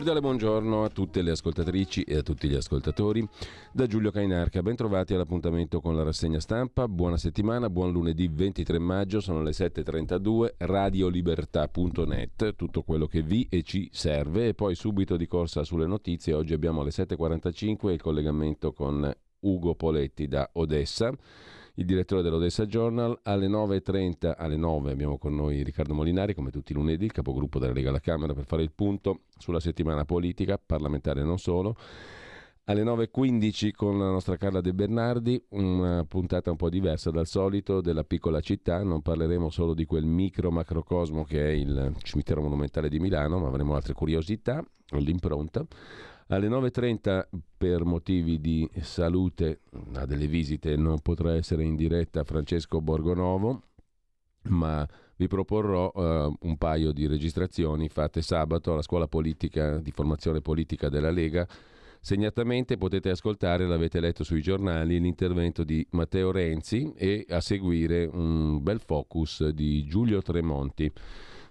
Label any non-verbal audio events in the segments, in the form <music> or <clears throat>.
Cordiale buongiorno a tutte le ascoltatrici e a tutti gli ascoltatori. Da Giulio Cainarca, ben trovati all'appuntamento con la rassegna stampa. Buona settimana, buon lunedì 23 maggio, sono le 7.32, radiolibertà.net, tutto quello che vi e ci serve. E poi subito di corsa sulle notizie, oggi abbiamo alle 7.45 il collegamento con Ugo Poletti da Odessa il direttore dell'Odessa Journal. Alle 9.30, alle 9 abbiamo con noi Riccardo Molinari, come tutti i lunedì, il capogruppo della Lega alla Camera, per fare il punto sulla settimana politica, parlamentare non solo. Alle 9.15 con la nostra Carla De Bernardi, una puntata un po' diversa dal solito della piccola città, non parleremo solo di quel micro macrocosmo che è il cimitero monumentale di Milano, ma avremo altre curiosità, l'impronta. Alle 9.30 per motivi di salute, ha delle visite, non potrà essere in diretta Francesco Borgonovo, ma vi proporrò uh, un paio di registrazioni fatte sabato alla scuola politica di formazione politica della Lega. Segnatamente potete ascoltare, l'avete letto sui giornali, l'intervento di Matteo Renzi e a seguire un bel focus di Giulio Tremonti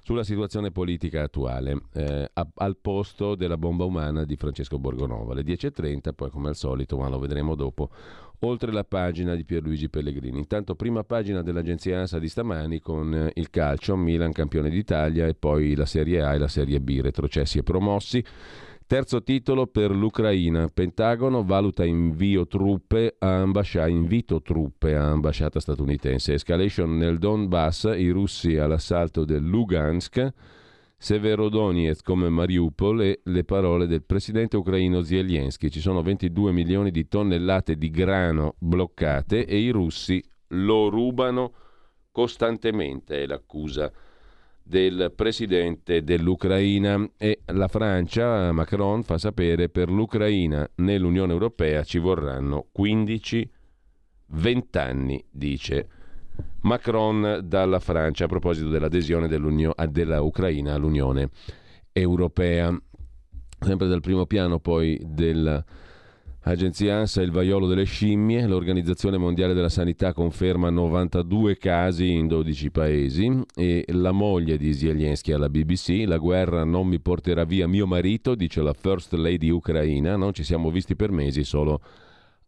sulla situazione politica attuale, eh, a, al posto della bomba umana di Francesco Borgonova. Alle 10.30, poi come al solito, ma lo vedremo dopo, oltre la pagina di Pierluigi Pellegrini. Intanto prima pagina dell'agenzia ANSA di stamani con eh, il calcio, Milan campione d'Italia e poi la Serie A e la Serie B, retrocessi e promossi. Terzo titolo per l'Ucraina. Pentagono valuta invio truppe a ambasciata, invito truppe a ambasciata statunitense. Escalation nel Donbass, i russi all'assalto del Lugansk. Severodonetsk come Mariupol e le parole del presidente ucraino Zelensky. Ci sono 22 milioni di tonnellate di grano bloccate e i russi lo rubano costantemente, è l'accusa del presidente dell'Ucraina e la Francia, Macron fa sapere per l'Ucraina nell'Unione Europea ci vorranno 15-20 anni, dice Macron dalla Francia a proposito dell'adesione dell'Ucraina all'Unione Europea. Sempre dal primo piano poi del Agenzia ANSA il vaiolo delle scimmie, l'Organizzazione Mondiale della Sanità conferma 92 casi in 12 paesi e la moglie di Zelensky alla BBC, la guerra non mi porterà via mio marito, dice la First Lady ucraina, non ci siamo visti per mesi solo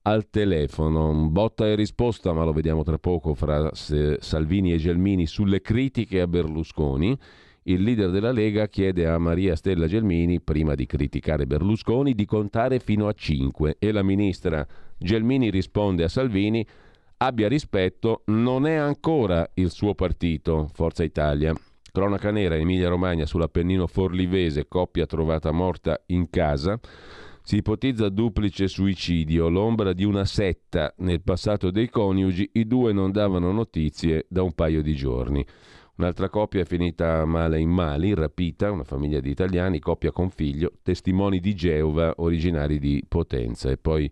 al telefono. Botta e risposta, ma lo vediamo tra poco, fra Salvini e Gelmini sulle critiche a Berlusconi il leader della Lega chiede a Maria Stella Gelmini, prima di criticare Berlusconi, di contare fino a 5 e la ministra Gelmini risponde a Salvini abbia rispetto, non è ancora il suo partito, Forza Italia. Cronaca nera, Emilia Romagna sull'Appennino Forlivese, coppia trovata morta in casa. Si ipotizza duplice suicidio, l'ombra di una setta nel passato dei coniugi, i due non davano notizie da un paio di giorni. Un'altra coppia è finita male in Mali, rapita, una famiglia di italiani, coppia con figlio, testimoni di Geova, originari di Potenza. E poi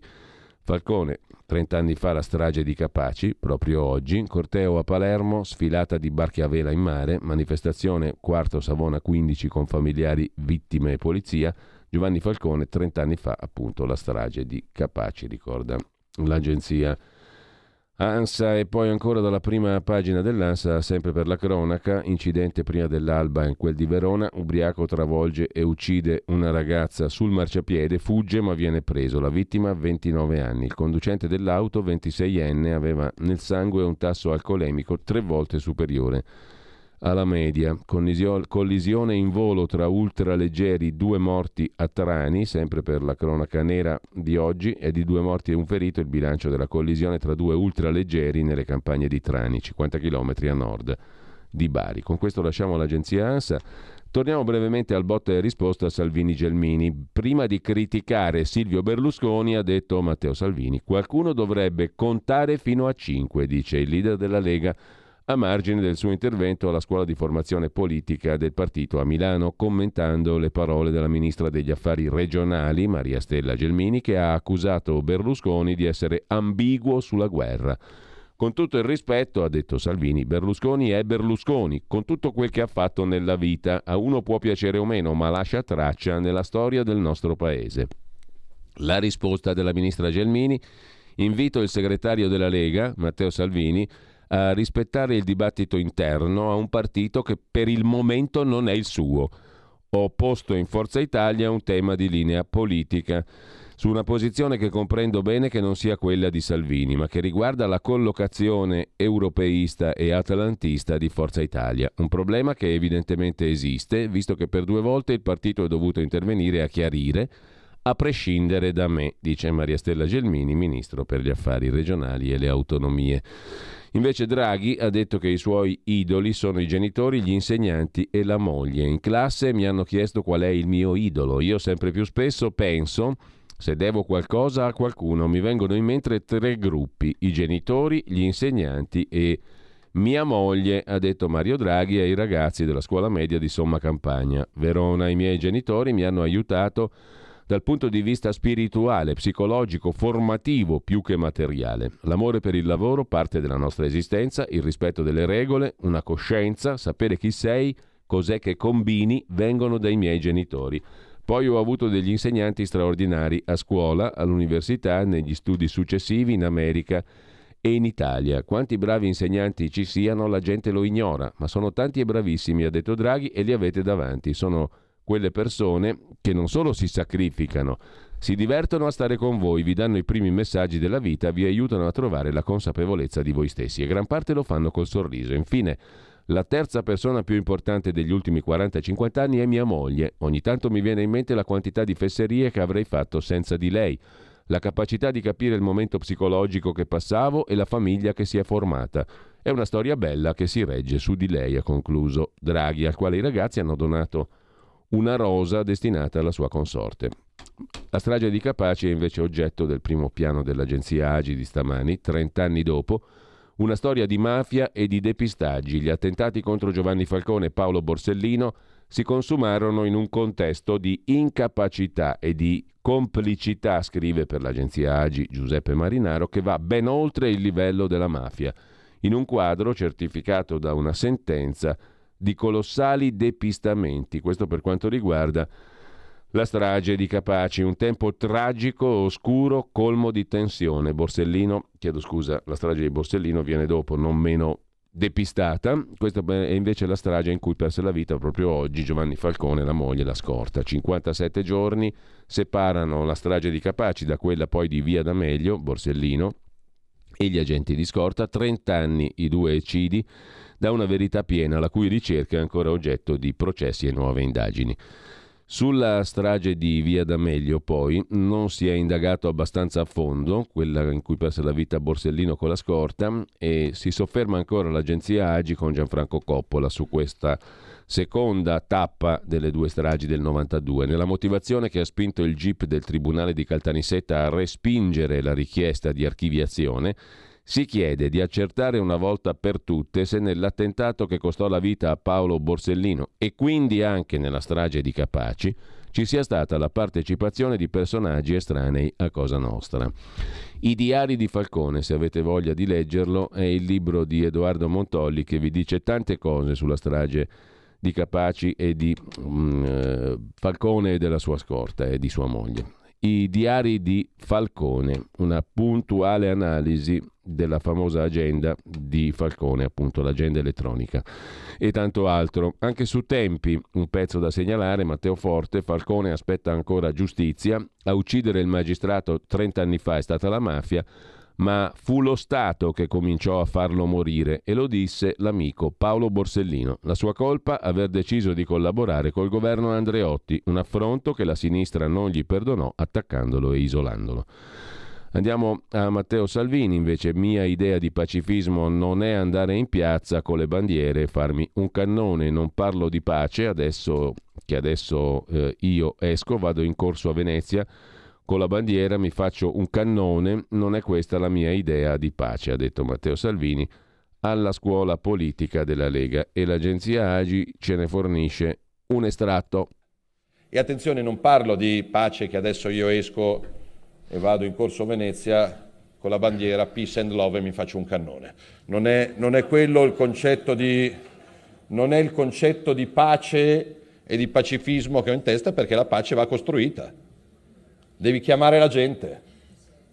Falcone, 30 anni fa la strage di Capaci, proprio oggi, corteo a Palermo, sfilata di barche a vela in mare, manifestazione quarto Savona 15 con familiari, vittime e polizia. Giovanni Falcone, 30 anni fa, appunto, la strage di Capaci, ricorda l'agenzia ANSA e poi ancora dalla prima pagina dell'ANSA, sempre per la cronaca, incidente prima dell'alba in quel di Verona, ubriaco travolge e uccide una ragazza sul marciapiede, fugge ma viene preso, la vittima 29 anni, il conducente dell'auto 26enne aveva nel sangue un tasso alcolemico tre volte superiore alla media. collisione in volo tra ultraleggeri, due morti a Trani, sempre per la cronaca nera di oggi, e di due morti e un ferito il bilancio della collisione tra due ultraleggeri nelle campagne di Trani, 50 km a nord di Bari. Con questo lasciamo l'agenzia ANSA. Torniamo brevemente al botta e risposta a Salvini Gelmini. Prima di criticare Silvio Berlusconi, ha detto Matteo Salvini, qualcuno dovrebbe contare fino a 5, dice il leader della Lega a margine del suo intervento alla scuola di formazione politica del partito a Milano, commentando le parole della ministra degli affari regionali, Maria Stella Gelmini, che ha accusato Berlusconi di essere ambiguo sulla guerra. Con tutto il rispetto, ha detto Salvini, Berlusconi è Berlusconi, con tutto quel che ha fatto nella vita. A uno può piacere o meno, ma lascia traccia nella storia del nostro paese. La risposta della ministra Gelmini invito il segretario della Lega, Matteo Salvini, a rispettare il dibattito interno a un partito che per il momento non è il suo. Ho posto in Forza Italia un tema di linea politica su una posizione che comprendo bene che non sia quella di Salvini, ma che riguarda la collocazione europeista e atlantista di Forza Italia. Un problema che evidentemente esiste, visto che per due volte il partito è dovuto intervenire a chiarire, a prescindere da me, dice Maria Stella Gelmini, ministro per gli affari regionali e le autonomie. Invece Draghi ha detto che i suoi idoli sono i genitori, gli insegnanti e la moglie. In classe mi hanno chiesto qual è il mio idolo. Io sempre più spesso penso, se devo qualcosa a qualcuno, mi vengono in mente tre gruppi, i genitori, gli insegnanti e mia moglie, ha detto Mario Draghi ai ragazzi della scuola media di Somma Campagna. Verona, i miei genitori mi hanno aiutato dal punto di vista spirituale, psicologico, formativo più che materiale. L'amore per il lavoro, parte della nostra esistenza, il rispetto delle regole, una coscienza, sapere chi sei, cos'è che combini, vengono dai miei genitori. Poi ho avuto degli insegnanti straordinari a scuola, all'università, negli studi successivi in America e in Italia. Quanti bravi insegnanti ci siano, la gente lo ignora, ma sono tanti e bravissimi, ha detto Draghi, e li avete davanti. Sono quelle persone che non solo si sacrificano, si divertono a stare con voi, vi danno i primi messaggi della vita, vi aiutano a trovare la consapevolezza di voi stessi e gran parte lo fanno col sorriso. Infine, la terza persona più importante degli ultimi 40-50 anni è mia moglie. Ogni tanto mi viene in mente la quantità di fesserie che avrei fatto senza di lei, la capacità di capire il momento psicologico che passavo e la famiglia che si è formata. È una storia bella che si regge su di lei, ha concluso Draghi, al quale i ragazzi hanno donato una rosa destinata alla sua consorte. La strage di Capaci è invece oggetto del primo piano dell'agenzia Agi di stamani, 30 anni dopo, una storia di mafia e di depistaggi. Gli attentati contro Giovanni Falcone e Paolo Borsellino si consumarono in un contesto di incapacità e di complicità, scrive per l'agenzia Agi Giuseppe Marinaro, che va ben oltre il livello della mafia, in un quadro certificato da una sentenza di colossali depistamenti. Questo per quanto riguarda la strage di Capaci, un tempo tragico, oscuro, colmo di tensione. Borsellino, chiedo scusa, la strage di Borsellino viene dopo, non meno depistata. Questa è invece la strage in cui perse la vita proprio oggi Giovanni Falcone, la moglie, la scorta. 57 giorni separano la strage di Capaci da quella poi di Via D'Amelio, Borsellino, e gli agenti di scorta. 30 anni i due eccidi da una verità piena la cui ricerca è ancora oggetto di processi e nuove indagini. Sulla strage di Via D'Amelio, poi, non si è indagato abbastanza a fondo, quella in cui perse la vita Borsellino con la scorta, e si sofferma ancora l'agenzia Agi con Gianfranco Coppola su questa seconda tappa delle due stragi del 92. Nella motivazione che ha spinto il GIP del Tribunale di Caltanissetta a respingere la richiesta di archiviazione, si chiede di accertare una volta per tutte se nell'attentato che costò la vita a Paolo Borsellino e quindi anche nella strage di Capaci ci sia stata la partecipazione di personaggi estranei a Cosa Nostra. I diari di Falcone, se avete voglia di leggerlo, è il libro di Edoardo Montolli che vi dice tante cose sulla strage di Capaci e di um, Falcone e della sua scorta e di sua moglie. I diari di Falcone, una puntuale analisi della famosa agenda di Falcone, appunto l'agenda elettronica. E tanto altro. Anche su tempi, un pezzo da segnalare, Matteo Forte, Falcone aspetta ancora giustizia, a uccidere il magistrato 30 anni fa è stata la mafia, ma fu lo Stato che cominciò a farlo morire e lo disse l'amico Paolo Borsellino. La sua colpa aver deciso di collaborare col governo Andreotti, un affronto che la sinistra non gli perdonò attaccandolo e isolandolo. Andiamo a Matteo Salvini, invece mia idea di pacifismo non è andare in piazza con le bandiere e farmi un cannone, non parlo di pace, adesso che adesso eh, io esco, vado in corso a Venezia, con la bandiera mi faccio un cannone, non è questa la mia idea di pace, ha detto Matteo Salvini alla scuola politica della Lega e l'agenzia Agi ce ne fornisce un estratto. E attenzione, non parlo di pace che adesso io esco e vado in corso Venezia con la bandiera Peace and Love e mi faccio un cannone. Non è, non è quello il concetto di, non è il concetto di pace e di pacifismo che ho in testa perché la pace va costruita devi chiamare la gente,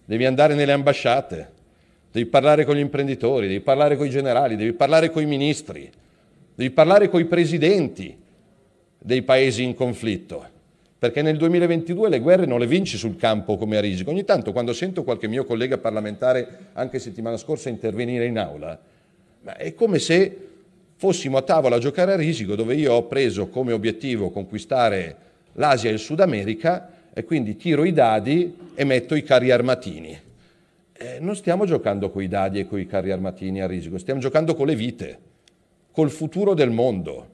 devi andare nelle ambasciate, devi parlare con gli imprenditori, devi parlare con i generali, devi parlare con i ministri, devi parlare con i presidenti dei paesi in conflitto. Perché nel 2022 le guerre non le vinci sul campo come a risico. Ogni tanto quando sento qualche mio collega parlamentare, anche settimana scorsa, intervenire in aula, è come se fossimo a tavola a giocare a risico dove io ho preso come obiettivo conquistare l'Asia e il Sud America e quindi tiro i dadi e metto i carri armatini. Eh, non stiamo giocando con i dadi e con i carri armatini a risico, stiamo giocando con le vite, col futuro del mondo.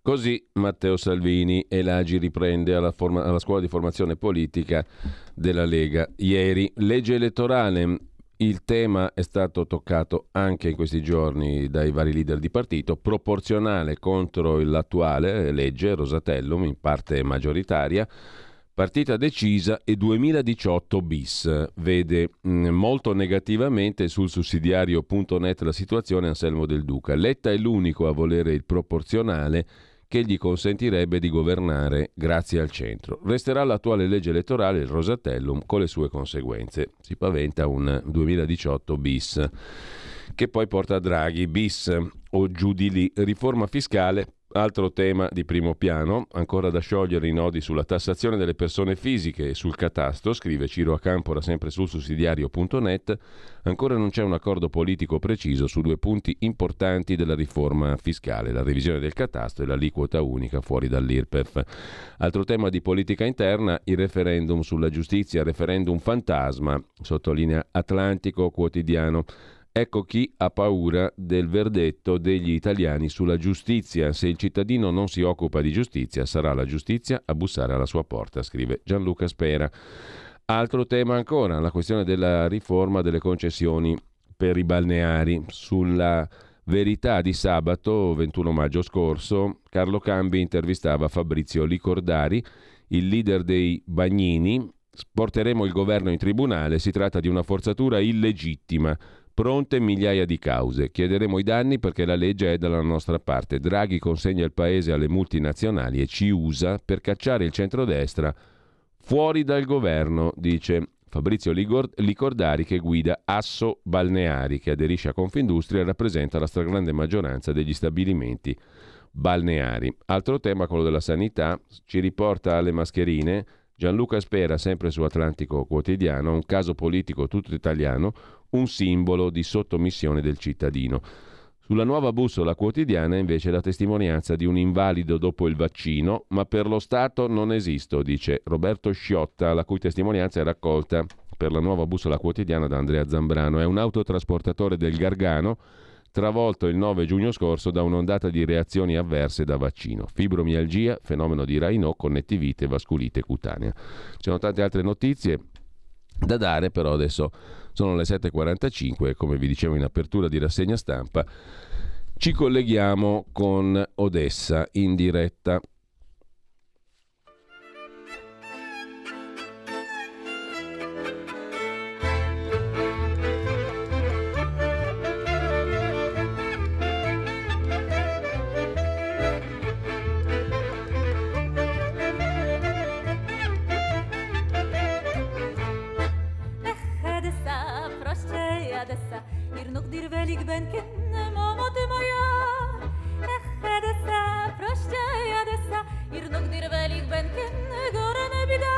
Così Matteo Salvini e l'Agi riprende alla, forma- alla scuola di formazione politica della Lega. Ieri legge elettorale il tema è stato toccato anche in questi giorni dai vari leader di partito, proporzionale contro l'attuale legge Rosatellum, in parte maggioritaria, partita decisa e 2018 bis. Vede mh, molto negativamente sul sussidiario.net la situazione Anselmo del Duca. Letta è l'unico a volere il proporzionale che gli consentirebbe di governare grazie al centro. Resterà l'attuale legge elettorale, il Rosatellum, con le sue conseguenze. Si paventa un 2018 bis, che poi porta a Draghi bis o giù di lì. Riforma fiscale Altro tema di primo piano, ancora da sciogliere i nodi sulla tassazione delle persone fisiche e sul catasto, scrive Ciro Acampora sempre sul sussidiario.net, ancora non c'è un accordo politico preciso su due punti importanti della riforma fiscale, la revisione del catasto e l'aliquota unica fuori dall'IRPEF. Altro tema di politica interna, il referendum sulla giustizia, referendum fantasma, sottolinea Atlantico quotidiano. Ecco chi ha paura del verdetto degli italiani sulla giustizia. Se il cittadino non si occupa di giustizia, sarà la giustizia a bussare alla sua porta, scrive Gianluca Spera. Altro tema ancora, la questione della riforma delle concessioni per i balneari. Sulla verità di sabato 21 maggio scorso, Carlo Cambi intervistava Fabrizio Licordari, il leader dei Bagnini. Porteremo il governo in tribunale, si tratta di una forzatura illegittima Pronte migliaia di cause. Chiederemo i danni perché la legge è dalla nostra parte. Draghi consegna il paese alle multinazionali e ci usa per cacciare il centrodestra fuori dal governo, dice Fabrizio Licordari che guida Asso Balneari, che aderisce a Confindustria e rappresenta la stragrande maggioranza degli stabilimenti balneari. Altro tema, quello della sanità, ci riporta alle mascherine. Gianluca Spera, sempre su Atlantico Quotidiano, un caso politico tutto italiano, un simbolo di sottomissione del cittadino. Sulla nuova bussola quotidiana invece la testimonianza di un invalido dopo il vaccino, ma per lo Stato non esisto, dice Roberto Sciotta, la cui testimonianza è raccolta per la nuova bussola quotidiana da Andrea Zambrano. È un autotrasportatore del Gargano, travolto il 9 giugno scorso da un'ondata di reazioni avverse da vaccino. Fibromialgia, fenomeno di Raynaud, connettivite, vasculite cutanea. Ci sono tante altre notizie da dare, però adesso sono le 7.45 e come vi dicevo in apertura di rassegna stampa ci colleghiamo con Odessa in diretta. ben kinne mama de moja Ech edessa, proście edessa Ir nog dir velig ben kinne gore ne bida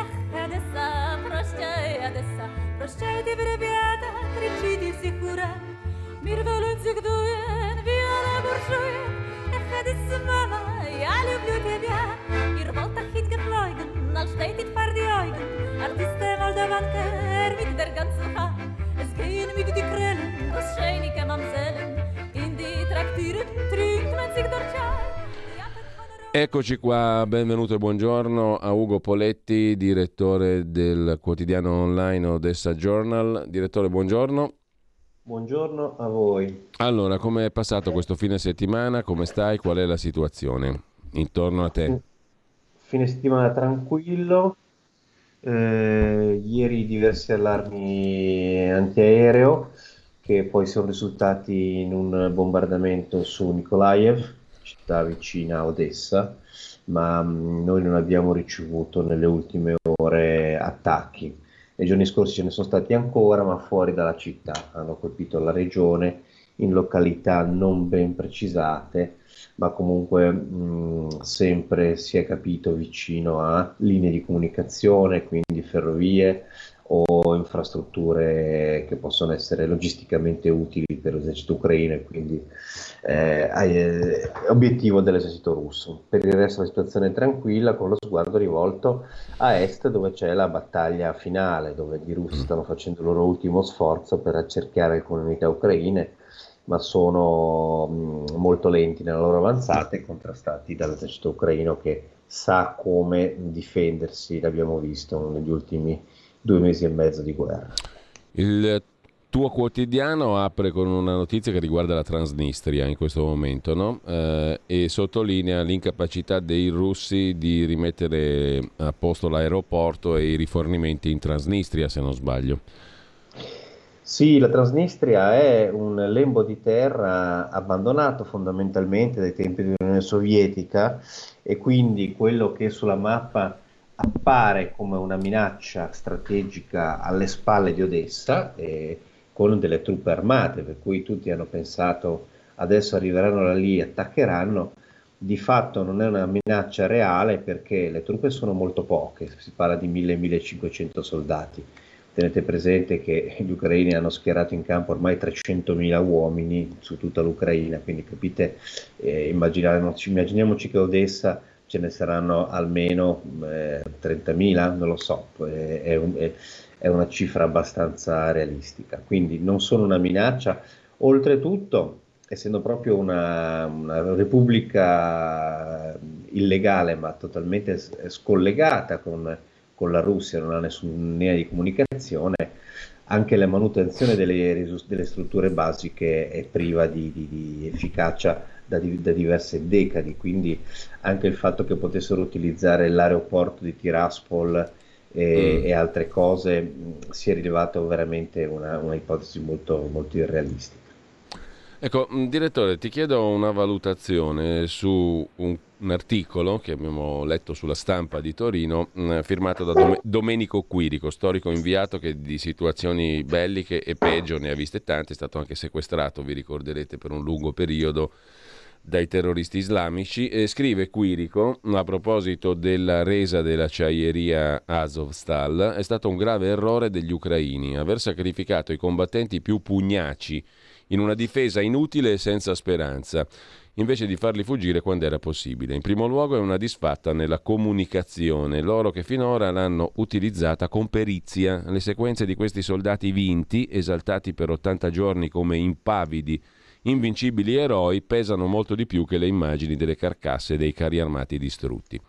Ech edessa, proście edessa Proście di vrebiata, kriciti sicura Mir velen zich doen, viole burschuien Ech edessa mama, ja люблю тебя Ir volta hit geflogen, al steht it far die Augen Er mit der die Krellen, das scheinige Mamsellen In die Traktieren trinkt man sich dort Chai Eccoci qua, benvenuto e buongiorno a Ugo Poletti, direttore del quotidiano online Odessa Journal. Direttore, buongiorno. Buongiorno a voi. Allora, come è passato questo fine settimana? Come stai? Qual è la situazione intorno a te? Fine settimana tranquillo. Eh, ieri diversi allarmi antiaereo che poi sono risultati in un bombardamento su Nikolaev, città vicina a Odessa, ma mh, noi non abbiamo ricevuto nelle ultime ore attacchi. Nei giorni scorsi ce ne sono stati ancora, ma fuori dalla città. Hanno colpito la regione in località non ben precisate, ma comunque mh, sempre si è capito vicino a linee di comunicazione, quindi ferrovie o infrastrutture che possono essere logisticamente utili per l'esercito ucraino e quindi eh, eh, obiettivo dell'esercito russo. Per il resto la situazione è tranquilla con lo sguardo rivolto a est dove c'è la battaglia finale, dove gli russi stanno facendo il loro ultimo sforzo per accerchiare alcune unità ucraine ma sono molto lenti nella loro avanzata e contrastati dall'esercito ucraino che sa come difendersi, l'abbiamo visto negli ultimi due mesi e mezzo di guerra. Il tuo quotidiano apre con una notizia che riguarda la Transnistria in questo momento no? eh, e sottolinea l'incapacità dei russi di rimettere a posto l'aeroporto e i rifornimenti in Transnistria, se non sbaglio. Sì, la Transnistria è un lembo di terra abbandonato fondamentalmente dai tempi dell'Unione Sovietica e quindi quello che sulla mappa appare come una minaccia strategica alle spalle di Odessa eh, con delle truppe armate, per cui tutti hanno pensato adesso arriveranno da lì e attaccheranno, di fatto non è una minaccia reale perché le truppe sono molto poche, si parla di 1000-1500 soldati Tenete presente che gli ucraini hanno schierato in campo ormai 300.000 uomini su tutta l'Ucraina, quindi capite, eh, immaginiamoci, immaginiamoci, che Odessa ce ne saranno almeno eh, 30.000, non lo so, eh, è, un, è, è una cifra abbastanza realistica, quindi non sono una minaccia. Oltretutto, essendo proprio una, una, repubblica illegale ma totalmente scollegata con con la Russia non ha nessuna linea di comunicazione, anche la manutenzione delle, delle strutture basiche è priva di, di, di efficacia da, da, diverse decadi, quindi anche il fatto che potessero utilizzare l'aeroporto di Tiraspol e, mm. e altre cose si è rivelato veramente una, una ipotesi molto, molto irrealistica. Ecco, direttore, ti chiedo una valutazione su un un articolo che abbiamo letto sulla stampa di Torino, mh, mm, firmato da Dom- Domenico Quirico, storico inviato che di situazioni belliche e peggio ne ha viste tante, è stato anche sequestrato, vi ricorderete, per un lungo periodo dai terroristi islamici. E scrive Quirico, a proposito della resa dell'acciaieria Azovstal, è stato un grave errore degli ucraini aver sacrificato i combattenti più pugnaci in una difesa inutile e senza speranza invece di farli fuggire quando era possibile. In primo luogo è una disfatta nella comunicazione, loro che finora l'hanno utilizzata con perizia. Le sequenze di questi soldati vinti, esaltati per 80 giorni come impavidi, invincibili eroi, pesano molto di più che le immagini delle carcasse dei carri armati distrutti.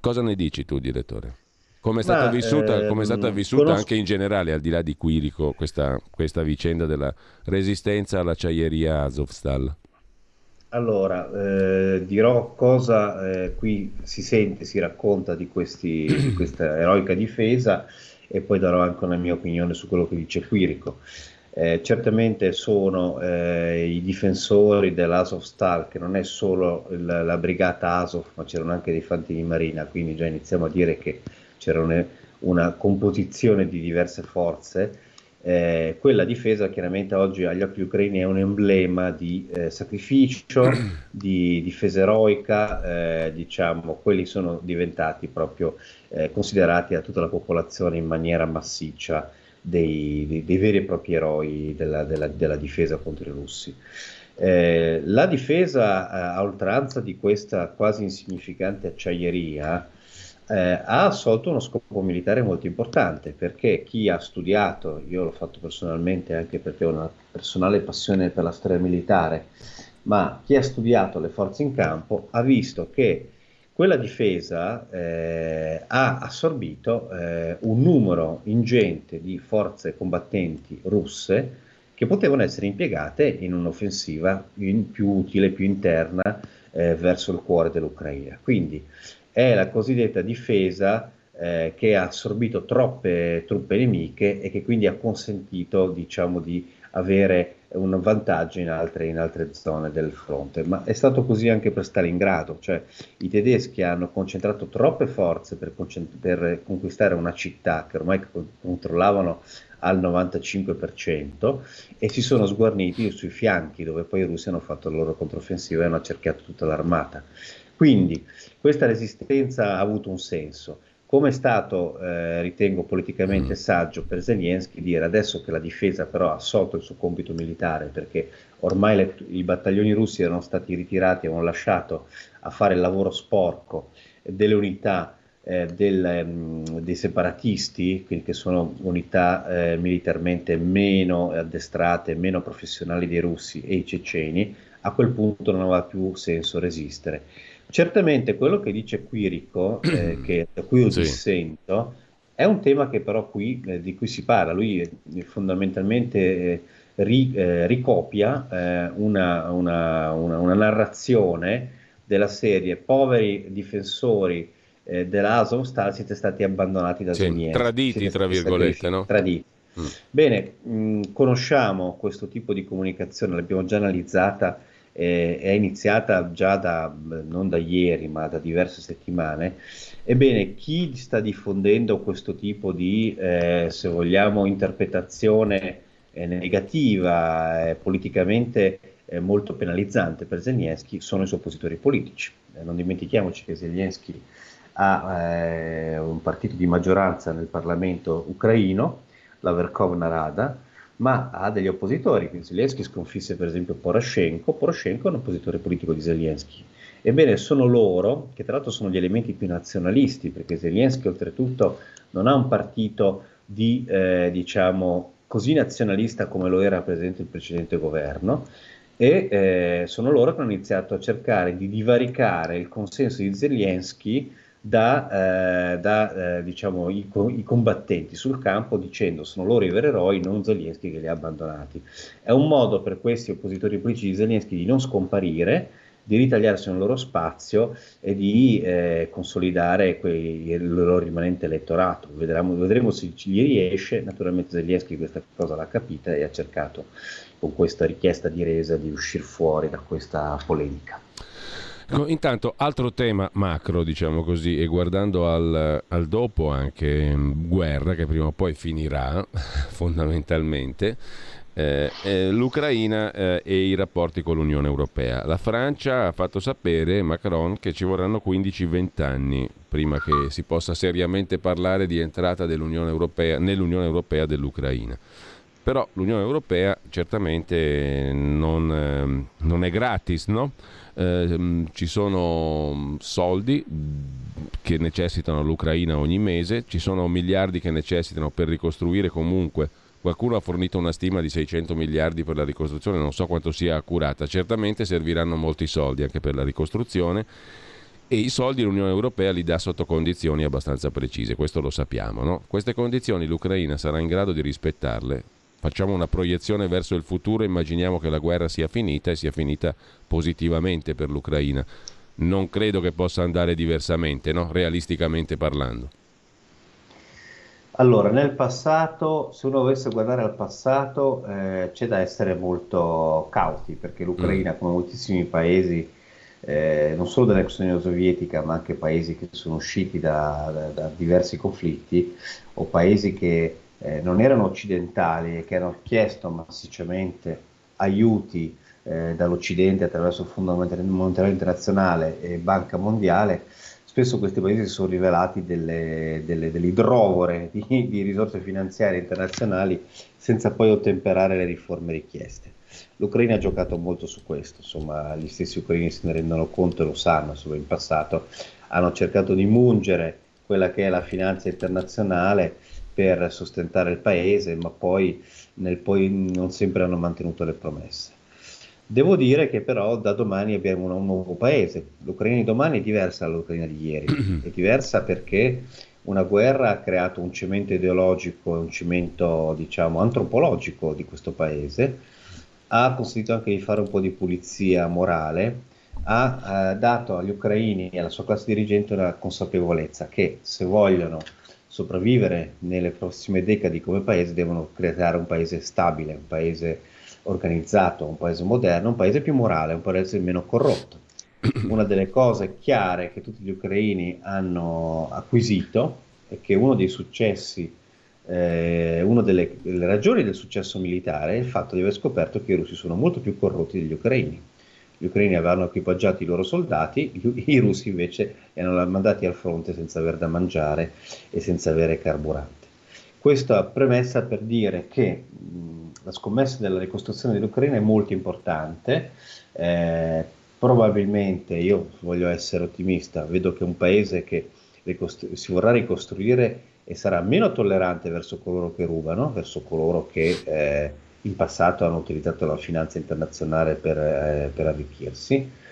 Cosa ne dici tu, direttore? Come è stata vissuta, ehm, stata vissuta conosco... anche in generale, al di là di Quirico, questa, questa vicenda della resistenza all'acciaieria Azovstal? Allora, eh, dirò cosa eh, qui si sente, si racconta di, questi, di, questa eroica difesa e poi darò anche una mia opinione su quello che dice Quirico. Eh, certamente sono eh, i difensori dell'Azovstal, che non è solo il, la brigata Azov, ma c'erano anche dei fanti di marina, quindi già iniziamo a dire che c'era una, una composizione di diverse forze eh, quella difesa chiaramente oggi agli occhi ucraini è un emblema di eh, sacrificio, <clears throat> di difesa eroica, eh, diciamo, quelli sono diventati proprio eh, considerati da tutta la popolazione in maniera massiccia dei, dei, dei veri e propri eroi della, della, della difesa contro i russi. Eh, la difesa eh, a oltranza di questa quasi insignificante acciaieria eh, ha assolto uno scopo militare molto importante perché chi ha studiato, io l'ho fatto personalmente anche perché ho una personale passione per la storia militare, ma chi ha studiato le forze in campo ha visto che quella difesa eh, ha assorbito eh, un numero ingente di forze combattenti russe che potevano essere impiegate in un'offensiva in più utile, più interna eh, verso il cuore dell'Ucraina. Quindi è la cosiddetta difesa eh, che ha assorbito troppe truppe nemiche e che quindi ha consentito diciamo, di avere un vantaggio in altre, in altre, zone del fronte. Ma è stato così anche per Stalingrado, cioè i tedeschi hanno concentrato troppe forze per, concent- per conquistare una città che ormai controllavano al 95% e si sono sguarniti sui fianchi dove poi i russi hanno fatto la loro controffensiva e hanno cerchiato tutta l'armata. Quindi questa resistenza ha avuto un senso. Come è stato, eh, ritengo, politicamente mm. saggio per Zelensky dire adesso che la difesa però ha assolto il suo compito militare perché ormai le, i battaglioni russi erano stati ritirati, avevano lasciato a fare il lavoro sporco delle unità eh, del, um, dei separatisti, quindi che sono unità eh, militarmente meno addestrate, meno professionali dei russi e i ceceni, a quel punto non aveva più senso resistere. Certamente quello che dice Quirico, eh, <clears throat> che, da cui io sì. dissento, è un tema che però qui, eh, di cui si parla. Lui eh, fondamentalmente eh, ri, eh, ricopia eh, una, una, una, una, narrazione della serie poveri difensori eh, dell'Azovstal siete stati abbandonati da sì, Zelensky. Traditi, tra virgolette, no? Traditi. Mm. Bene, mh, conosciamo questo tipo di comunicazione, l'abbiamo già analizzata eh, è iniziata già da, non da ieri, ma da diverse settimane. Ebbene, chi sta diffondendo questo tipo di, eh, se vogliamo, interpretazione eh, negativa, eh, politicamente eh, molto penalizzante per Zelensky, sono i suoi oppositori politici. Eh, non dimentichiamoci che Zelensky ha un partito di maggioranza nel Parlamento ucraino, la Verkhovna Rada, ma ha degli oppositori. Quindi Zelensky sconfisse per esempio Poroshenko, Poroshenko è un oppositore politico di Zelensky. Ebbene, sono loro, che tra l'altro sono gli elementi più nazionalisti, perché Zelensky oltretutto non ha un partito di, eh, diciamo, così nazionalista come lo era per esempio il precedente governo, e eh, sono loro che hanno iniziato a cercare di divaricare il consenso di Zelensky da, eh, da eh, diciamo, i, i, combattenti sul campo dicendo sono loro i veri eroi, non Zelensky che li ha abbandonati. È un modo per questi oppositori politici di Zelensky di non scomparire, di ritagliarsi un loro spazio e di eh, consolidare quei, il loro rimanente elettorato. Vedremo, vedremo se gli riesce. Naturalmente Zelensky questa cosa l'ha capita e ha cercato con questa richiesta di resa di uscire fuori da questa polemica. Intanto, altro tema macro, diciamo così, e guardando al, al dopo anche guerra, che prima o poi finirà, <laughs> fondamentalmente, eh, eh, l'Ucraina eh, e i rapporti con l'Unione Europea. La Francia ha fatto sapere, Macron, che ci vorranno 15-20 anni prima che si possa seriamente parlare di entrata Europea, nell'Unione Europea dell'Ucraina. Però l'Unione Europea certamente non, ehm, non è gratis, no? eh, ci sono soldi che necessitano l'Ucraina ogni mese, ci sono miliardi che necessitano per ricostruire comunque. Qualcuno ha fornito una stima di 600 miliardi per la ricostruzione, non so quanto sia accurata, certamente serviranno molti soldi anche per la ricostruzione e i soldi l'Unione Europea li dà sotto condizioni abbastanza precise, questo lo sappiamo. No? Queste condizioni l'Ucraina sarà in grado di rispettarle facciamo una proiezione verso il futuro, immaginiamo che la guerra sia finita e sia finita positivamente per l'Ucraina. Non credo che possa andare diversamente, no? realisticamente parlando. Allora, nel passato, se uno dovesse guardare al passato, eh, c'è da essere molto cauti, perché l'Ucraina, mm. come moltissimi paesi, eh, non solo dell'ex Unione Sovietica, ma anche paesi che sono usciti da, da, da diversi conflitti, o paesi che eh, non erano occidentali e che hanno chiesto massicciamente aiuti eh, dall'Occidente attraverso il Fondo Monetario Internazionale e Banca Mondiale, spesso questi paesi si sono rivelati delle, delle, delle idrovore di, di, risorse finanziarie internazionali senza poi ottemperare le riforme richieste. L'Ucraina ha giocato molto su questo, insomma gli stessi ucraini se ne rendono conto e lo sanno, insomma, in passato hanno cercato di mungere quella che è la finanza internazionale per sostentare il paese, ma poi, nel, poi non sempre hanno mantenuto le promesse. Devo dire che però da domani abbiamo un, nuovo paese. L'Ucraina di domani è diversa dall'Ucraina di ieri. È diversa perché una guerra ha creato un cemento ideologico e un cemento, diciamo, antropologico di questo paese, ha consentito anche di fare un po' di pulizia morale, ha eh, dato agli ucraini e alla sua classe dirigente una consapevolezza che se vogliono sopravvivere nelle prossime decadi come paese devono creare un paese stabile, un paese organizzato, un paese moderno, un paese più morale, un paese meno corrotto. <clears throat> Una delle cose chiare che tutti gli ucraini hanno acquisito è che uno dei successi, eh, una delle, delle ragioni del successo militare è il fatto di aver scoperto che i russi sono molto più corrotti degli ucraini. Gli ucraini avevano equipaggiato i loro soldati, i russi invece erano mandati al fronte senza aver da mangiare e senza avere carburante. Questa premessa per dire che mh, la scommessa della ricostruzione dell'Ucraina è molto importante. Eh, probabilmente, io voglio essere ottimista, vedo che un paese che ricostru- si vorrà ricostruire e sarà meno tollerante verso coloro che rubano, verso coloro che eh, in passato hanno utilizzato la finanza internazionale per, eh, per arricchirsi.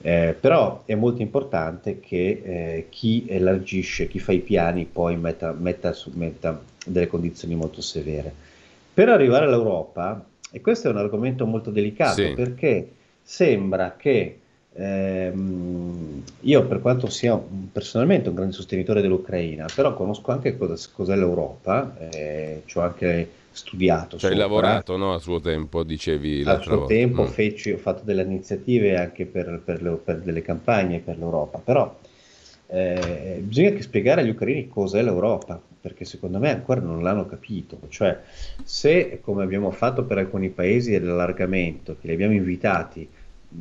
Eh, però è molto importante che eh, chi elargisce, chi fa i piani poi metta, metta, su, metta delle condizioni molto severe. Per arrivare all'Europa, e questo è un argomento molto delicato sì. perché sembra che ehm, io per quanto sia personalmente un grande sostenitore dell'Ucraina, però conosco anche cosa, cos'è l'Europa, eh, ho anche studiato. Cioè hai lavorato no, a suo tempo, dicevi A suo volta. tempo mm. feci, ho fatto delle iniziative anche per, per, le, per delle campagne per l'Europa, però eh, bisogna anche spiegare agli ucraini cos'è l'Europa, perché secondo me ancora non l'hanno capito. Cioè, se come abbiamo fatto per alcuni paesi dell'allargamento, che li abbiamo invitati,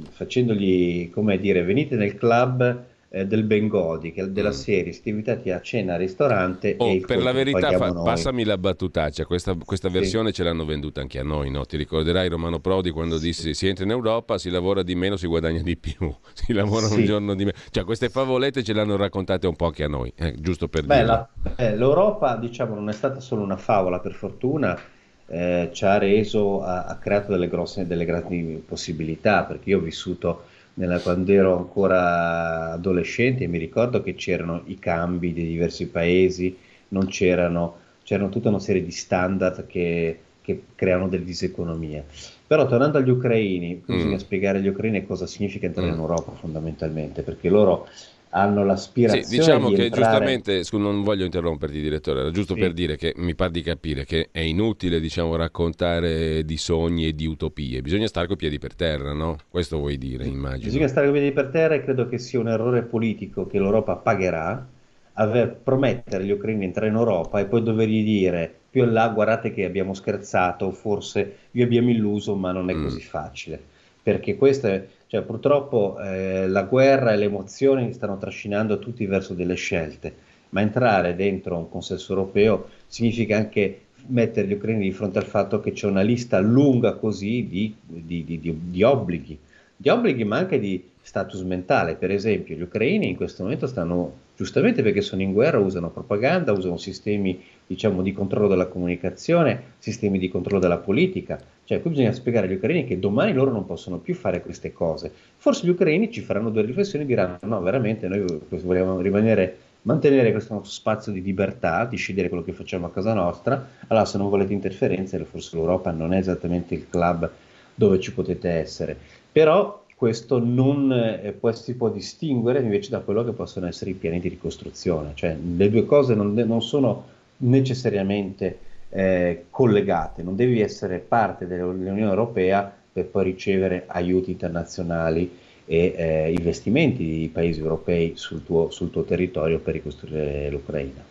facendogli, come dire, venite nel club eh, del Bengodi, che, della mm. serie, siete invitati a cena al ristorante. Oh, per la verità, fa, passami la battutaccia, questa, questa versione sì. ce l'hanno venduta anche a noi, no? ti ricorderai Romano Prodi quando sì. disse si entra in Europa, si lavora di meno, si guadagna di più, <laughs> si lavora sì. un giorno di meno. Cioè queste favolette ce l'hanno raccontate un po' anche a noi, eh, giusto per Beh, la, eh, L'Europa diciamo non è stata solo una favola, per fortuna. Eh, ci ha reso, ha, ha creato delle grosse, delle grandi possibilità, perché io ho vissuto nella, quando ero ancora adolescente mi ricordo che c'erano i cambi dei diversi paesi, non c'erano, c'erano tutta una serie di standard che, che creano delle diseconomie. Però tornando agli ucraini, mm. bisogna spiegare agli ucraini cosa significa entrare mm. in Europa fondamentalmente, perché loro hanno l'aspirazione sì, diciamo di che entrare... giustamente, scu- non voglio interromperti direttore, era giusto sì. per dire che mi pare di capire che è inutile diciamo, raccontare di sogni e di utopie, bisogna stare con i piedi per terra, no? Questo vuoi dire, immagino. Bisogna stare con i piedi per terra e credo che sia un errore politico che l'Europa pagherà, aver promettere agli ucraini di entrare in Europa e poi dovergli dire più in là guardate che abbiamo scherzato, forse vi abbiamo illuso, ma non è mm. così facile. Perché questo è cioè, purtroppo eh, la guerra e le emozioni stanno trascinando tutti verso delle scelte, ma entrare dentro un consesso europeo significa anche mettere gli ucraini di fronte al fatto che c'è una lista lunga così di, di, di, di obblighi, di obblighi ma anche di status mentale. Per esempio, gli ucraini in questo momento stanno, giustamente perché sono in guerra, usano propaganda, usano sistemi diciamo, di controllo della comunicazione, sistemi di controllo della politica. Cioè, qui bisogna spiegare agli ucraini che domani loro non possono più fare queste cose. Forse gli ucraini ci faranno due riflessioni e diranno: no, veramente noi vogliamo rimanere, mantenere questo spazio di libertà, di scegliere quello che facciamo a casa nostra. Allora, se non volete interferenze, forse l'Europa non è esattamente il club dove ci potete essere. Però questo non eh, si può distinguere invece da quello che possono essere i piani di ricostruzione, cioè le due cose non, non sono necessariamente eh, collegate, non devi essere parte dell'Unione Europea per poi ricevere aiuti internazionali e eh, investimenti di paesi europei sul tuo, sul tuo territorio per ricostruire l'Ucraina.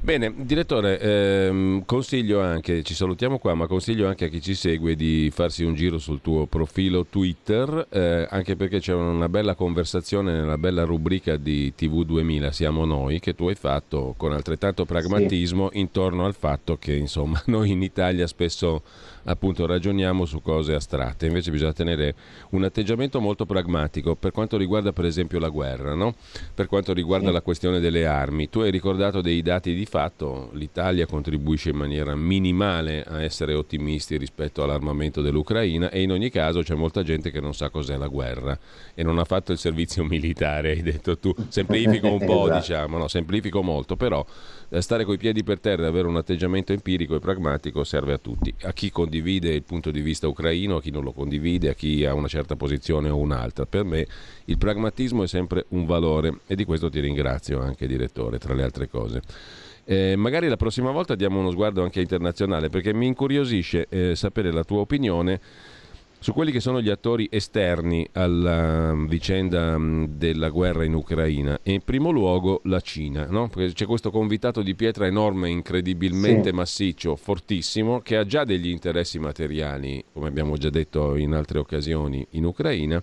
Bene, direttore, ehm, consiglio anche, ci salutiamo qua, ma consiglio anche a chi ci segue di farsi un giro sul tuo profilo Twitter, eh, anche perché c'è una bella conversazione nella bella rubrica di TV 2000, siamo noi, che tu hai fatto con altrettanto pragmatismo sì. intorno al fatto che insomma <laughs> noi in Italia spesso appunto ragioniamo su cose astratte, invece bisogna tenere un atteggiamento molto pragmatico per quanto riguarda per esempio la guerra, no? per quanto riguarda la questione delle armi. Tu hai ricordato dei dati di fatto, l'Italia contribuisce in maniera minimale a essere ottimisti rispetto all'armamento dell'Ucraina e in ogni caso c'è molta gente che non sa cos'è la guerra e non ha fatto il servizio <laughs> militare, hai detto tu, semplifico un po' <laughs> esatto. diciamo, no, semplifico molto, però stare coi piedi per terra e avere un atteggiamento empirico e pragmatico serve a tutti, a chi condivide il punto di vista ucraino, a chi non lo condivide, a chi ha una certa posizione o un'altra. Per me il pragmatismo è sempre un valore e di questo ti ringrazio anche direttore, tra le altre cose. Eh, magari la prossima volta diamo uno sguardo anche internazionale perché mi incuriosisce eh, sapere la tua opinione su quelli che sono gli attori esterni alla mm, vicenda mm, della guerra in Ucraina e in primo luogo la Cina, no? c'è questo convitato di pietra enorme, incredibilmente sì. massiccio, fortissimo, che ha già degli interessi materiali, come abbiamo già detto in altre occasioni, in Ucraina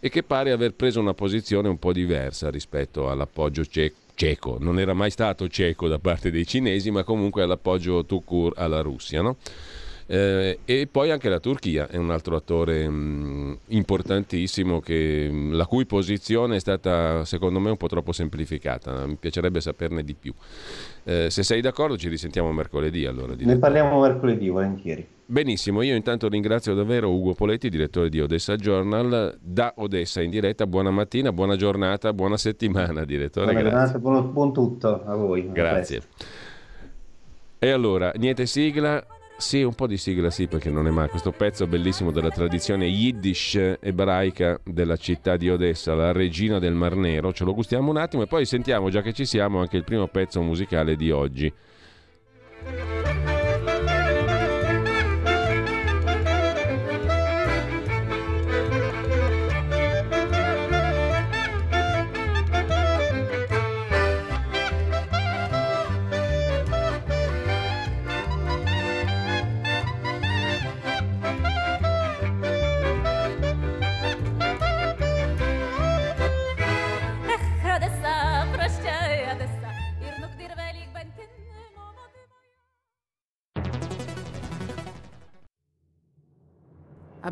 e che pare aver preso una posizione un po' diversa rispetto all'appoggio cieco non era mai stato cieco da parte dei cinesi, ma comunque all'appoggio Tukur alla Russia. No? Eh, e poi anche la Turchia è un altro attore mh, mm, importantissimo che, mh, mm, la cui posizione è stata secondo me un po' troppo semplificata, mi piacerebbe saperne di più. Eh, se sei d'accordo ci risentiamo mercoledì allora. Ne parliamo mercoledì, volentieri. Benissimo, io intanto ringrazio davvero Ugo Poletti, direttore di Odessa Journal, da Odessa in diretta. Buona mattina, buona giornata, buona settimana, direttore. Buona giornata, buon, buon tutto a voi. Grazie. E allora, niente sigla, sì, un po' di sigla sì, perché non è mai questo pezzo bellissimo della tradizione yiddish ebraica della città di Odessa, la regina del Mar Nero. Ce lo gustiamo un attimo e poi sentiamo, già che ci siamo, anche il primo pezzo musicale di oggi.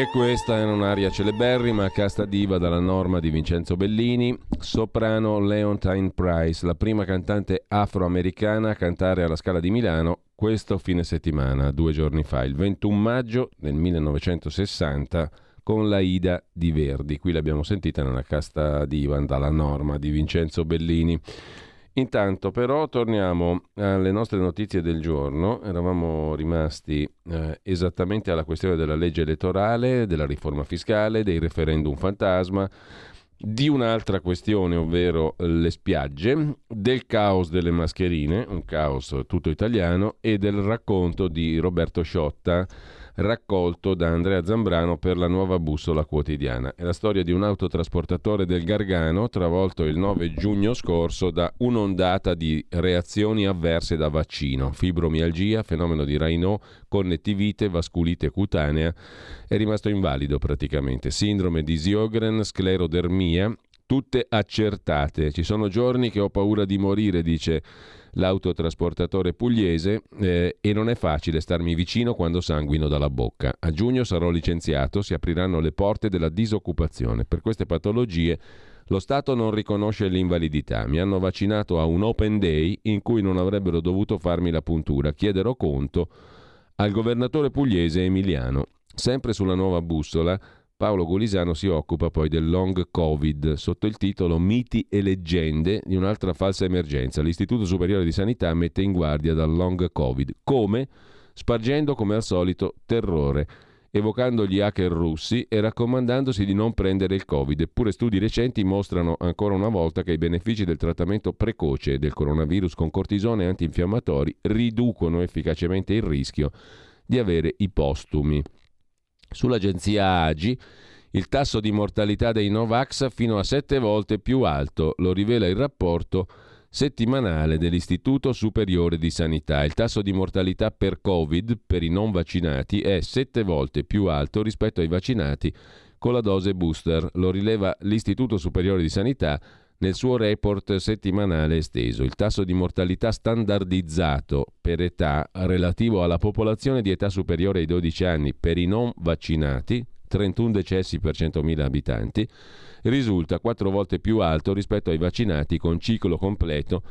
E questa è un'aria celeberrima, casta diva dalla norma di Vincenzo Bellini, soprano Leontine Price, la prima cantante afroamericana a cantare alla Scala di Milano questo fine settimana, due giorni fa, il 21 maggio del 1960, con la Ida di Verdi. Qui l'abbiamo sentita nella casta diva dalla norma di Vincenzo Bellini. Intanto però torniamo alle nostre notizie del giorno, eravamo rimasti eh, esattamente alla questione della legge elettorale, della riforma fiscale, dei referendum fantasma, di un'altra questione, ovvero le spiagge, del caos delle mascherine, un caos tutto italiano, e del racconto di Roberto Sciotta raccolto da Andrea Zambrano per la nuova bussola quotidiana. È la storia di un autotrasportatore del Gargano travolto il 9 giugno scorso da un'ondata di reazioni avverse da vaccino, fibromialgia, fenomeno di Raynaud, connettivite, vasculite cutanea, è rimasto invalido praticamente, sindrome di Sjögren, sclerodermia, tutte accertate. Ci sono giorni che ho paura di morire, dice l'autotrasportatore pugliese eh, e non è facile starmi vicino quando sanguino dalla bocca. A giugno sarò licenziato, si apriranno le porte della disoccupazione. Per queste patologie lo Stato non riconosce l'invalidità. Mi hanno vaccinato a un open day in cui non avrebbero dovuto farmi la puntura. Chiederò conto al governatore pugliese Emiliano. Sempre sulla nuova bussola Paolo Golisano si occupa poi del long covid sotto il titolo Miti e leggende di un'altra falsa emergenza. L'Istituto Superiore di Sanità mette in guardia dal long covid. Come? Spargendo come al solito terrore evocando gli hacker russi e raccomandandosi di non prendere il Covid. Eppure studi recenti mostrano ancora una volta che i benefici del trattamento precoce del coronavirus con cortisone e antinfiammatori riducono efficacemente il rischio di avere i postumi. Sull'agenzia AGI il tasso di mortalità dei Novax fino a sette volte più alto, lo rivela il rapporto settimanale dell'Istituto Superiore di Sanità. Il tasso di mortalità per Covid per i non vaccinati è sette volte più alto rispetto ai vaccinati con la dose booster, lo rileva l'Istituto Superiore di Sanità nel suo report settimanale esteso. Il tasso di mortalità standardizzato per età relativo alla popolazione di età superiore ai 12 anni per i non vaccinati, 31 decessi per 100.000 abitanti, risulta quattro volte più alto rispetto ai vaccinati con ciclo completo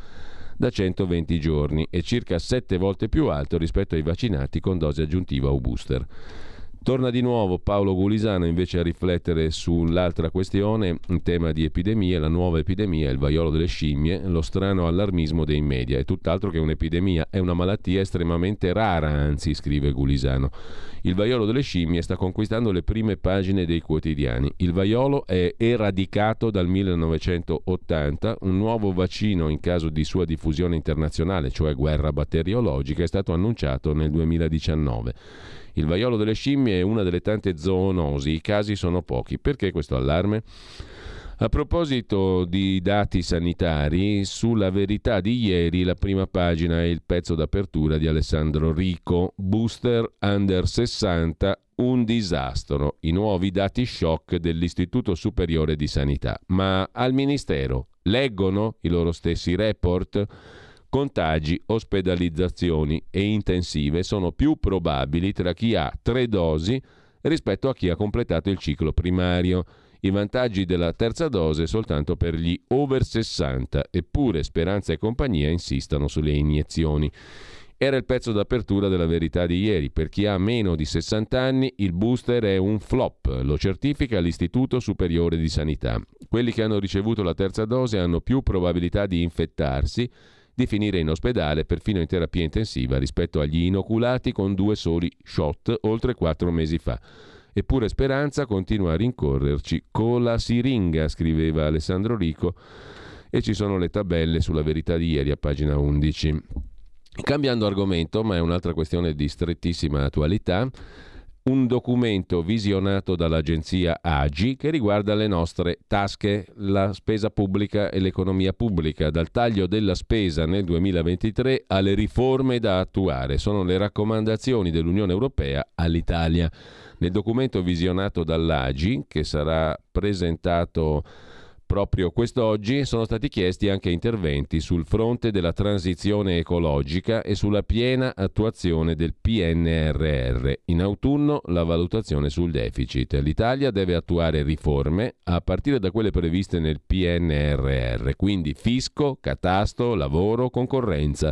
da 120 giorni e circa sette volte più alto rispetto ai vaccinati con dose aggiuntiva o booster. Torna di nuovo Paolo Gulisano invece a riflettere sull'altra questione, in tema di epidemie, la nuova epidemia, il vaiolo delle scimmie, lo strano allarmismo dei media. È tutt'altro che un'epidemia, è una malattia estremamente rara, anzi, scrive Gulisano. Il vaiolo delle scimmie sta conquistando le prime pagine dei quotidiani. Il vaiolo è eradicato dal 1980, un nuovo vaccino in caso di sua diffusione internazionale, cioè guerra batteriologica, è stato annunciato nel 2019. Il vaiolo delle scimmie è una delle tante zoonosi, i casi sono pochi. Perché questo allarme? A proposito di dati sanitari, sulla verità di ieri la prima pagina è il pezzo d'apertura di Alessandro Rico, booster under 60, un disastro, i nuovi dati shock dell'Istituto Superiore di Sanità. Ma al Ministero leggono i loro stessi report? Contagi, ospedalizzazioni e intensive sono più probabili tra chi ha tre dosi rispetto a chi ha completato il ciclo primario. I vantaggi della terza dose soltanto per gli over 60, eppure Speranza e compagnia insistono sulle iniezioni. Era il pezzo d'apertura della verità di ieri. Per chi ha meno di 60 anni il booster è un flop, lo certifica l'Istituto Superiore di Sanità. Quelli che hanno ricevuto la terza dose hanno più probabilità di infettarsi di finire in ospedale perfino in terapia intensiva rispetto agli inoculati con due soli shot oltre quattro mesi fa. Eppure Speranza continua a rincorrerci con la siringa, scriveva Alessandro Rico, e ci sono le tabelle sulla verità di ieri a pagina 11. Cambiando argomento, ma è un'altra questione di strettissima attualità, un documento visionato dall'agenzia AGI che riguarda le nostre tasche, la spesa pubblica e l'economia pubblica, dal taglio della spesa nel 2023 alle riforme da attuare. Sono le raccomandazioni dell'Unione Europea all'Italia. Nel documento visionato dall'AGI, che sarà presentato Proprio quest'oggi sono stati chiesti anche interventi sul fronte della transizione ecologica e sulla piena attuazione del PNRR. In autunno la valutazione sul deficit. L'Italia deve attuare riforme a partire da quelle previste nel PNRR, quindi fisco, catasto, lavoro, concorrenza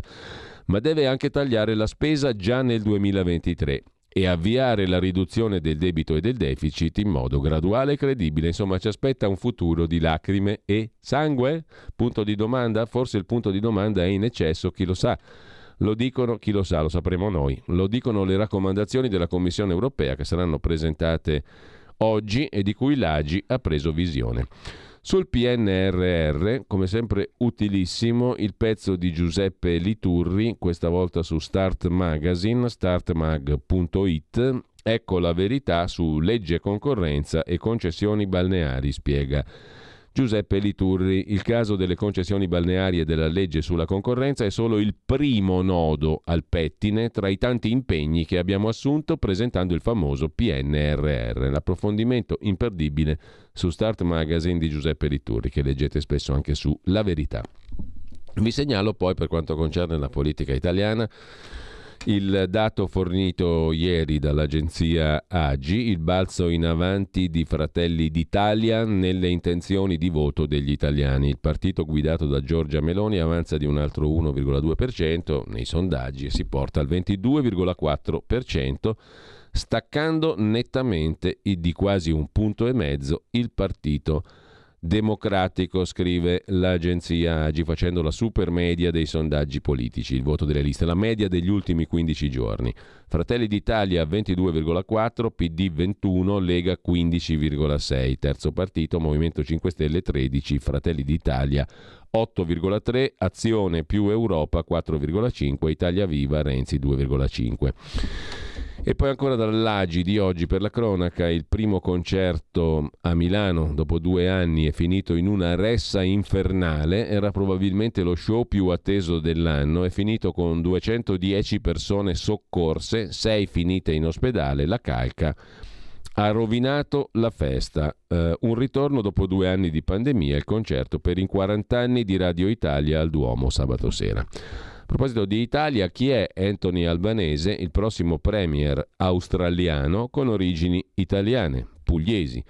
ma deve anche tagliare la spesa già nel 2023 e avviare la riduzione del debito e del deficit in modo graduale e credibile. Insomma, ci aspetta un futuro di lacrime e sangue? Punto di domanda? Forse il punto di domanda è in eccesso, chi lo sa. Lo dicono, chi lo sa, lo sapremo noi. Lo dicono le raccomandazioni della Commissione europea che saranno presentate oggi e di cui l'AGI ha preso visione. Sul PNRR, come sempre utilissimo, il pezzo di Giuseppe Liturri, questa volta su Start Magazine, startmag.it. Ecco la verità su legge concorrenza e concessioni balneari, spiega Giuseppe Liturri, il caso delle concessioni balneari e della legge sulla concorrenza è solo il primo nodo al pettine tra i tanti impegni che abbiamo assunto presentando il famoso PNRR, l'approfondimento imperdibile su Start Magazine di Giuseppe Liturri, che leggete spesso anche su La Verità. Vi segnalo poi per quanto concerne la politica italiana il dato fornito ieri dall'agenzia AGI, il balzo in avanti di Fratelli d'Italia nelle intenzioni di voto degli italiani. Il partito guidato da Giorgia Meloni avanza di un altro 1,2% nei sondaggi e si porta al 22,4%, staccando nettamente di quasi un punto e mezzo il partito democratico, scrive l'agenzia Agi, facendo la super media dei sondaggi politici, il voto delle liste, la media degli ultimi 15 giorni. Fratelli d'Italia 22,4, PD 21, Lega 15,6, terzo partito Movimento 5 Stelle 13, Fratelli d'Italia 8,3, Azione più Europa 4,5, Italia Viva Renzi 2,5. E poi ancora dall'Agi di oggi per la cronaca, il primo concerto a Milano dopo due anni è finito in una ressa infernale, era probabilmente lo show più atteso dell'anno, è finito con 210 persone soccorse, 6 finite in ospedale, la calca ha rovinato la festa. Uh, un ritorno dopo due anni di pandemia, il concerto per i 40 anni di Radio Italia al Duomo sabato sera. A proposito di Italia, chi è Anthony Albanese, il prossimo premier australiano con origini italiane, pugliesi?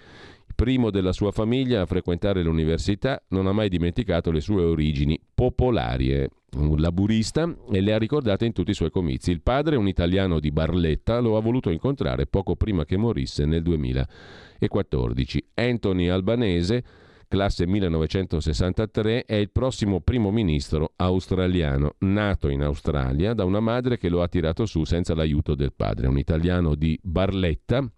primo della sua famiglia a frequentare l'università, non ha mai dimenticato le sue origini popolari. Un laburista e le ha ricordate in tutti i suoi comizi. Il padre, un italiano di Barletta, lo ha voluto incontrare poco prima che morisse nel 2014. Anthony Albanese classe 1963, è il prossimo primo ministro australiano, nato in Australia da una madre che lo ha tirato su senza l'aiuto del padre, un italiano di Barletta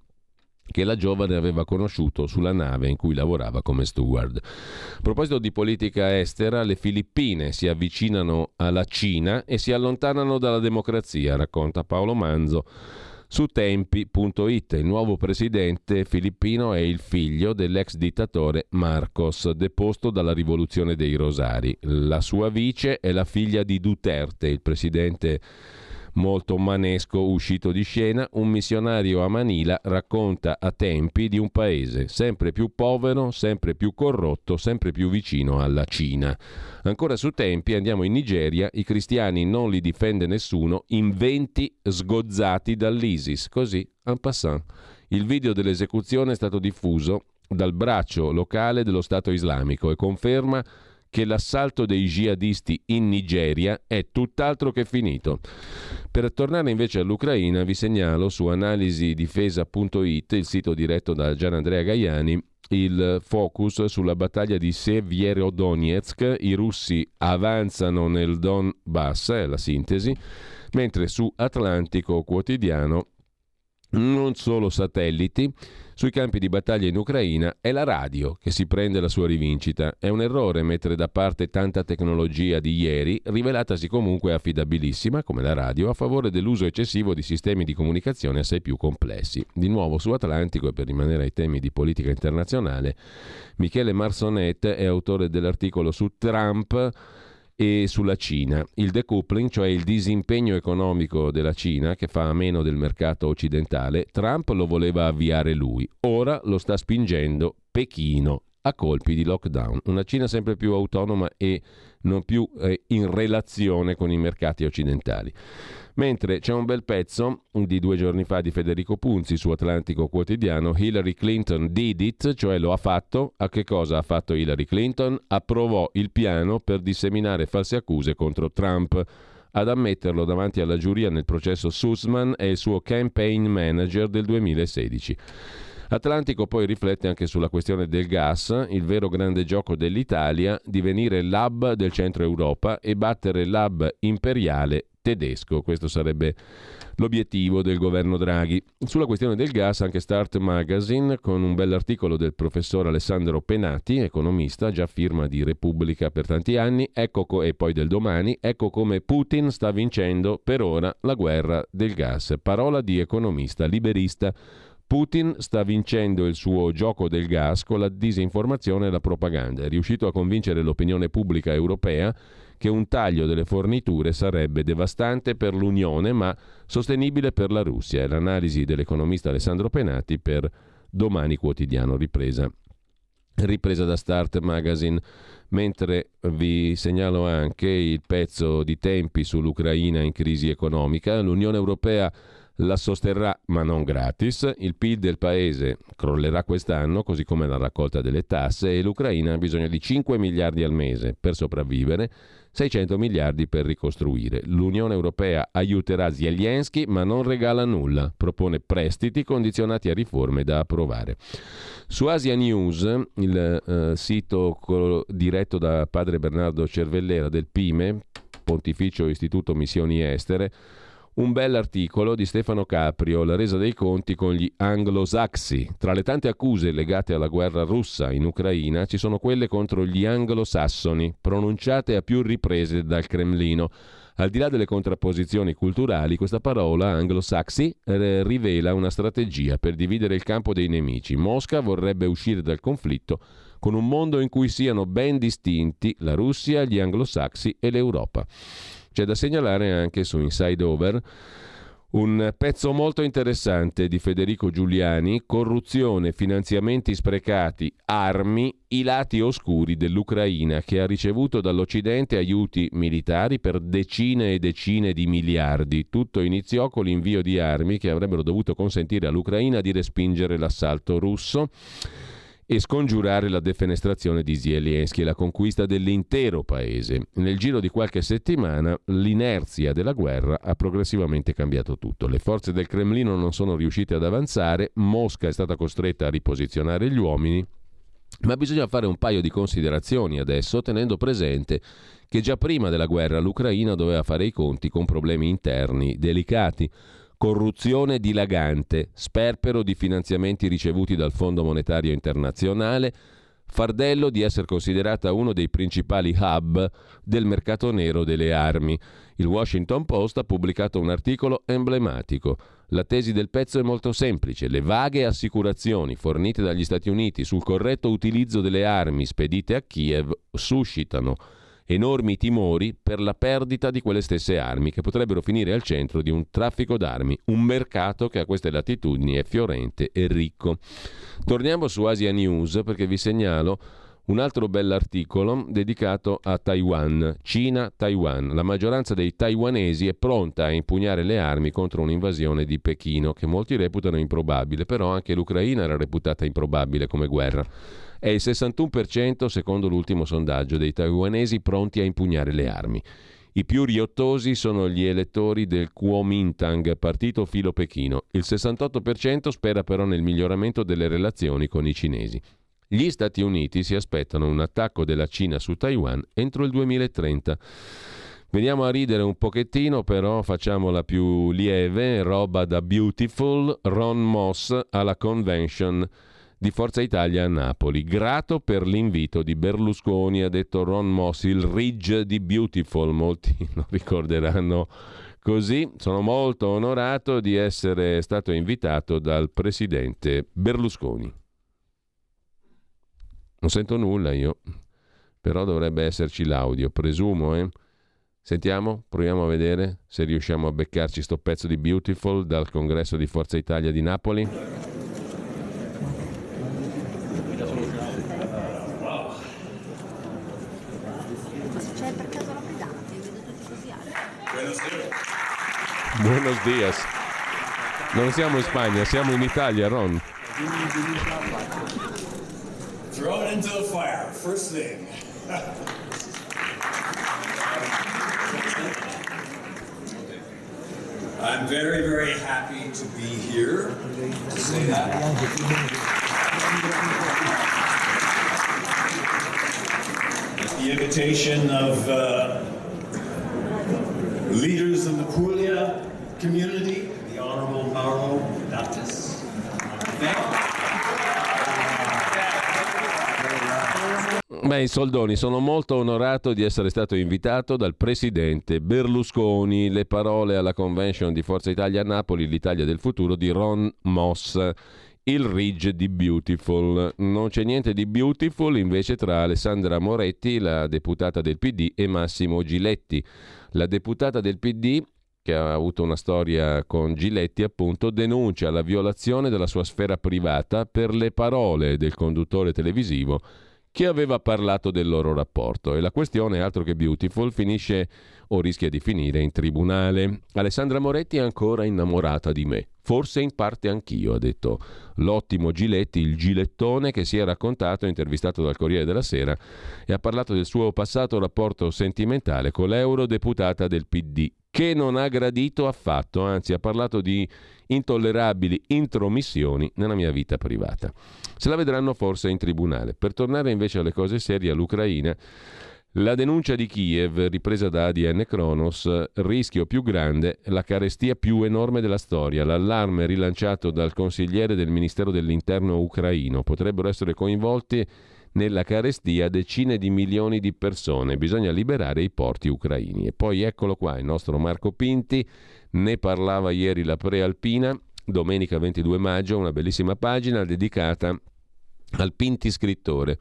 che la giovane aveva conosciuto sulla nave in cui lavorava come steward. A proposito di politica estera, le Filippine si avvicinano alla Cina e si allontanano dalla democrazia, racconta Paolo Manzo su tempi.it. Il nuovo presidente filippino è il figlio dell'ex dittatore Marcos, deposto dalla rivoluzione dei Rosari. La sua vice è la figlia di Duterte, il presidente molto manesco uscito di scena, un missionario a Manila racconta a tempi di un paese sempre più povero, sempre più corrotto, sempre più vicino alla Cina. Ancora su tempi andiamo in Nigeria, i cristiani non li difende nessuno, in 20 sgozzati dall'ISIS, così en passant. Il video dell'esecuzione è stato diffuso dal braccio locale dello Stato islamico e conferma che l'assalto dei jihadisti in Nigeria è tutt'altro che finito. Per tornare invece all'Ucraina vi segnalo su analisidifesa.it, il sito diretto da Gian Andrea Gaiani, il focus sulla battaglia di Sevierodonetsk, i russi avanzano nel Donbass, è la sintesi, mentre su Atlantico Quotidiano non solo satelliti, sui campi di battaglia in Ucraina è la radio che si prende la sua rivincita. È un errore mettere da parte tanta tecnologia di ieri, rivelatasi comunque affidabilissima, come la radio, a favore dell'uso eccessivo di sistemi di comunicazione assai più complessi. Di nuovo su Atlantico, e per rimanere ai temi di politica internazionale, Michele Marsonet è autore dell'articolo su Trump e sulla Cina. Il decoupling, cioè il disimpegno economico della Cina che fa a meno del mercato occidentale, Trump lo voleva avviare lui, ora lo sta spingendo Pechino a colpi di lockdown. Una Cina sempre più autonoma e non più eh, in relazione con i mercati occidentali. Mentre c'è un bel pezzo di due giorni fa di Federico Punzi su Atlantico Quotidiano, Hillary Clinton did it, cioè lo ha fatto. A che cosa ha fatto Hillary Clinton? Approvò il piano per disseminare false accuse contro Trump. Ad ammetterlo davanti alla giuria nel processo Sussman è il suo campaign manager del 2016. Atlantico poi riflette anche sulla questione del gas, il vero grande gioco dell'Italia, divenire l'hub del centro Europa e battere l'hub imperiale tedesco. Questo sarebbe l'obiettivo del governo Draghi. Sulla questione del gas anche Start Magazine con un bell'articolo del professor Alessandro Penati, economista, già firma di Repubblica per tanti anni, ecco co- e poi del domani, ecco come Putin sta vincendo per ora la guerra del gas. Parola di economista liberista Putin sta vincendo il suo gioco del gas con la disinformazione e la propaganda. È riuscito a convincere l'opinione pubblica europea che un taglio delle forniture sarebbe devastante per l'Unione ma sostenibile per la Russia. È l'analisi dell'economista Alessandro Penati per Domani Quotidiano, ripresa, ripresa da Start Magazine. Mentre vi segnalo anche il pezzo di tempi sull'Ucraina in crisi economica, l'Unione Europea la sosterrà ma non gratis, il PIL del paese crollerà quest'anno così come la raccolta delle tasse e l'Ucraina ha bisogno di 5 miliardi al mese per sopravvivere, 600 miliardi per ricostruire. L'Unione Europea aiuterà Zelensky ma non regala nulla, propone prestiti condizionati a riforme da approvare. Su Asia News, il eh, sito co- diretto da padre Bernardo Cervellera del PIME, Pontificio Istituto Missioni Estere, un bell'articolo di Stefano Caprio, la resa dei conti con gli anglosaxi. Tra le tante accuse legate alla guerra russa in Ucraina ci sono quelle contro gli anglosassoni, pronunciate a più riprese dal Cremlino. Al di là delle contrapposizioni culturali, questa parola anglosaxi eh, rivela una strategia per dividere il campo dei nemici. Mosca vorrebbe uscire dal conflitto con un mondo in cui siano ben distinti la Russia, gli anglosaxi e l'Europa. C'è da segnalare anche su Inside Over un pezzo molto interessante di Federico Giuliani, corruzione, finanziamenti sprecati, armi, i lati oscuri dell'Ucraina che ha ricevuto dall'Occidente aiuti militari per decine e decine di miliardi. Tutto iniziò con l'invio di armi che avrebbero dovuto consentire all'Ucraina di respingere l'assalto russo e scongiurare la defenestrazione di Zelensky e la conquista dell'intero paese. Nel giro di qualche settimana l'inerzia della guerra ha progressivamente cambiato tutto. Le forze del Cremlino non sono riuscite ad avanzare, Mosca è stata costretta a riposizionare gli uomini, ma bisogna fare un paio di considerazioni adesso, tenendo presente che già prima della guerra l'Ucraina doveva fare i conti con problemi interni delicati corruzione dilagante, sperpero di finanziamenti ricevuti dal Fondo Monetario Internazionale, fardello di essere considerata uno dei principali hub del mercato nero delle armi. Il Washington Post ha pubblicato un articolo emblematico. La tesi del pezzo è molto semplice. Le vaghe assicurazioni fornite dagli Stati Uniti sul corretto utilizzo delle armi spedite a Kiev suscitano enormi timori per la perdita di quelle stesse armi che potrebbero finire al centro di un traffico d'armi, un mercato che a queste latitudini è fiorente e ricco. Torniamo su Asia News perché vi segnalo un altro bell'articolo dedicato a Taiwan, Cina-Taiwan. La maggioranza dei taiwanesi è pronta a impugnare le armi contro un'invasione di Pechino, che molti reputano improbabile, però anche l'Ucraina era reputata improbabile come guerra. È il 61% secondo l'ultimo sondaggio dei taiwanesi pronti a impugnare le armi. I più riottosi sono gli elettori del Kuomintang, partito filo pechino. Il 68% spera però nel miglioramento delle relazioni con i cinesi. Gli Stati Uniti si aspettano un attacco della Cina su Taiwan entro il 2030. Veniamo a ridere un pochettino, però facciamola più lieve, roba da beautiful, Ron Moss alla convention di Forza Italia a Napoli. Grato per l'invito di Berlusconi, ha detto Ron Moss, il Ridge di Beautiful, molti <laughs> lo ricorderanno così. Sono molto onorato di essere stato invitato dal presidente Berlusconi. Non sento nulla io, però dovrebbe esserci l'audio, presumo, eh? Sentiamo, proviamo a vedere se riusciamo a beccarci sto pezzo di Beautiful dal congresso di Forza Italia di Napoli. Buenos dias. Non siamo in Spagna, siamo in Italia, Ron. Throw it into the fire, first thing. I'm very, very happy to be here to say that. At the invitation of uh, leaders of the Puglia community, the Honorable Mauro Dantas. Beh, Soldoni, sono molto onorato di essere stato invitato dal presidente Berlusconi. Le parole alla convention di Forza Italia a Napoli, l'Italia del futuro, di Ron Moss. Il Ridge di Beautiful. Non c'è niente di Beautiful invece tra Alessandra Moretti, la deputata del PD, e Massimo Giletti. La deputata del PD che ha avuto una storia con Giletti, appunto, denuncia la violazione della sua sfera privata per le parole del conduttore televisivo che aveva parlato del loro rapporto e la questione, altro che beautiful, finisce o rischia di finire in tribunale. Alessandra Moretti è ancora innamorata di me. Forse in parte anch'io, ha detto l'ottimo Giletti, il gilettone che si è raccontato, intervistato dal Corriere della Sera, e ha parlato del suo passato rapporto sentimentale con l'eurodeputata del PD, che non ha gradito affatto, anzi ha parlato di intollerabili intromissioni nella mia vita privata. Se la vedranno forse in tribunale. Per tornare invece alle cose serie all'Ucraina, la denuncia di Kiev, ripresa da ADN Kronos, rischio più grande, la carestia più enorme della storia, l'allarme rilanciato dal consigliere del Ministero dell'Interno ucraino. Potrebbero essere coinvolti nella carestia decine di milioni di persone. Bisogna liberare i porti ucraini. E poi eccolo qua, il nostro Marco Pinti, ne parlava ieri la Prealpina, domenica 22 maggio, una bellissima pagina dedicata al Pinti scrittore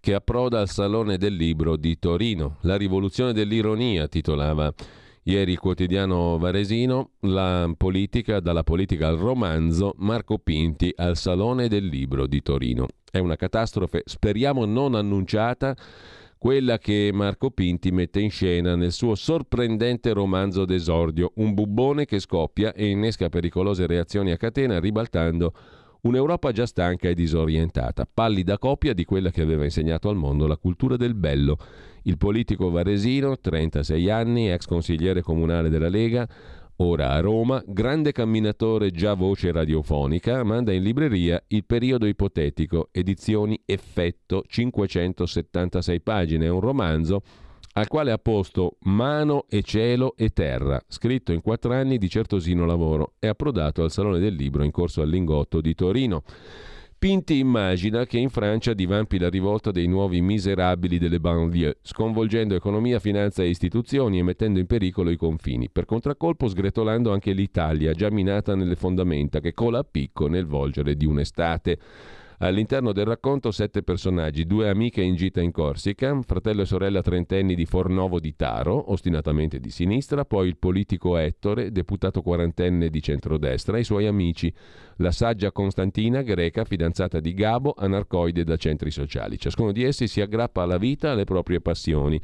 che approda al Salone del Libro di Torino. La rivoluzione dell'ironia titolava ieri il quotidiano varesino, la politica, dalla politica al romanzo, Marco Pinti al Salone del Libro di Torino. È una catastrofe, speriamo non annunciata, quella che Marco Pinti mette in scena nel suo sorprendente romanzo d'esordio, un bubbone che scoppia e innesca pericolose reazioni a catena ribaltando Un'Europa già stanca e disorientata, pallida copia di quella che aveva insegnato al mondo la cultura del bello. Il politico varesino, 36 anni, ex consigliere comunale della Lega, ora a Roma, grande camminatore già voce radiofonica, manda in libreria Il periodo ipotetico, edizioni Effetto, 576 pagine, un romanzo al quale ha posto Mano e cielo e terra, scritto in quattro anni di certosino lavoro, e approdato al Salone del Libro in corso al Lingotto di Torino. Pinti immagina che in Francia divampi la rivolta dei nuovi miserabili delle banlieue, sconvolgendo economia, finanza e istituzioni e mettendo in pericolo i confini, per contraccolpo sgretolando anche l'Italia, già minata nelle fondamenta, che cola a picco nel volgere di un'estate. All'interno del racconto sette personaggi, due amiche in gita in Corsica, fratello e sorella trentenni di Fornovo di Taro, ostinatamente di sinistra, poi il politico Ettore, deputato quarantenne di centrodestra, e i suoi amici, la saggia Costantina, greca, fidanzata di Gabo, anarcoide da centri sociali. Ciascuno di essi si aggrappa alla vita, alle proprie passioni.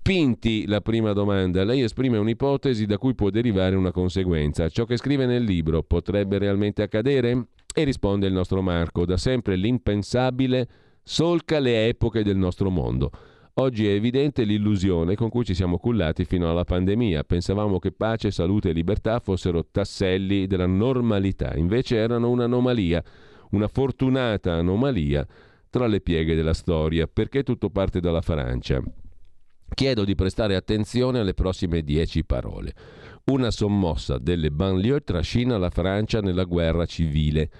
Pinti, la prima domanda. Lei esprime un'ipotesi da cui può derivare una conseguenza. Ciò che scrive nel libro potrebbe realmente accadere? E risponde il nostro Marco, da sempre l'impensabile solca le epoche del nostro mondo. Oggi è evidente l'illusione con cui ci siamo cullati fino alla pandemia. Pensavamo che pace, salute e libertà fossero tasselli della normalità, invece erano un'anomalia, una fortunata anomalia tra le pieghe della storia, perché tutto parte dalla Francia. Chiedo di prestare attenzione alle prossime dieci parole. Una sommossa delle banlieue trascina la Francia nella guerra civile.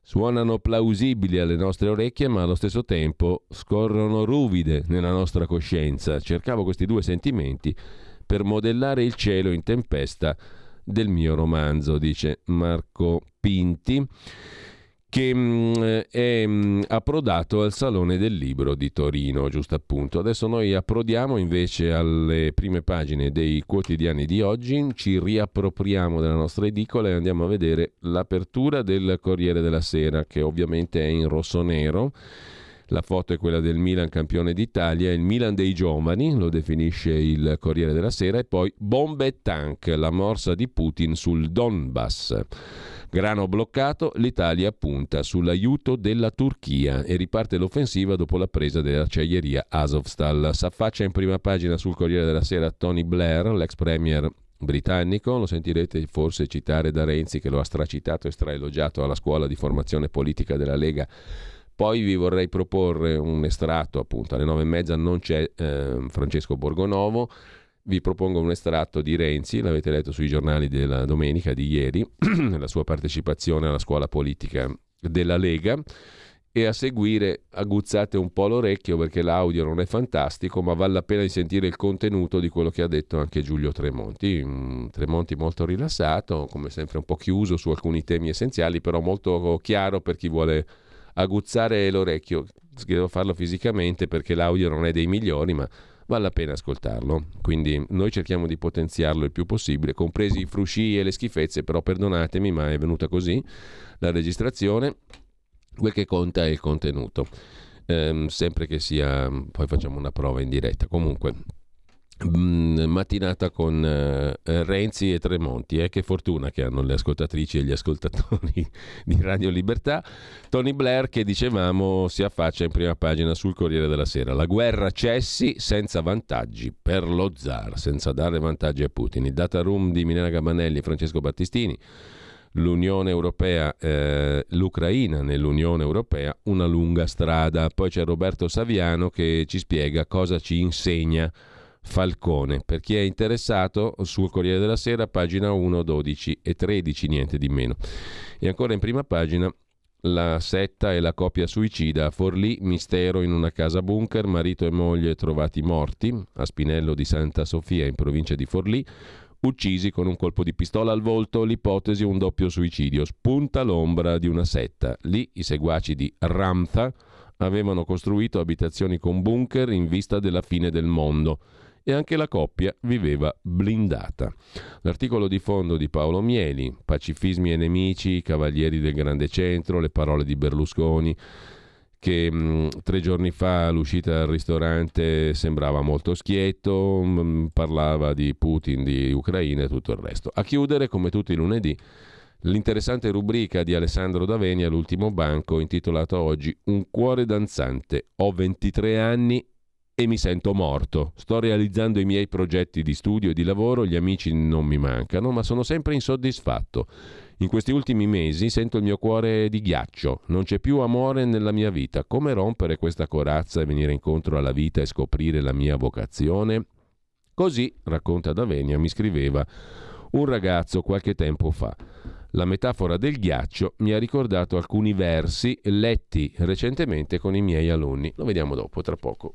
Suonano plausibili alle nostre orecchie, ma allo stesso tempo scorrono ruvide nella nostra coscienza. Cercavo questi due sentimenti per modellare il cielo in tempesta del mio romanzo, dice Marco Pinti che mh, mm, è mh, mm, approdato al Salone del Libro di Torino, giusto appunto. Adesso noi approdiamo invece alle prime pagine dei quotidiani di oggi, ci riappropriamo della nostra edicola e andiamo a vedere l'apertura del Corriere della Sera, che ovviamente è in rosso-nero. La foto è quella del Milan campione d'Italia, il Milan dei giovani, lo definisce il Corriere della Sera, e poi bombe e tank, la morsa di Putin sul Donbass. Grano bloccato, l'Italia punta sull'aiuto della Turchia e riparte l'offensiva dopo la presa dell'acciaieria Azovstal. S'affaccia in prima pagina sul Corriere della Sera Tony Blair, l'ex premier britannico, lo sentirete forse citare da Renzi che lo ha stracitato e straelogiato alla scuola di formazione politica della Lega poi vi vorrei proporre un estratto, appunto, alle nove e mezza non c'è eh, Francesco Borgonovo, vi propongo un estratto di Renzi, l'avete letto sui giornali della domenica di ieri, <clears throat> la sua partecipazione alla scuola politica della Lega e a seguire aguzzate un po' l'orecchio perché l'audio non è fantastico, ma vale la pena di sentire il contenuto di quello che ha detto anche Giulio Tremonti. Mm, Tremonti molto rilassato, come sempre un po' chiuso su alcuni temi essenziali, però molto chiaro per chi vuole aguzzare l'orecchio. Devo farlo fisicamente perché l'audio non è dei migliori, ma vale la pena ascoltarlo. Quindi noi cerchiamo di potenziarlo il più possibile, compresi i frusci e le schifezze, però perdonatemi, ma è venuta così la registrazione. Quel che conta è il contenuto. Ehm, sempre che sia, poi facciamo una prova in diretta. Comunque, mattinata con eh, Renzi e Tremonti. Eh? Che fortuna che hanno le ascoltatrici e gli ascoltatori <laughs> di Radio Libertà. Tony Blair, che dicevamo, si affaccia in prima pagina sul Corriere della Sera. La guerra cessi senza vantaggi per lo zar, senza dare vantaggi a Putin. Il data room di Milena Gabanelli e Francesco Battistini. L'Unione Europea, eh, l'Ucraina nell'Unione Europea, una lunga strada. Poi c'è Roberto Saviano che ci spiega cosa ci insegna Falcone. Per chi è interessato, sul Corriere della Sera, pagina 1, 12 e 13, niente di meno. E ancora in prima pagina la setta e la coppia suicida a Forlì, mistero in una casa bunker, marito e moglie trovati morti a Spinello di Santa Sofia in provincia di Forlì, uccisi con un colpo di pistola al volto, l'ipotesi un doppio suicidio, spunta l'ombra di una setta. Lì i seguaci di Ramtha avevano costruito abitazioni con bunker in vista della fine del mondo e anche la coppia viveva blindata. L'articolo di fondo di Paolo Mieli, Pacifismi e nemici, Cavalieri del Grande Centro, le parole di Berlusconi, che mh, mm, tre giorni fa all'uscita dal ristorante sembrava molto schietto, mh, mm, parlava di Putin, di Ucraina e tutto il resto. A chiudere, come tutti i lunedì, l'interessante rubrica di Alessandro Daveni all'ultimo banco intitolata oggi Un cuore danzante. Ho 23 anni e mi sento morto. Sto realizzando i miei progetti di studio e di lavoro, gli amici non mi mancano, ma sono sempre insoddisfatto. In questi ultimi mesi sento il mio cuore di ghiaccio, non c'è più amore nella mia vita. Come rompere questa corazza e venire incontro alla vita e scoprire la mia vocazione? Così, racconta Davenia, mi scriveva un ragazzo qualche tempo fa. La metafora del ghiaccio mi ha ricordato alcuni versi letti recentemente con i miei alunni. Lo vediamo dopo, tra poco.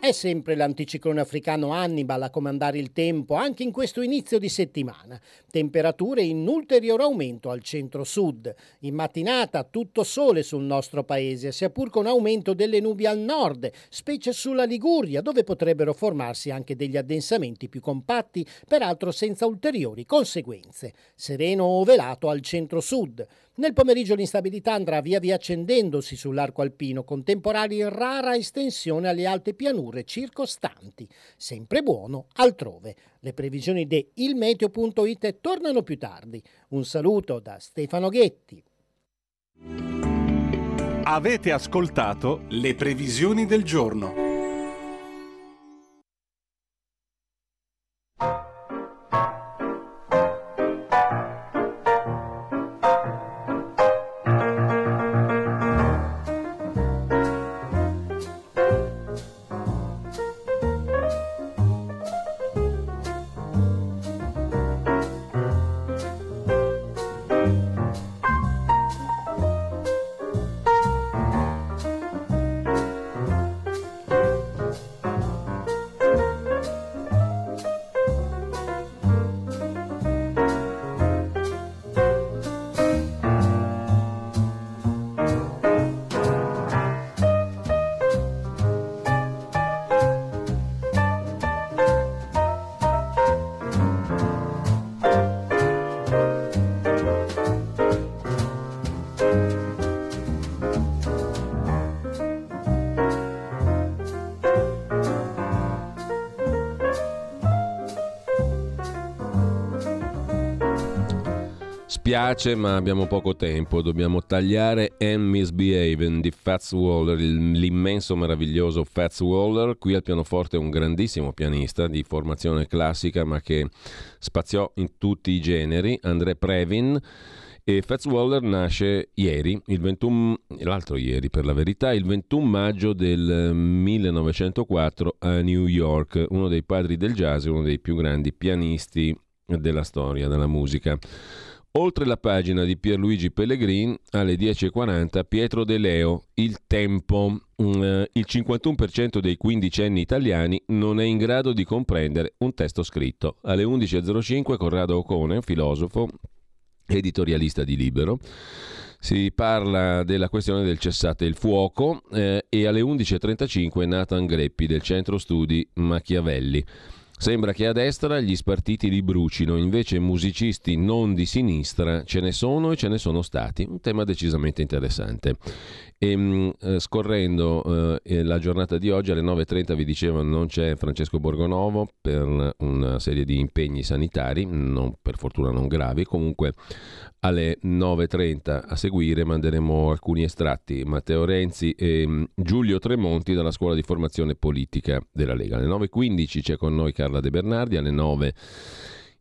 È sempre l'anticiclone africano Hannibal a comandare il tempo anche in questo inizio di settimana. Temperature in ulteriore aumento al centro-sud. In mattinata tutto sole sul nostro paese, sia pur con aumento delle nubi al nord, specie sulla Liguria, dove potrebbero formarsi anche degli addensamenti più compatti, peraltro senza ulteriori conseguenze. Sereno o velato al centro-sud. Nel pomeriggio l'instabilità andrà via via accendendosi sull'arco alpino, con temporali in rara estensione alle alte pianure circostanti. Sempre buono altrove. Le previsioni di ilmeteo.it tornano più tardi. Un saluto da Stefano Ghetti. Avete ascoltato le previsioni del giorno. Spiace, ma abbiamo poco tempo. Dobbiamo tagliare And Misbehaving di Fats Waller, l'immenso, meraviglioso Fats Waller. Qui al pianoforte un grandissimo pianista di formazione classica, ma che spaziò in tutti i generi, André Previn. E Fats Waller nasce ieri, 21, l'altro ieri per la verità, il 21 maggio del 1904 a New York, uno dei padri del jazz, uno dei più grandi pianisti della storia della musica. Oltre la pagina di Pierluigi Pellegrin, alle 10.40 Pietro De Leo, Il Tempo. Mm, il 51% dei quindicenni italiani non è in grado di comprendere un testo scritto. Alle 11.05 Corrado Ocone, filosofo, editorialista di Libero. Si parla della questione del cessate il fuoco eh, e alle 11.35 Nathan Greppi del centro studi Machiavelli. Sembra che a destra gli spartiti li brucino, invece musicisti non di sinistra ce ne sono e ce ne sono stati. Un tema decisamente interessante. E, ehm, eh, scorrendo eh, la giornata di oggi alle 9.30 vi dicevo non c'è Francesco Borgonovo per una serie di impegni sanitari, non, per fortuna non gravi, comunque alle 9.30 a seguire manderemo alcuni estratti, Matteo Renzi e mm, Giulio Tremonti dalla scuola di formazione politica della Lega. Alle 9.15 c'è con noi Carla De Bernardi, alle 9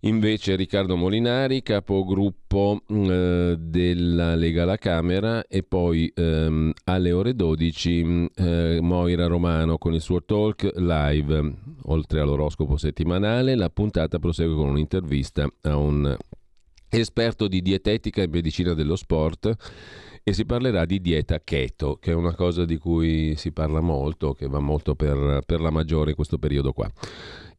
Invece Riccardo Molinari, capogruppo mm, eh, della Lega alla Camera e poi ehm, alle ore 12 mm, eh, Moira Romano con il suo talk live. Oltre all'oroscopo settimanale, la puntata prosegue con un'intervista a un esperto di dietetica e medicina dello sport e si parlerà di dieta keto, che è una cosa di cui si parla molto, che va molto per, per la maggiore in questo periodo qua.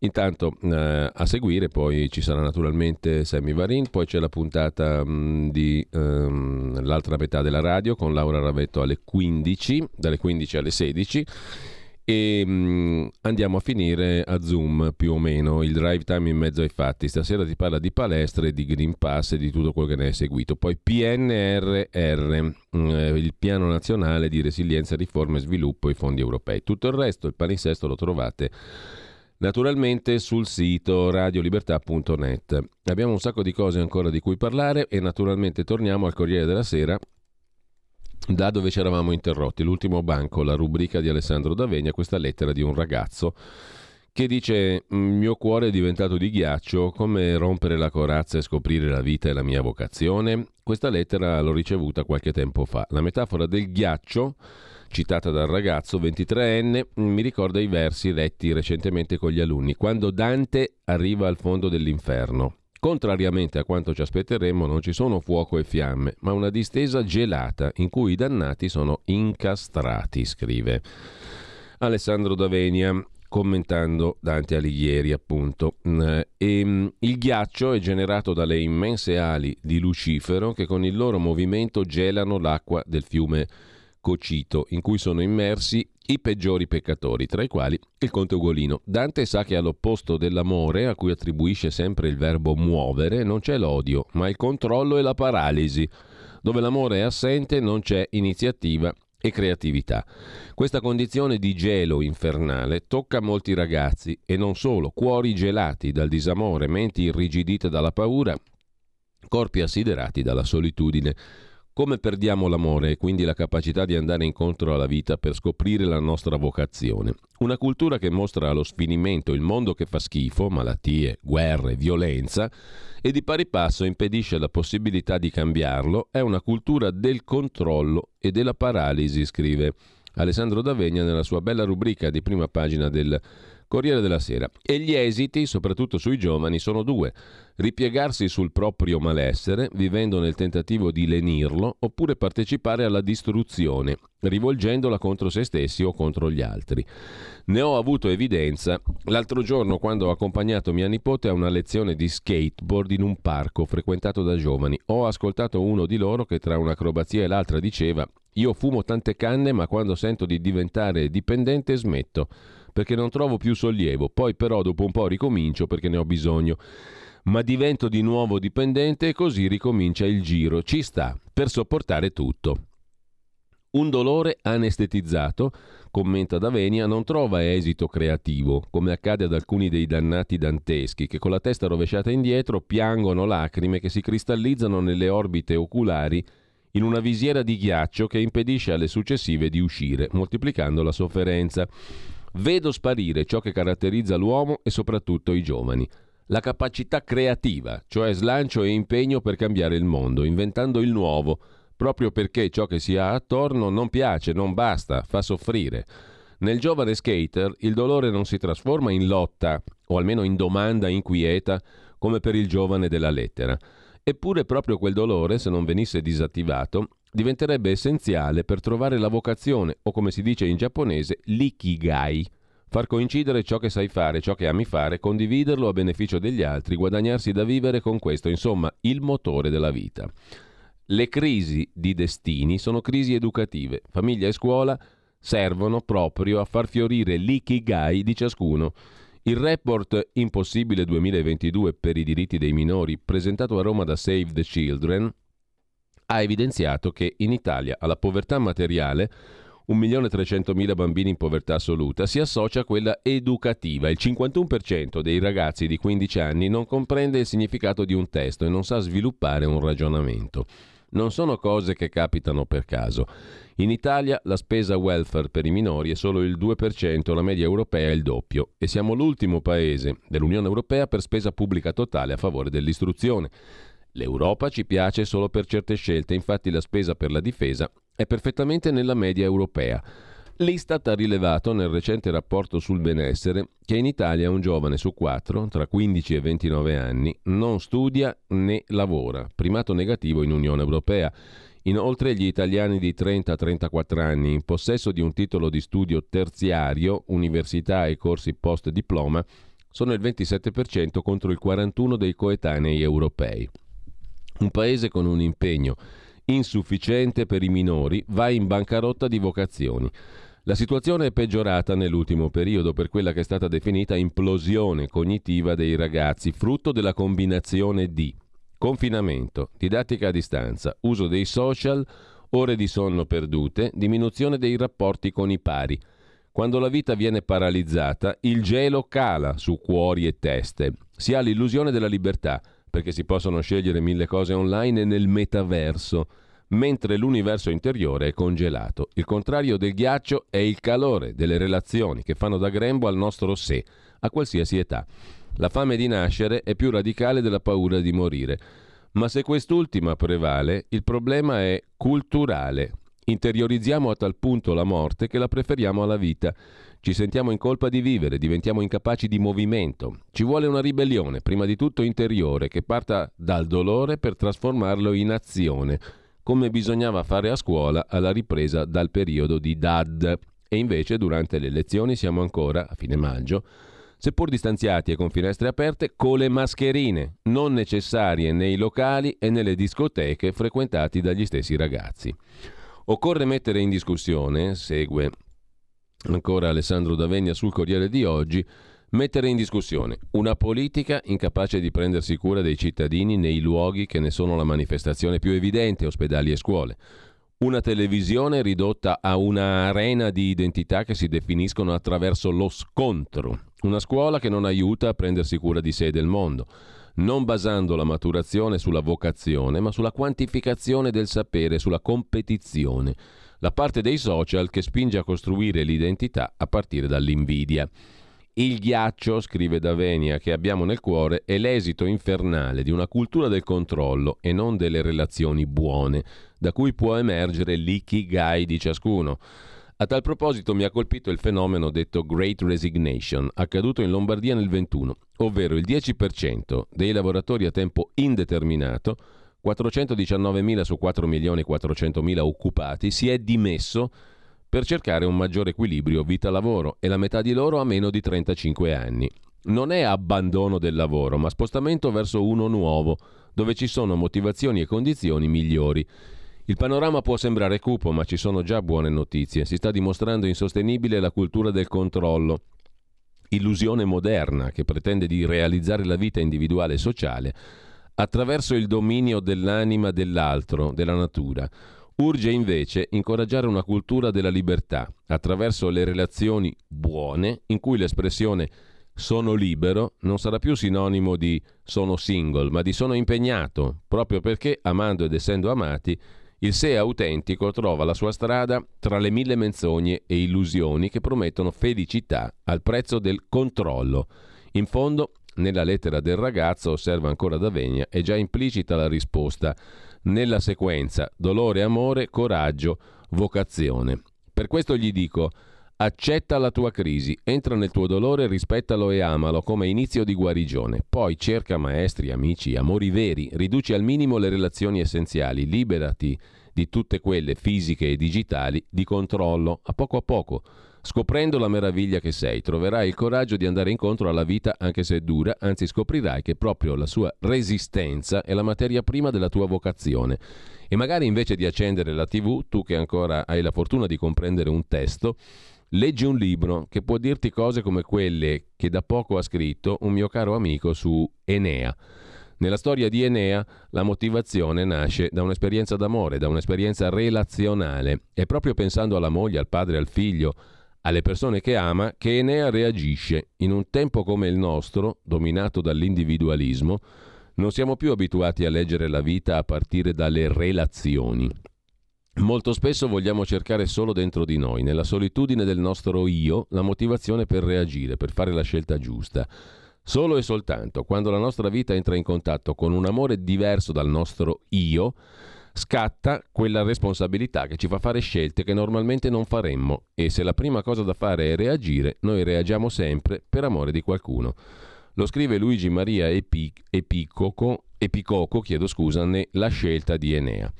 Intanto eh, a seguire poi ci sarà naturalmente Sammy Varin, poi c'è la puntata mh, mm, di um, l'altra metà della radio con Laura Ravetto alle 15, dalle 15 alle 16 e mh, mm, andiamo a finire a Zoom più o meno il drive time in mezzo ai fatti. Stasera si parla di palestre, di Green Pass e di tutto quello che ne è seguito. Poi PNRR, mh, mm, eh, il piano nazionale di resilienza, riforma e sviluppo, i fondi europei. Tutto il resto, il palinsesto lo trovate naturalmente sul sito radiolibertà.net. Abbiamo un sacco di cose ancora di cui parlare e naturalmente torniamo al Corriere della Sera da dove ci eravamo interrotti. L'ultimo banco, la rubrica di Alessandro D'Avegna, questa lettera di un ragazzo che dice il mio cuore è diventato di ghiaccio, come rompere la corazza e scoprire la vita e la mia vocazione. Questa lettera l'ho ricevuta qualche tempo fa. La metafora del ghiaccio citata dal ragazzo 23enne, mi ricorda i versi letti recentemente con gli alunni, quando Dante arriva al fondo dell'inferno. Contrariamente a quanto ci aspetteremmo, non ci sono fuoco e fiamme, ma una distesa gelata in cui i dannati sono incastrati, scrive Alessandro Davenia commentando Dante Alighieri, appunto. E, ehm, il ghiaccio è generato dalle immense ali di Lucifero che con il loro movimento gelano l'acqua del fiume Cocito, in cui sono immersi i peggiori peccatori, tra i quali il conte Ugolino. Dante sa che all'opposto dell'amore, a cui attribuisce sempre il verbo muovere, non c'è l'odio, ma il controllo e la paralisi. Dove l'amore è assente non c'è iniziativa e creatività. Questa condizione di gelo infernale tocca molti ragazzi e non solo, cuori gelati dal disamore, menti irrigidite dalla paura, corpi assiderati dalla solitudine. Come perdiamo l'amore e quindi la capacità di andare incontro alla vita per scoprire la nostra vocazione? Una cultura che mostra allo sfinimento il mondo che fa schifo, malattie, guerre, violenza, e di pari passo impedisce la possibilità di cambiarlo, è una cultura del controllo e della paralisi, scrive Alessandro D'Avegna nella sua bella rubrica di prima pagina del Corriere della Sera. E gli esiti, soprattutto sui giovani, sono due. Ripiegarsi sul proprio malessere, vivendo nel tentativo di lenirlo, oppure partecipare alla distruzione, rivolgendola contro se stessi o contro gli altri. Ne ho avuto evidenza l'altro giorno quando ho accompagnato mia nipote a una lezione di skateboard in un parco frequentato da giovani. Ho ascoltato uno di loro che tra un'acrobazia e l'altra diceva io fumo tante canne ma quando sento di diventare dipendente smetto perché non trovo più sollievo, poi però dopo un po' ricomincio perché ne ho bisogno. Ma divento di nuovo dipendente e così ricomincia il giro. Ci sta per sopportare tutto. Un dolore anestetizzato, commenta Davenia, non trova esito creativo, come accade ad alcuni dei dannati danteschi che con la testa rovesciata indietro piangono lacrime che si cristallizzano nelle orbite oculari in una visiera di ghiaccio che impedisce alle successive di uscire, moltiplicando la sofferenza. Vedo sparire ciò che caratterizza l'uomo e soprattutto i giovani. La capacità creativa, cioè slancio e impegno per cambiare il mondo, inventando il nuovo, proprio perché ciò che si ha attorno non piace, non basta, fa soffrire. Nel giovane skater il dolore non si trasforma in lotta, o almeno in domanda inquieta, come per il giovane della lettera. Eppure proprio quel dolore, se non venisse disattivato, diventerebbe essenziale per trovare la vocazione, o come si dice in giapponese, l'ikigai. Far coincidere ciò che sai fare, ciò che ami fare, condividerlo a beneficio degli altri, guadagnarsi da vivere con questo, insomma, il motore della vita. Le crisi di destini sono crisi educative. Famiglia e scuola servono proprio a far fiorire l'ikigai di ciascuno. Il report Impossibile 2022 per i diritti dei minori, presentato a Roma da Save the Children, ha evidenziato che in Italia alla povertà materiale 1.300.000 bambini in povertà assoluta si associa a quella educativa. Il 51% dei ragazzi di 15 anni non comprende il significato di un testo e non sa sviluppare un ragionamento. Non sono cose che capitano per caso. In Italia la spesa welfare per i minori è solo il 2%, la media europea è il doppio e siamo l'ultimo paese dell'Unione Europea per spesa pubblica totale a favore dell'istruzione. L'Europa ci piace solo per certe scelte, infatti la spesa per la difesa è perfettamente nella media europea. L'Istat ha rilevato nel recente rapporto sul benessere che in Italia un giovane su quattro, tra 15 e 29 anni, non studia né lavora, primato negativo in Unione Europea. Inoltre gli italiani di 30-34 anni in possesso di un titolo di studio terziario, università e corsi post diploma, sono il 27% contro il 41% dei coetanei europei. Un paese con un impegno insufficiente per i minori va in bancarotta di vocazioni. La situazione è peggiorata nell'ultimo periodo per quella che è stata definita implosione cognitiva dei ragazzi, frutto della combinazione di confinamento, didattica a distanza, uso dei social, ore di sonno perdute, diminuzione dei rapporti con i pari. Quando la vita viene paralizzata, il gelo cala su cuori e teste. Si ha l'illusione della libertà, perché si possono scegliere mille cose online nel metaverso, mentre l'universo interiore è congelato. Il contrario del ghiaccio è il calore delle relazioni che fanno da grembo al nostro sé, a qualsiasi età. La fame di nascere è più radicale della paura di morire. Ma se quest'ultima prevale, il problema è culturale. Interiorizziamo a tal punto la morte che la preferiamo alla vita. Ci sentiamo in colpa di vivere, diventiamo incapaci di movimento. Ci vuole una ribellione, prima di tutto interiore, che parta dal dolore per trasformarlo in azione, come bisognava fare a scuola alla ripresa dal periodo di DAD. E invece durante le lezioni siamo ancora, a fine maggio, seppur distanziati e con finestre aperte, con le mascherine, non necessarie nei locali e nelle discoteche frequentati dagli stessi ragazzi. Occorre mettere in discussione, segue ancora Alessandro Davegna sul Corriere di oggi, Mettere in discussione una politica incapace di prendersi cura dei cittadini nei luoghi che ne sono la manifestazione più evidente, ospedali e scuole. Una televisione ridotta a una arena di identità che si definiscono attraverso lo scontro. Una scuola che non aiuta a prendersi cura di sé e del mondo, non basando la maturazione sulla vocazione, ma sulla quantificazione del sapere, sulla competizione. La parte dei social che spinge a costruire l'identità a partire dall'invidia. Il ghiaccio, scrive Davenia, che abbiamo nel cuore è l'esito infernale di una cultura del controllo e non delle relazioni buone, da cui può emergere l'ikigai di ciascuno. A tal proposito mi ha colpito il fenomeno detto Great Resignation, accaduto in Lombardia nel 21, ovvero il 10% dei lavoratori a tempo indeterminato, 419.000 su 4.400.000 occupati, si è dimesso per cercare un maggiore equilibrio vita-lavoro e la metà di loro ha meno di 35 anni. Non è abbandono del lavoro, ma spostamento verso uno nuovo, dove ci sono motivazioni e condizioni migliori. Il panorama può sembrare cupo, ma ci sono già buone notizie. Si sta dimostrando insostenibile la cultura del controllo, illusione moderna che pretende di realizzare la vita individuale e sociale attraverso il dominio dell'anima dell'altro, della natura Urge invece incoraggiare una cultura della libertà attraverso le relazioni buone in cui l'espressione sono libero non sarà più sinonimo di sono single, ma di sono impegnato, proprio perché, amando ed essendo amati, il sé autentico trova la sua strada tra le mille menzogne e illusioni che promettono felicità al prezzo del controllo. In fondo, nella lettera del ragazzo, osserva ancora Davegna, è già implicita la risposta nella sequenza dolore, amore, coraggio, vocazione. Per questo gli dico, accetta la tua crisi, entra nel tuo dolore, rispettalo e amalo come inizio di guarigione. Poi cerca maestri, amici, amori veri, riduci al minimo le relazioni essenziali, liberati di tutte quelle fisiche e digitali di controllo, a poco a poco Scoprendo la meraviglia che sei, troverai il coraggio di andare incontro alla vita anche se è dura, anzi scoprirai che proprio la sua resistenza è la materia prima della tua vocazione. E magari invece di accendere la TV, tu che ancora hai la fortuna di comprendere un testo, leggi un libro che può dirti cose come quelle che da poco ha scritto un mio caro amico su Enea. Nella storia di Enea la motivazione nasce da un'esperienza d'amore, da un'esperienza relazionale. E proprio pensando alla moglie, al padre, al figlio, alle persone che ama che Enea reagisce. In un tempo come il nostro, dominato dall'individualismo, non siamo più abituati a leggere la vita a partire dalle relazioni. Molto spesso vogliamo cercare solo dentro di noi, nella solitudine del nostro io, la motivazione per reagire, per fare la scelta giusta. Solo e soltanto quando la nostra vita entra in contatto con un amore diverso dal nostro io, scatta quella responsabilità che ci fa fare scelte che normalmente non faremmo e se la prima cosa da fare è reagire, noi reagiamo sempre per amore di qualcuno. Lo scrive Luigi Maria Epic- Epicoco, Epicoco chiedo scusa, ne La scelta di Enea.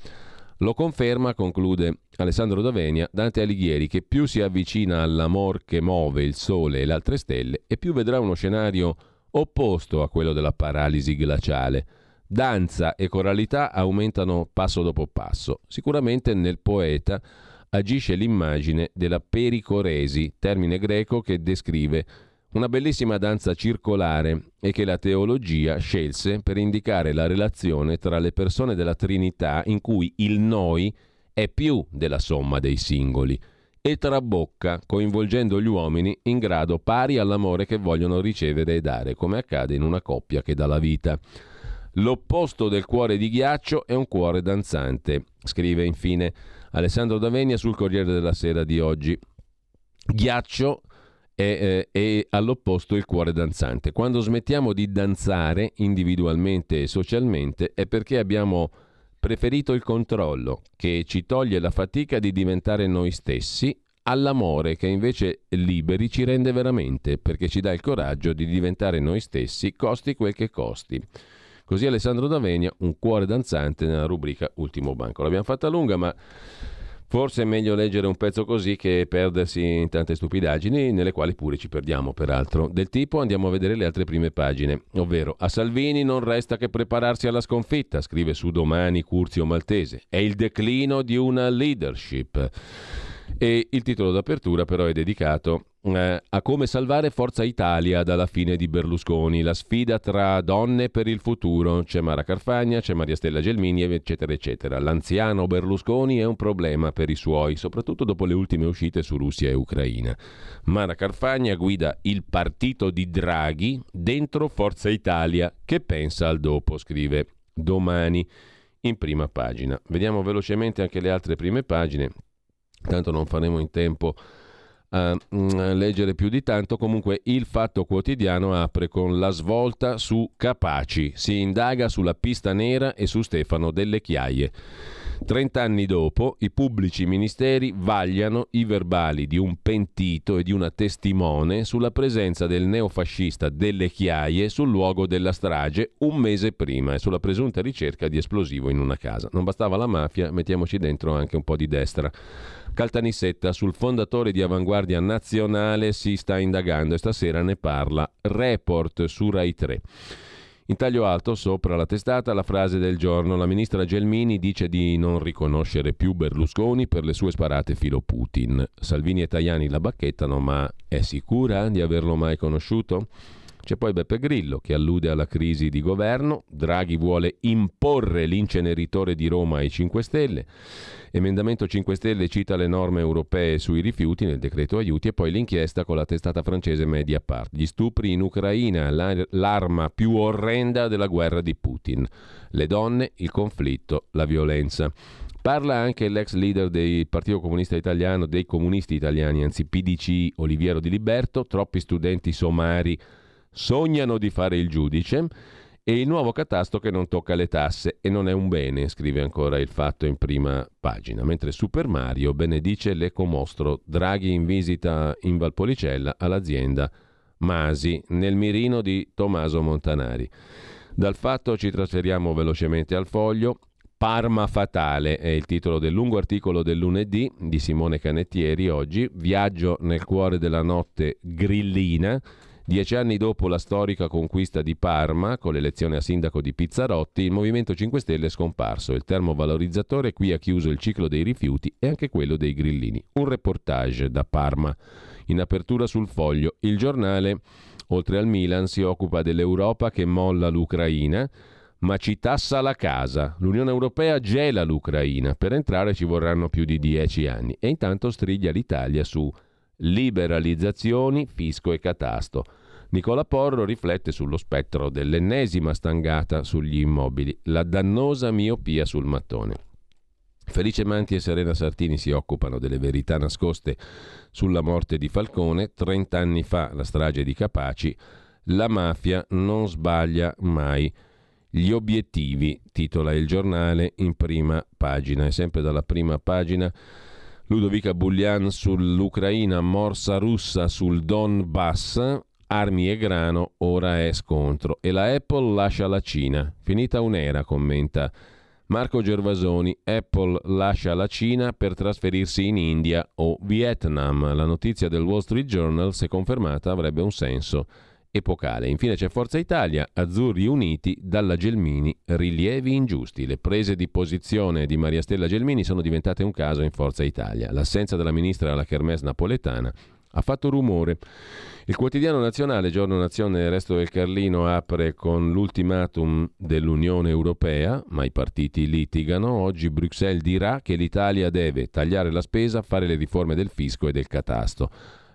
Lo conferma, conclude Alessandro Davenia, Dante Alighieri, che più si avvicina all'amor che muove il sole e le altre stelle e più vedrà uno scenario opposto a quello della paralisi glaciale Danza e coralità aumentano passo dopo passo. Sicuramente nel poeta agisce l'immagine della pericoresi, termine greco che descrive una bellissima danza circolare e che la teologia scelse per indicare la relazione tra le persone della Trinità in cui il noi è più della somma dei singoli e trabocca, coinvolgendo gli uomini in grado pari all'amore che vogliono ricevere e dare, come accade in una coppia che dà la vita. L'opposto del cuore di ghiaccio è un cuore danzante, scrive infine Alessandro Davenia sul Corriere della Sera di oggi. Ghiaccio è, eh, è, all'opposto il cuore danzante. Quando smettiamo di danzare individualmente e socialmente è perché abbiamo preferito il controllo, che ci toglie la fatica di diventare noi stessi, all'amore che invece liberi ci rende veramente, perché ci dà il coraggio di diventare noi stessi, costi quel che costi. Così Alessandro Davenia, un cuore danzante nella rubrica Ultimo Banco. L'abbiamo fatta lunga, ma forse è meglio leggere un pezzo così che perdersi in tante stupidaggini, nelle quali pure ci perdiamo, peraltro. Del tipo andiamo a vedere le altre prime pagine, ovvero a Salvini non resta che prepararsi alla sconfitta, scrive su domani Curzio Maltese. È il declino di una leadership. E il titolo d'apertura però è dedicato eh, a come salvare Forza Italia dalla fine di Berlusconi, la sfida tra donne per il futuro. C'è Mara Carfagna, c'è Maria Stella Gelmini, eccetera, eccetera. L'anziano Berlusconi è un problema per i suoi, soprattutto dopo le ultime uscite su Russia e Ucraina. Mara Carfagna guida il partito di Draghi dentro Forza Italia, che pensa al dopo, scrive domani in prima pagina. Vediamo velocemente anche le altre prime pagine, tanto non faremo in tempo mm, leggere più di tanto. Comunque il Fatto Quotidiano apre con la svolta su Capaci. Si indaga sulla pista nera e su Stefano delle Chiaie. Trent'anni dopo, i pubblici ministeri vagliano i verbali di un pentito e di una testimone sulla presenza del neofascista delle Chiaie sul luogo della strage un mese prima e sulla presunta ricerca di esplosivo in una casa. Non bastava la mafia, mettiamoci dentro anche un po' di destra. Caltanissetta, sul fondatore di Avanguardia Nazionale si sta indagando e stasera ne parla Report su Rai 3. In taglio alto, sopra la testata, la frase del giorno. La ministra Gelmini dice di non riconoscere più Berlusconi per le sue sparate filo Putin. Salvini e Tajani la bacchettano, ma è sicura di averlo mai conosciuto? C'è poi Beppe Grillo che allude alla crisi di governo, Draghi vuole imporre l'inceneritore di Roma ai 5 Stelle, emendamento 5 Stelle cita le norme europee sui rifiuti nel decreto aiuti e poi l'inchiesta con la testata francese Mediapart. Gli stupri in Ucraina, l'arma più orrenda della guerra di Putin. Le donne, il conflitto, la violenza. Parla anche l'ex leader del Partito Comunista Italiano, dei comunisti italiani, anzi PDC, Oliviero Di Liberto, troppi studenti somari sognano di fare il giudice e il nuovo catasto che non tocca le tasse e non è un bene, scrive ancora il fatto in prima pagina. Mentre Super Mario benedice l'ecomostro Draghi in visita in Valpolicella all'azienda Masi nel mirino di Tommaso Montanari. Dal fatto ci trasferiamo velocemente al foglio. Parma fatale è il titolo del lungo articolo del lunedì di Simone Canettieri oggi. Viaggio nel cuore della notte grillina Dieci anni dopo la storica conquista di Parma, con l'elezione a sindaco di Pizzarotti, il Movimento 5 Stelle è scomparso. Il termovalorizzatore qui ha chiuso il ciclo dei rifiuti e anche quello dei grillini. Un reportage da Parma. In apertura sul foglio, il giornale, oltre al Milan, si occupa dell'Europa che molla l'Ucraina ma ci tassa la casa. L'Unione Europea gela l'Ucraina. Per entrare ci vorranno più di dieci anni. E intanto striglia l'Italia su liberalizzazioni, fisco e catasto. Nicola Porro riflette sullo spettro dell'ennesima stangata sugli immobili, la dannosa miopia sul mattone. Felice Manti e Serena Sartini si occupano delle verità nascoste sulla morte di Falcone. Trent'anni fa la strage di Capaci. La mafia non sbaglia mai. Gli obiettivi, titola il giornale in prima pagina. E sempre dalla prima pagina Ludovica Bullian sull'Ucraina, morsa russa sul Donbass, armi e grano, ora è scontro. E la Apple lascia la Cina. Finita un'era, commenta Marco Gervasoni. Apple lascia la Cina per trasferirsi in India o Vietnam. La notizia del Wall Street Journal, se confermata, avrebbe un senso epocale. Infine c'è Forza Italia, Azzurri Uniti, dalla Gelmini, rilievi ingiusti. Le prese di posizione di Maria Stella Gelmini sono diventate un caso in Forza Italia. L'assenza della ministra alla Kermesse napoletana ha fatto rumore. Il quotidiano nazionale, Giorno Nazione e il resto del Carlino, apre con l'ultimatum dell'Unione Europea, ma i partiti litigano. Oggi Bruxelles dirà che l'Italia deve tagliare la spesa, fare le riforme del fisco e del catasto.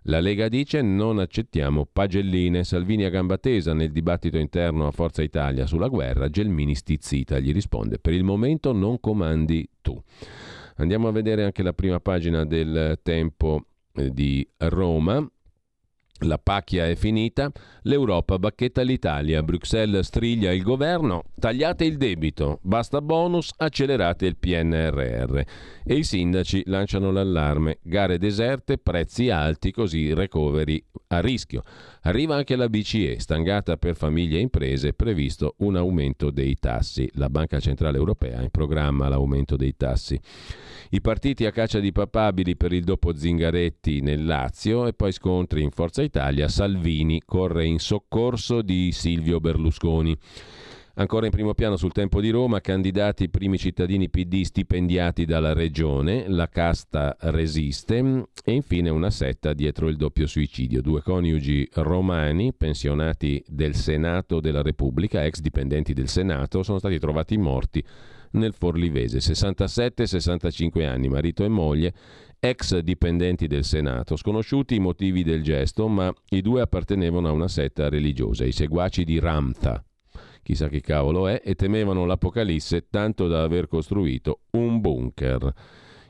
La Lega dice non accettiamo pagelline. Salvini a gamba tesa nel dibattito interno a Forza Italia sulla guerra. Gelmini stizzita gli risponde per il momento non comandi tu. Andiamo a vedere anche la prima pagina del Tempo eh, di Roma. La pacchia è finita, l'Europa bacchetta l'Italia, Bruxelles striglia il governo, tagliate il debito, basta bonus, accelerate il PNRR. E i sindaci lanciano l'allarme, gare deserte, prezzi alti, così recovery a rischio. Arriva anche la BCE, stangata per famiglie e imprese, previsto un aumento dei tassi. La Banca Centrale Europea in programma l'aumento dei tassi. I partiti a caccia di papabili per il dopo Zingaretti nel Lazio e poi scontri in Forza Italia. Salvini corre in soccorso di Silvio Berlusconi. Ancora in primo piano sul tempo di Roma, candidati primi cittadini PD stipendiati dalla regione, la casta resiste e infine una setta dietro il doppio suicidio. Due coniugi romani, pensionati del Senato della Repubblica, ex dipendenti del Senato, sono stati trovati morti nel Forlivese, 67-65 anni, marito e moglie, ex dipendenti del Senato, sconosciuti i motivi del gesto, ma i due appartenevano a una setta religiosa, i seguaci di Ramtha, chissà chi cavolo è, e temevano l'Apocalisse tanto da aver costruito un bunker.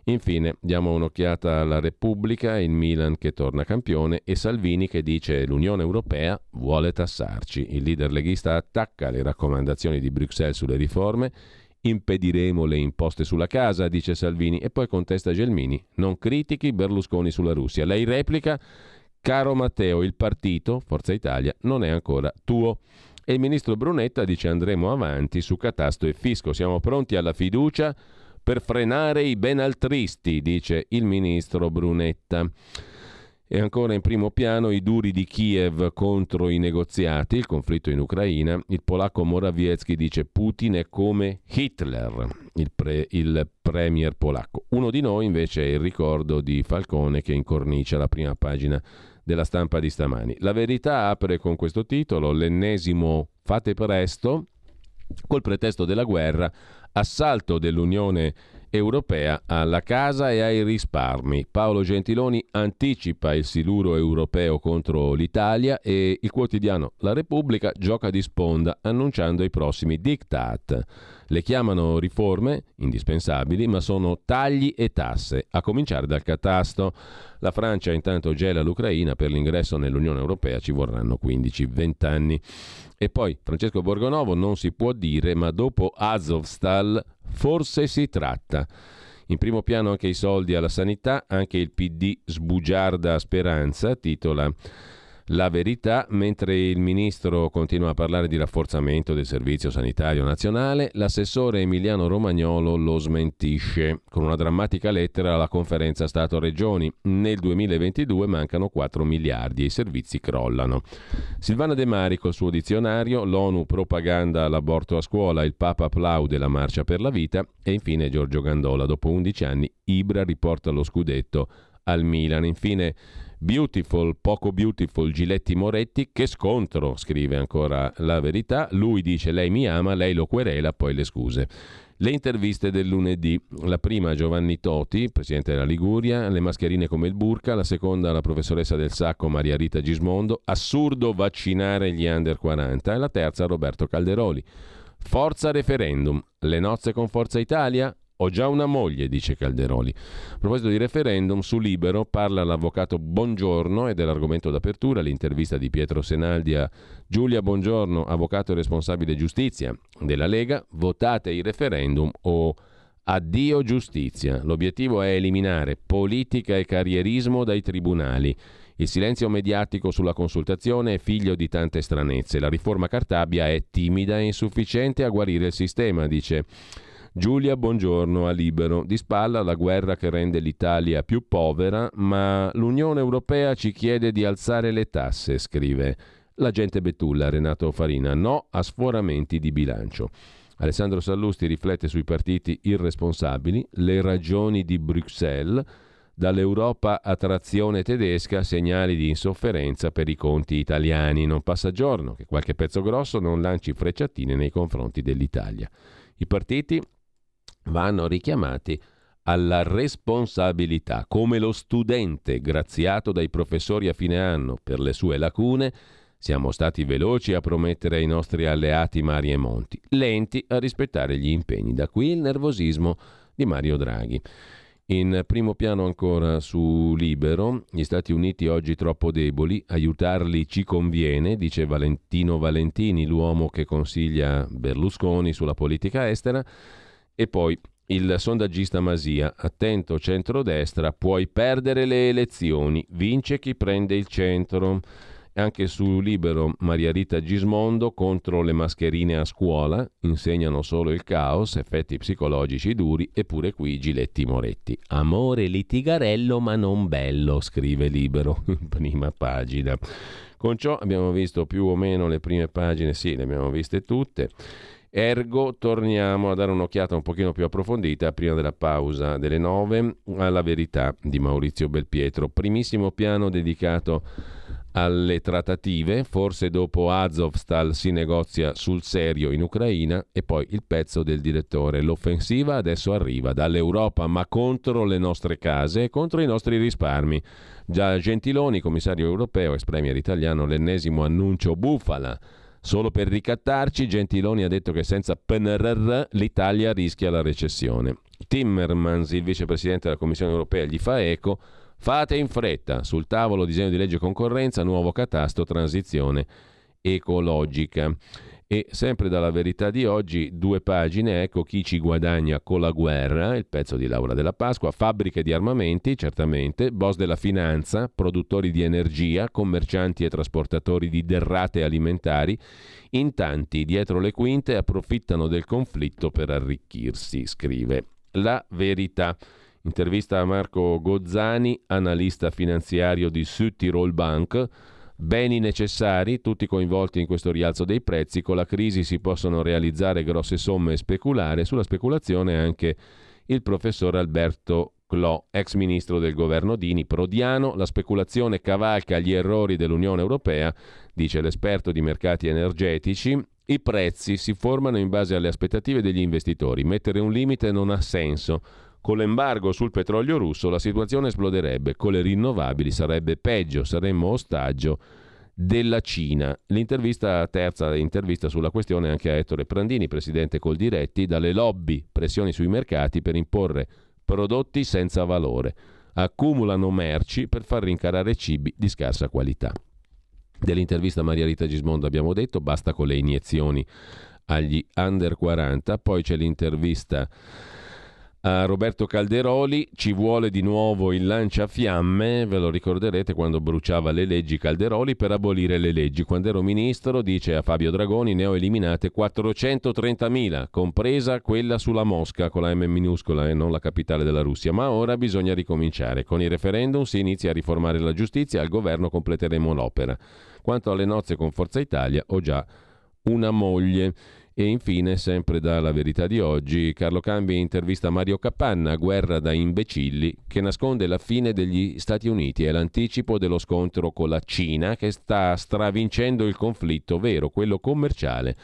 Infine diamo un'occhiata alla Repubblica, il Milan che torna campione e Salvini che dice l'Unione Europea vuole tassarci. Il leader leghista attacca le raccomandazioni di Bruxelles sulle riforme, impediremo le imposte sulla casa, dice Salvini, e poi contesta Gelmini, non critichi Berlusconi sulla Russia. Lei replica, caro Matteo, il partito, Forza Italia, non è ancora tuo. E il ministro Brunetta dice andremo avanti su catasto e fisco, siamo pronti alla fiducia per frenare i benaltristi, dice il ministro Brunetta. E ancora in primo piano i duri di Kiev contro i negoziati, il conflitto in Ucraina. Il polacco Morawiecki dice Putin è come Hitler, il, pre, il premier polacco. Uno di noi invece è il ricordo di Falcone che incornicia la prima pagina della stampa di stamani. La verità apre con questo titolo, l'ennesimo fate presto, col pretesto della guerra, assalto dell'Unione Europea alla casa e ai risparmi. Paolo Gentiloni anticipa il siluro europeo contro l'Italia e il quotidiano La Repubblica gioca di sponda annunciando i prossimi diktat. Le chiamano riforme indispensabili, ma sono tagli e tasse, a cominciare dal catasto. La Francia intanto gela l'Ucraina, per l'ingresso nell'Unione Europea ci vorranno 15-20 anni. E poi Francesco Borgonovo non si può dire, ma dopo Azovstal forse si tratta. In primo piano anche i soldi alla sanità, anche il PD sbugiarda speranza, titola la verità, mentre il ministro continua a parlare di rafforzamento del servizio sanitario nazionale, l'assessore Emiliano Romagnolo lo smentisce con una drammatica lettera alla conferenza Stato-Regioni. Nel 2022 mancano 4 miliardi e i servizi crollano. Silvana De Mari col suo dizionario, l'ONU propaganda l'aborto a scuola, il Papa applaude la marcia per la vita e infine Giorgio Gandola, dopo 11 anni, Ibra riporta lo scudetto al Milan. Infine Beautiful, poco beautiful, Giletti Moretti, che scontro, scrive ancora la verità. Lui dice lei mi ama, lei lo querela, poi le scuse. Le interviste del lunedì, la prima Giovanni Toti, presidente della Liguria, le mascherine come il burka, la seconda la professoressa del Sacco Maria Rita Gismondo, assurdo vaccinare gli under 40 e la terza Roberto Calderoli. Forza referendum, le nozze con Forza Italia? Ho già una moglie, dice Calderoli. A proposito di referendum, su Libero parla l'avvocato Bongiorno ed è l'argomento d'apertura, l'intervista di Pietro Senaldi a Giulia Bongiorno, avvocato e responsabile giustizia della Lega. Votate il referendum o addio giustizia. L'obiettivo è eliminare politica e carrierismo dai tribunali. Il silenzio mediatico sulla consultazione è figlio di tante stranezze. La riforma Cartabia è timida e insufficiente a guarire il sistema, dice Giulia Buongiorno a Libero. Di spalla la guerra che rende l'Italia più povera, ma l'Unione Europea ci chiede di alzare le tasse, scrive l'agente Betulla Renato Farina. No a sforamenti di bilancio. Alessandro Sallusti riflette sui partiti irresponsabili, le ragioni di Bruxelles, dall'Europa a trazione tedesca, segnali di insofferenza per i conti italiani. Non passa giorno che qualche pezzo grosso non lanci frecciatine nei confronti dell'Italia. I partiti vanno richiamati alla responsabilità, come lo studente graziato dai professori a fine anno per le sue lacune, siamo stati veloci a promettere ai nostri alleati mari e monti, lenti a rispettare gli impegni. Da qui il nervosismo di Mario Draghi. In primo piano ancora su Libero, gli Stati Uniti oggi troppo deboli, aiutarli ci conviene, dice Valentino Valentini, l'uomo che consiglia Berlusconi sulla politica estera. E poi il sondaggista Masia, attento centrodestra, puoi perdere le elezioni, vince chi prende il centro. Anche su Libero Maria Rita Gismondo contro le mascherine a scuola, insegnano solo il caos, effetti psicologici duri, eppure qui Giletti Moretti. Amore litigarello ma non bello, scrive Libero <laughs> in prima pagina. Con ciò abbiamo visto più o meno le prime pagine, sì, le abbiamo viste tutte. Ergo torniamo a dare un'occhiata un pochino più approfondita prima della pausa delle 9 alla verità di Maurizio Belpietro. Primissimo piano dedicato alle trattative, forse dopo Azovstal si negozia sul serio in Ucraina e poi il pezzo del direttore. L'offensiva adesso arriva dall'Europa ma contro le nostre case e contro i nostri risparmi. Già Gentiloni, commissario europeo, ex premier italiano, l'ennesimo annuncio bufala. Solo per ricattarci, Gentiloni ha detto che senza PNRR l'Italia rischia la recessione. Timmermans, il vicepresidente della Commissione europea, gli fa eco Fate in fretta, sul tavolo disegno di legge concorrenza, nuovo catasto, transizione ecologica. E sempre dalla verità di oggi, due pagine, ecco chi ci guadagna con la guerra, il pezzo di Laura della Pasqua, fabbriche di armamenti, certamente, boss della finanza, produttori di energia, commercianti e trasportatori di derrate alimentari, in tanti dietro le quinte approfittano del conflitto per arricchirsi, scrive. La verità. Intervista a Marco Gozzani, analista finanziario di Südtirol Bank. Beni necessari, tutti coinvolti in questo rialzo dei prezzi. Con la crisi si possono realizzare grosse somme e speculare. Sulla speculazione anche il professor Alberto Clò, ex ministro del governo Dini, prodiano, la speculazione cavalca gli errori dell'Unione Europea, dice l'esperto di mercati energetici, i prezzi si formano in base alle aspettative degli investitori, mettere un limite non ha senso, con l'embargo sul petrolio russo la situazione esploderebbe, con le rinnovabili sarebbe peggio, saremmo ostaggio della Cina. L'intervista terza intervista sulla questione anche a Ettore Prandini, presidente Coldiretti, dalle lobby, pressioni sui mercati per imporre prodotti senza valore. Accumulano merci per far rincarare cibi di scarsa qualità. Dell'intervista a Maria Rita Gismondo abbiamo detto, basta con le iniezioni agli under 40, poi c'è l'intervista a Roberto Calderoli ci vuole di nuovo il lanciafiamme, ve lo ricorderete quando bruciava le leggi Calderoli per abolire le leggi. Quando ero ministro, dice a Fabio Dragoni, ne ho eliminate 430.000, compresa quella sulla Mosca con la M minuscola e non la capitale della Russia, ma ora bisogna ricominciare. Con i referendum si inizia a riformare la giustizia, al governo completeremo l'opera. Quanto alle nozze con Forza Italia, ho già una moglie. E infine, sempre dalla verità di oggi, Carlo Cambi intervista Mario Capanna, guerra da imbecilli, che nasconde la fine degli Stati Uniti e l'anticipo dello scontro con la Cina che sta stravincendo il conflitto vero, quello commerciale.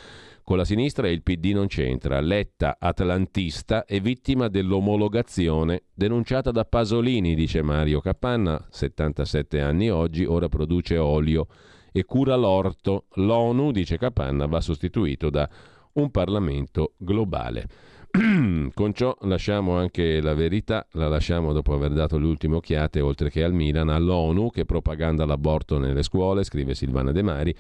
Con la sinistra il PD non c'entra. Letta, atlantista, è vittima dell'omologazione denunciata da Pasolini, dice Mario Capanna, 77 anni oggi, ora produce olio e cura l'orto. L'ONU, dice Capanna, va sostituito da un Parlamento globale. <clears throat> Con ciò lasciamo anche la verità, la lasciamo dopo aver dato le ultime occhiate, oltre che al Milan, all'ONU che propaganda l'aborto nelle scuole, scrive Silvana De Mari.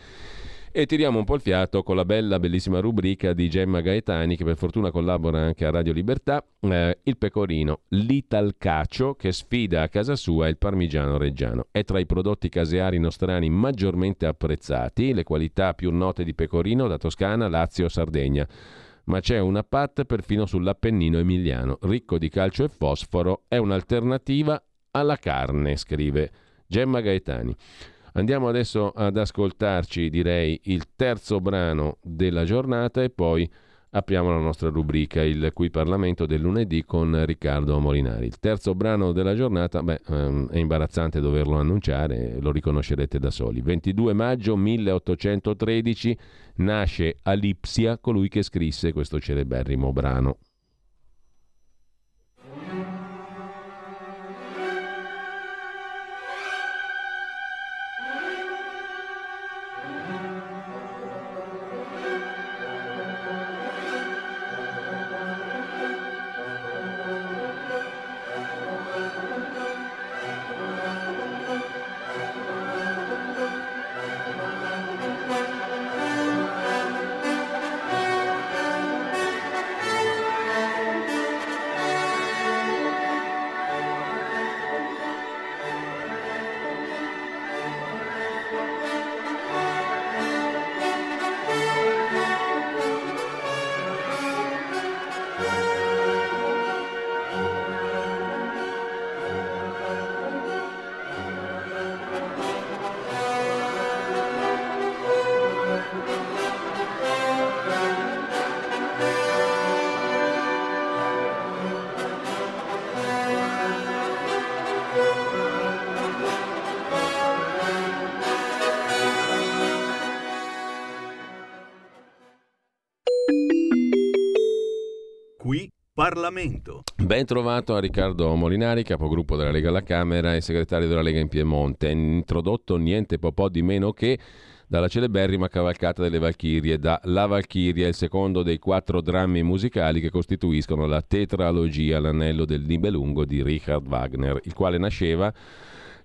E tiriamo un po' il fiato con la bella, bellissima rubrica di Gemma Gaetani, che per fortuna collabora anche a Radio Libertà, eh, il pecorino, l'italcacio, che sfida a casa sua il parmigiano reggiano. È tra i prodotti caseari nostrani maggiormente apprezzati, le qualità più note di pecorino da Toscana, Lazio, Sardegna. Ma c'è una pat perfino sull'Appennino emiliano, ricco di calcio e fosforo, è un'alternativa alla carne, scrive Gemma Gaetani. Andiamo adesso ad ascoltarci, direi, il terzo brano della giornata e poi apriamo la nostra rubrica, il Qui Parlamento del lunedì con Riccardo Molinari. Il terzo brano della giornata, beh, ehm, è imbarazzante doverlo annunciare, lo riconoscerete da soli. 22 maggio 1813 nasce a Lipsia colui che scrisse questo celeberrimo brano. Parlamento. Ben trovato a Riccardo Molinari, capogruppo della Lega alla Camera e segretario della Lega in Piemonte. Introdotto niente po' di meno che dalla celeberrima cavalcata delle Valchirie, da La Valchiria, il secondo dei quattro drammi musicali che costituiscono la tetralogia L'anello del Nibelungo di Richard Wagner, il quale nasceva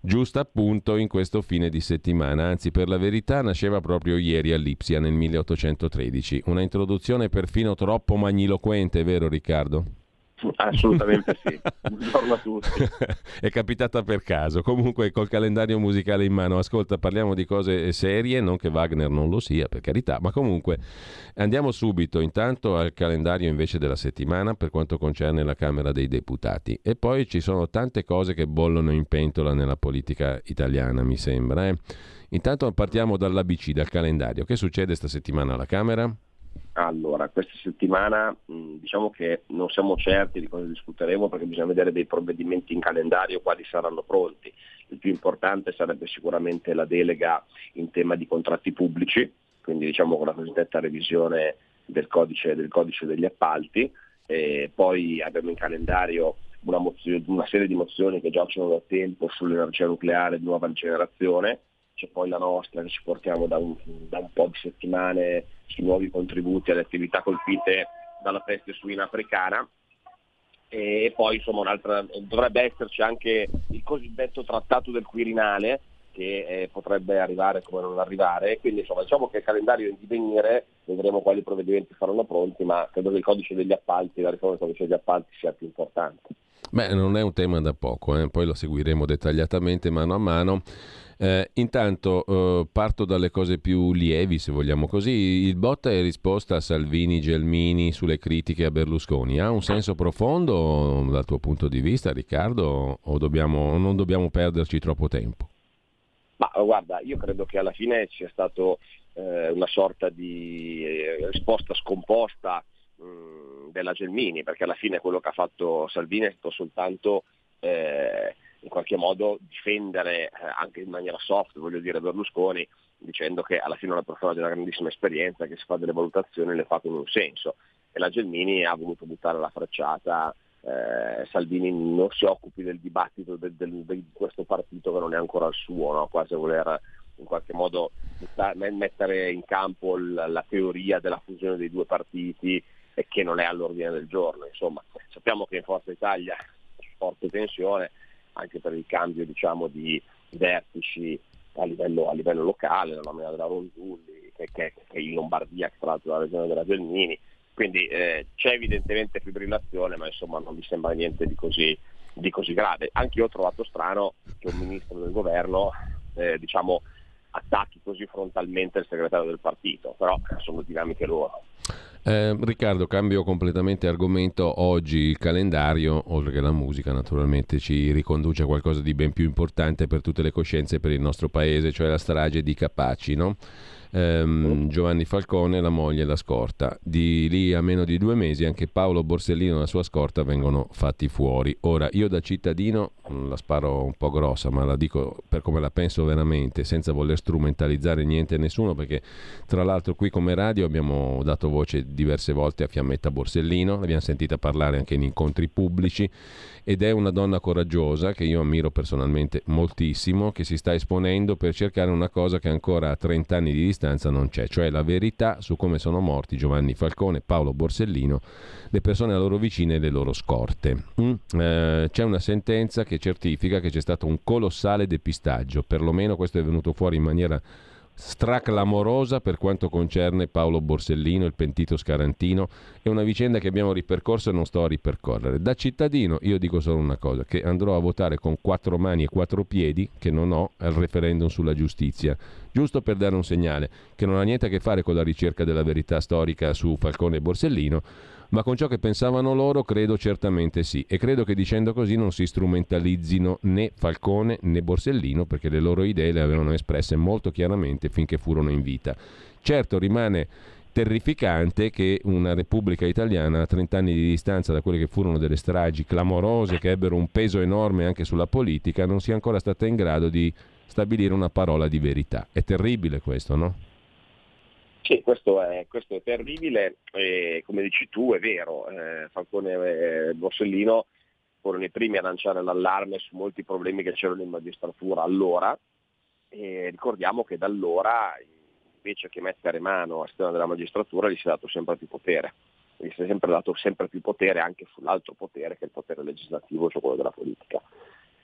giusto appunto in questo fine di settimana, anzi per la verità nasceva proprio ieri a Lipsia nel 1813. Una introduzione perfino troppo magniloquente, vero Riccardo? Assolutamente sì, <laughs> buongiorno a tutti. È capitata per caso. Comunque col calendario musicale in mano, ascolta, parliamo di cose serie, non che Wagner non lo sia, per carità, ma comunque andiamo subito intanto al calendario invece della settimana per quanto concerne la Camera dei Deputati. E poi ci sono tante cose che bollono in pentola nella politica italiana, mi sembra. Eh? Intanto partiamo dall'ABC, dal calendario. Che succede sta settimana alla Camera? Allora, questa settimana diciamo che non siamo certi di cosa discuteremo perché bisogna vedere dei provvedimenti in calendario quali saranno pronti. Il più importante sarebbe sicuramente la delega in tema di contratti pubblici, quindi diciamo con la cosiddetta revisione del codice, del codice degli appalti. E poi abbiamo in calendario una, mozione, una serie di mozioni che giacciono da tempo sull'energia nucleare di nuova generazione, c'è poi la nostra che ci portiamo da un, da un po' di settimane sui nuovi contributi alle attività colpite dalla peste suina africana e poi insomma dovrebbe esserci anche il cosiddetto trattato del Quirinale che eh, potrebbe arrivare come non arrivare, quindi insomma diciamo che il calendario è in divenire, vedremo quali provvedimenti saranno pronti, ma credo che il codice degli appalti, la riforma del codice degli appalti sia più importante. Beh, non è un tema da poco, eh? poi lo seguiremo dettagliatamente mano a mano. Eh, intanto eh, parto dalle cose più lievi, se vogliamo così. Il botta e risposta a Salvini Gelmini sulle critiche a Berlusconi ha un senso profondo dal tuo punto di vista, Riccardo, o dobbiamo, non dobbiamo perderci troppo tempo? Ma guarda, io credo che alla fine sia stata eh, una sorta di eh, risposta scomposta mh, mm, della Gelmini, perché alla fine quello che ha fatto Salvini è stato soltanto eh, in qualche modo difendere eh, anche in maniera soft, voglio dire, Berlusconi, dicendo che alla fine è una persona di una grandissima esperienza che si fa delle valutazioni e le fa con un senso. E la Gelmini ha voluto buttare la frecciata, eh, Salvini non si occupi del dibattito di del, del, questo partito che non è ancora il suo, no? quasi a voler in qualche modo mettere in campo la, la teoria della fusione dei due partiti e che non è all'ordine del giorno. Insomma, sappiamo che in Forza Italia c'è forte tensione, anche per il cambio diciamo, di vertici a livello, a livello, locale, la nomina della Ronzulli, che, che, che, è in Lombardia, che tra l'altro la regione della Gelmini, quindi eh, c'è evidentemente fibrillazione, ma insomma non mi sembra niente di così, di così grave. Anche io ho trovato strano che un ministro del governo eh, diciamo, attacchi così frontalmente il segretario del partito, però sono dinamiche loro. Eh, Riccardo, cambio completamente argomento. Oggi il calendario, oltre che la musica, naturalmente ci riconduce a qualcosa di ben più importante per tutte le coscienze per il nostro paese, cioè la strage di Capaci, no? Ehm, Giovanni Falcone, la moglie e la scorta. Di lì a meno di due mesi anche Paolo Borsellino e la sua scorta vengono fatti fuori. Ora, io da cittadino, mm, la sparo un po' grossa, ma la dico per come la penso veramente, senza voler strumentalizzare niente e nessuno, perché tra l'altro qui come radio abbiamo dato voce diverse volte a Fiammetta Borsellino, l'abbiamo sentita parlare anche in incontri pubblici ed è una donna coraggiosa che io ammiro personalmente moltissimo, che si sta esponendo per cercare una cosa che ancora a 30 anni di distanza non c'è, cioè la verità su come sono morti Giovanni Falcone, Paolo Borsellino, le persone a loro vicine e le loro scorte. Mm? Eh, c'è una sentenza che certifica che c'è stato un colossale depistaggio, perlomeno questo è venuto fuori in maniera straclamorosa per quanto concerne Paolo Borsellino, il pentito scarantino. È una vicenda che abbiamo ripercorso e non sto a ripercorrere. Da cittadino io dico solo una cosa, che andrò a votare con quattro mani e quattro piedi, che non ho, al referendum sulla giustizia, giusto per dare un segnale, che non ha niente a che fare con la ricerca della verità storica su Falcone e Borsellino, ma con ciò che pensavano loro credo certamente sì e credo che dicendo così non si strumentalizzino né Falcone né Borsellino perché le loro idee le avevano espresse molto chiaramente finché furono in vita. Certo rimane terrificante che una Repubblica italiana a 30 anni di distanza da quelle che furono delle stragi clamorose che ebbero un peso enorme anche sulla politica non sia ancora stata in grado di stabilire una parola di verità. È terribile questo, no? Sì, questo è, questo è terribile e come dici tu è vero, eh, Falcone e Borsellino furono i primi a lanciare l'allarme su molti problemi che c'erano in magistratura allora e ricordiamo che da allora invece che mettere mano al sistema della magistratura gli si è dato sempre più potere, gli si è sempre dato sempre più potere anche sull'altro potere che è il potere legislativo, cioè quello della politica.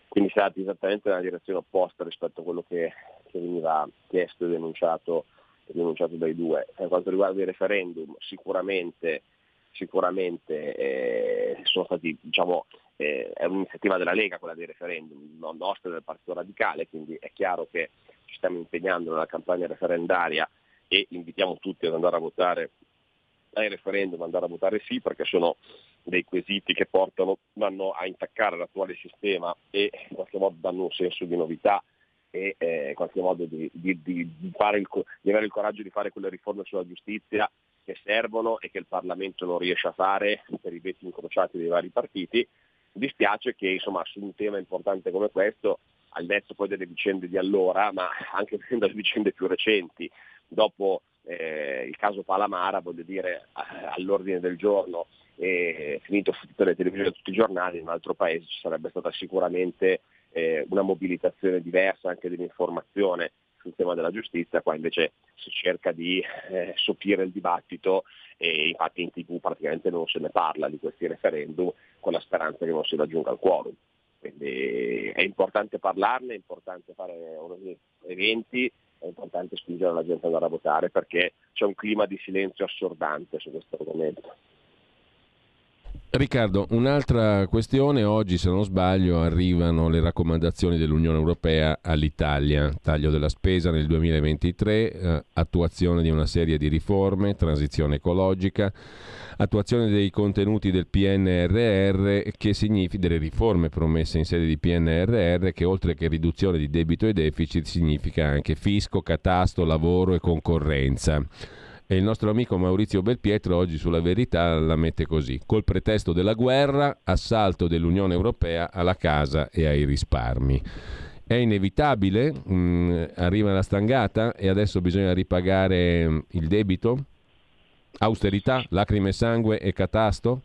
Quindi si è andati esattamente nella direzione opposta rispetto a quello che, che veniva chiesto e denunciato denunciato dai due. Per quanto riguarda i referendum, sicuramente, sicuramente eh, sono stati, diciamo, eh, è un'iniziativa della Lega quella dei referendum, non nostra del Partito Radicale, quindi è chiaro che ci stiamo impegnando nella campagna referendaria e invitiamo tutti ad andare a votare ai referendum, andare a votare sì, perché sono dei quesiti che portano, vanno a intaccare l'attuale sistema e in qualche modo danno un senso di novità e eh, in qualche modo di, di, di, il, di, avere il coraggio di fare quelle riforme sulla giustizia che servono e che il Parlamento non riesce a fare per i veti incrociati dei vari partiti. Dispiace che insomma, su un tema importante come questo, al netto poi delle vicende di allora, ma anche <laughs> dalle vicende più recenti, dopo eh, il caso Palamara, voglio dire, all'ordine del giorno, e finito tutte le televisioni e tutti i giornali, in un altro paese ci sarebbe stata sicuramente eh, una mobilitazione diversa anche dell'informazione sul tema della giustizia, qua invece si cerca di eh, sopire il dibattito e infatti in tv praticamente non se ne parla di questi referendum con la speranza che non si raggiunga il quorum. Quindi è importante parlarne, è importante fare eventi, è importante spingere la gente ad andare a votare perché c'è un clima di silenzio assordante su questo argomento. Riccardo, un'altra questione, oggi se non sbaglio arrivano le raccomandazioni dell'Unione Europea all'Italia, taglio della spesa nel 2023, eh, attuazione di una serie di riforme, transizione ecologica, attuazione dei contenuti del PNRR, che significa delle riforme promesse in sede di PNRR, che oltre che riduzione di debito e deficit significa anche fisco, catasto, lavoro e concorrenza. E il nostro amico Maurizio Belpietro oggi sulla verità la mette così. Col pretesto della guerra, assalto dell'Unione Europea alla casa e ai risparmi. È inevitabile? Mm, arriva la stangata e adesso bisogna ripagare mm, il debito? Austerità, lacrime e sangue e catasto?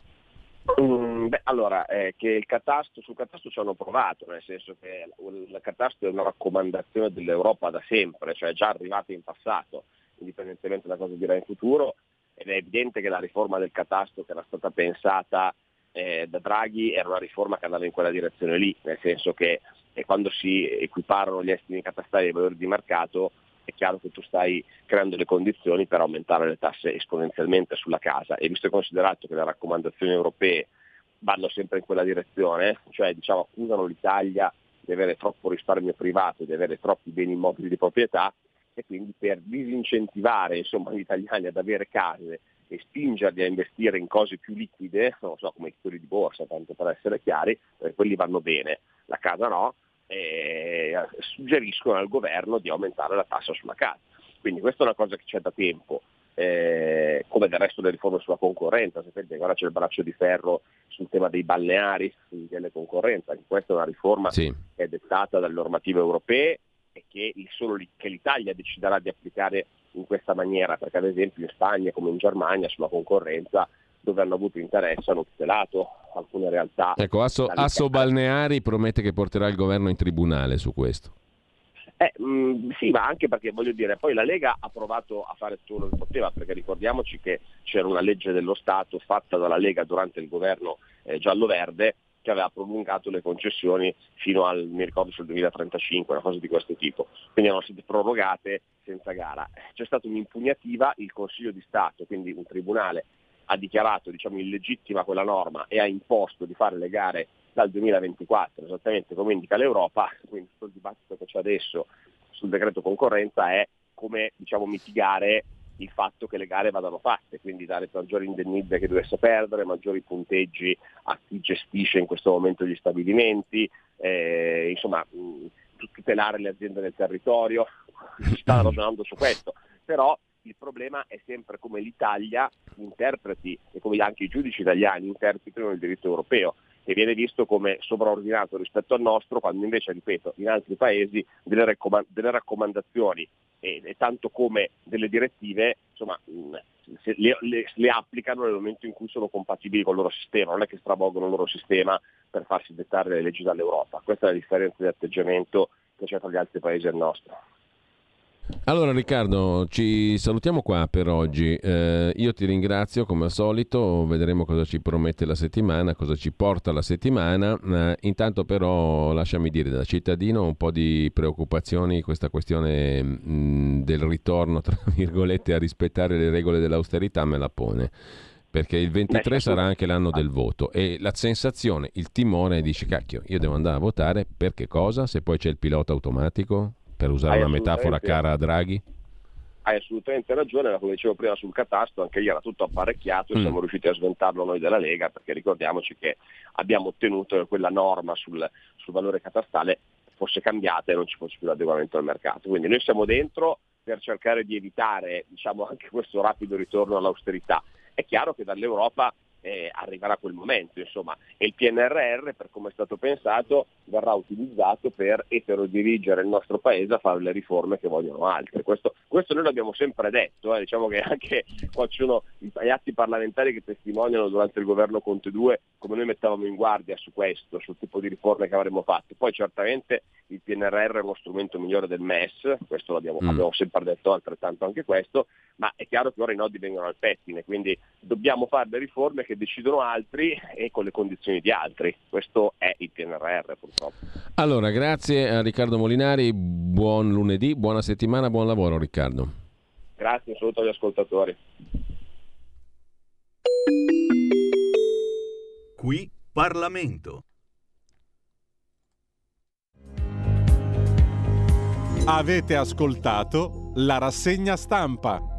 Mm, beh, allora, eh, che il catasto, sul catasto ci hanno provato, nel senso che il catasto è una raccomandazione dell'Europa da sempre, cioè già arrivata in passato indipendentemente da cosa dirà in futuro, ed è evidente che la riforma del catasto che era stata pensata eh, da Draghi era una riforma che andava in quella direzione lì, nel senso che eh, quando si equiparano gli estimi catastali ai valori di mercato è chiaro che tu stai creando le condizioni per aumentare le tasse esponenzialmente sulla casa. E visto e considerato che le raccomandazioni europee vanno sempre in quella direzione, cioè diciamo, accusano l'Italia di avere troppo risparmio privato, di avere troppi beni immobili di proprietà, e quindi per disincentivare insomma, gli italiani ad avere case e spingerli a investire in cose più liquide, non so come i titoli di borsa, tanto per essere chiari, eh, quelli vanno bene, la casa no, e suggeriscono al governo di aumentare la tassa sulla casa. Quindi questa è una cosa che c'è da tempo, eh, come del resto delle riforme sulla concorrenza, sapete ora c'è il braccio di ferro sul tema dei balneari, delle concorrenza, questa è una riforma sì. che è dettata dalle normative europee e che, solo, che l'Italia deciderà di applicare in questa maniera, perché ad esempio in Spagna come in Germania sulla concorrenza dove hanno avuto interesse hanno tutelato alcune realtà. Ecco, Asso, Asso Balneari promette che porterà il governo in tribunale su questo. Eh, mh, mm, sì, ma anche perché voglio dire, poi la Lega ha provato a fare tutto quello che poteva, perché ricordiamoci che c'era una legge dello Stato fatta dalla Lega durante il governo eh, giallo-verde che aveva prolungato le concessioni fino al, mi ricordo, sul 2035, una cosa di questo tipo. Quindi erano state prorogate senza gara. C'è stata un'impugnativa, il Consiglio di Stato, quindi un tribunale, ha dichiarato diciamo, illegittima quella norma e ha imposto di fare le gare dal 2024, esattamente come indica l'Europa, quindi tutto il dibattito che c'è adesso sul decreto concorrenza è come diciamo, mitigare il fatto che le gare vadano fatte, quindi dare maggiori indennizzi che dovesse perdere, maggiori punteggi a chi gestisce in questo momento gli stabilimenti, eh, insomma tutelare le aziende del territorio, <laughs> si sta ragionando su questo, però il problema è sempre come l'Italia interpreti e come anche i giudici italiani interpretano il diritto europeo e viene visto come sovraordinato rispetto al nostro, quando invece, ripeto, in altri paesi delle, raccomand- delle raccomandazioni e, e, tanto come delle direttive, insomma, mh, le, le, le, applicano nel momento in cui sono compatibili con il loro sistema, non è che stravolgono il loro sistema per farsi dettare le leggi dall'Europa. Questa è la differenza di atteggiamento che c'è tra gli altri paesi e il nostro. Allora Riccardo, ci salutiamo qua per oggi. Eh, io ti ringrazio come al solito, vedremo cosa ci promette la settimana, cosa ci porta la settimana. Eh, intanto però lasciami dire da cittadino un po' di preoccupazioni questa questione mh, mm, del ritorno, tra <laughs> virgolette, a rispettare le regole dell'austerità me la pone. Perché il 23 Beh, sarà anche l'anno del voto e la sensazione, il timore dici cacchio, io devo andare a votare per che cosa? Se poi c'è il pilota automatico? Per usare Hai una metafora cara a Draghi? Hai assolutamente ragione, come dicevo prima sul catasto, anche lì era tutto apparecchiato e mm. siamo riusciti a sventarlo noi della Lega, perché ricordiamoci che abbiamo ottenuto che quella norma sul, sul valore catastale fosse cambiata e non ci fosse più l'adeguamento al mercato. Quindi noi siamo dentro per cercare di evitare diciamo, anche questo rapido ritorno all'austerità. È chiaro che dall'Europa eh, arriverà quel momento, insomma, e il PNRR, per come è stato pensato, verrà utilizzato per eterodirigere il nostro paese a fare le riforme che vogliono altri. Questo, questo noi l'abbiamo sempre detto, eh. diciamo che anche qua ci sono gli atti parlamentari che testimoniano durante il governo Conte 2 come noi mettavamo in guardia su questo, sul tipo di riforme che avremmo fatto. Poi certamente il PNRR è uno strumento migliore del MES, questo l'abbiamo mm. abbiamo sempre detto altrettanto anche questo, ma è chiaro che ora i nodi vengono al pettine, quindi dobbiamo fare le riforme che decidono altri e con le condizioni di altri. Questo è il PNRR purtroppo. Allora, grazie a Riccardo Molinari, buon lunedì, buona settimana, buon lavoro Riccardo. Grazie, un saluto agli ascoltatori. Qui Parlamento. Avete ascoltato la rassegna stampa.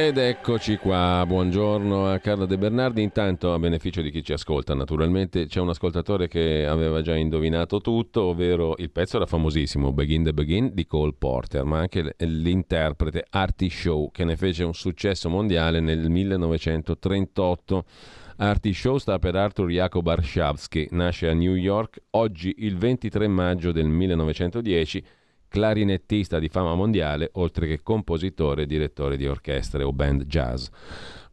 Ed eccoci qua, buongiorno a Carla De Bernardi. Intanto, a beneficio di chi ci ascolta, naturalmente c'è un ascoltatore che aveva già indovinato tutto, ovvero il pezzo era famosissimo, Begin the Begin di Cole Porter, ma anche l'interprete Artie Shaw che ne fece un successo mondiale nel 1938. Artie Shaw sta per Arthur Jacob Arshavsky, nasce a New York oggi il 23 maggio del 1910 clarinettista di fama mondiale, oltre che compositore e direttore di orchestre o band jazz.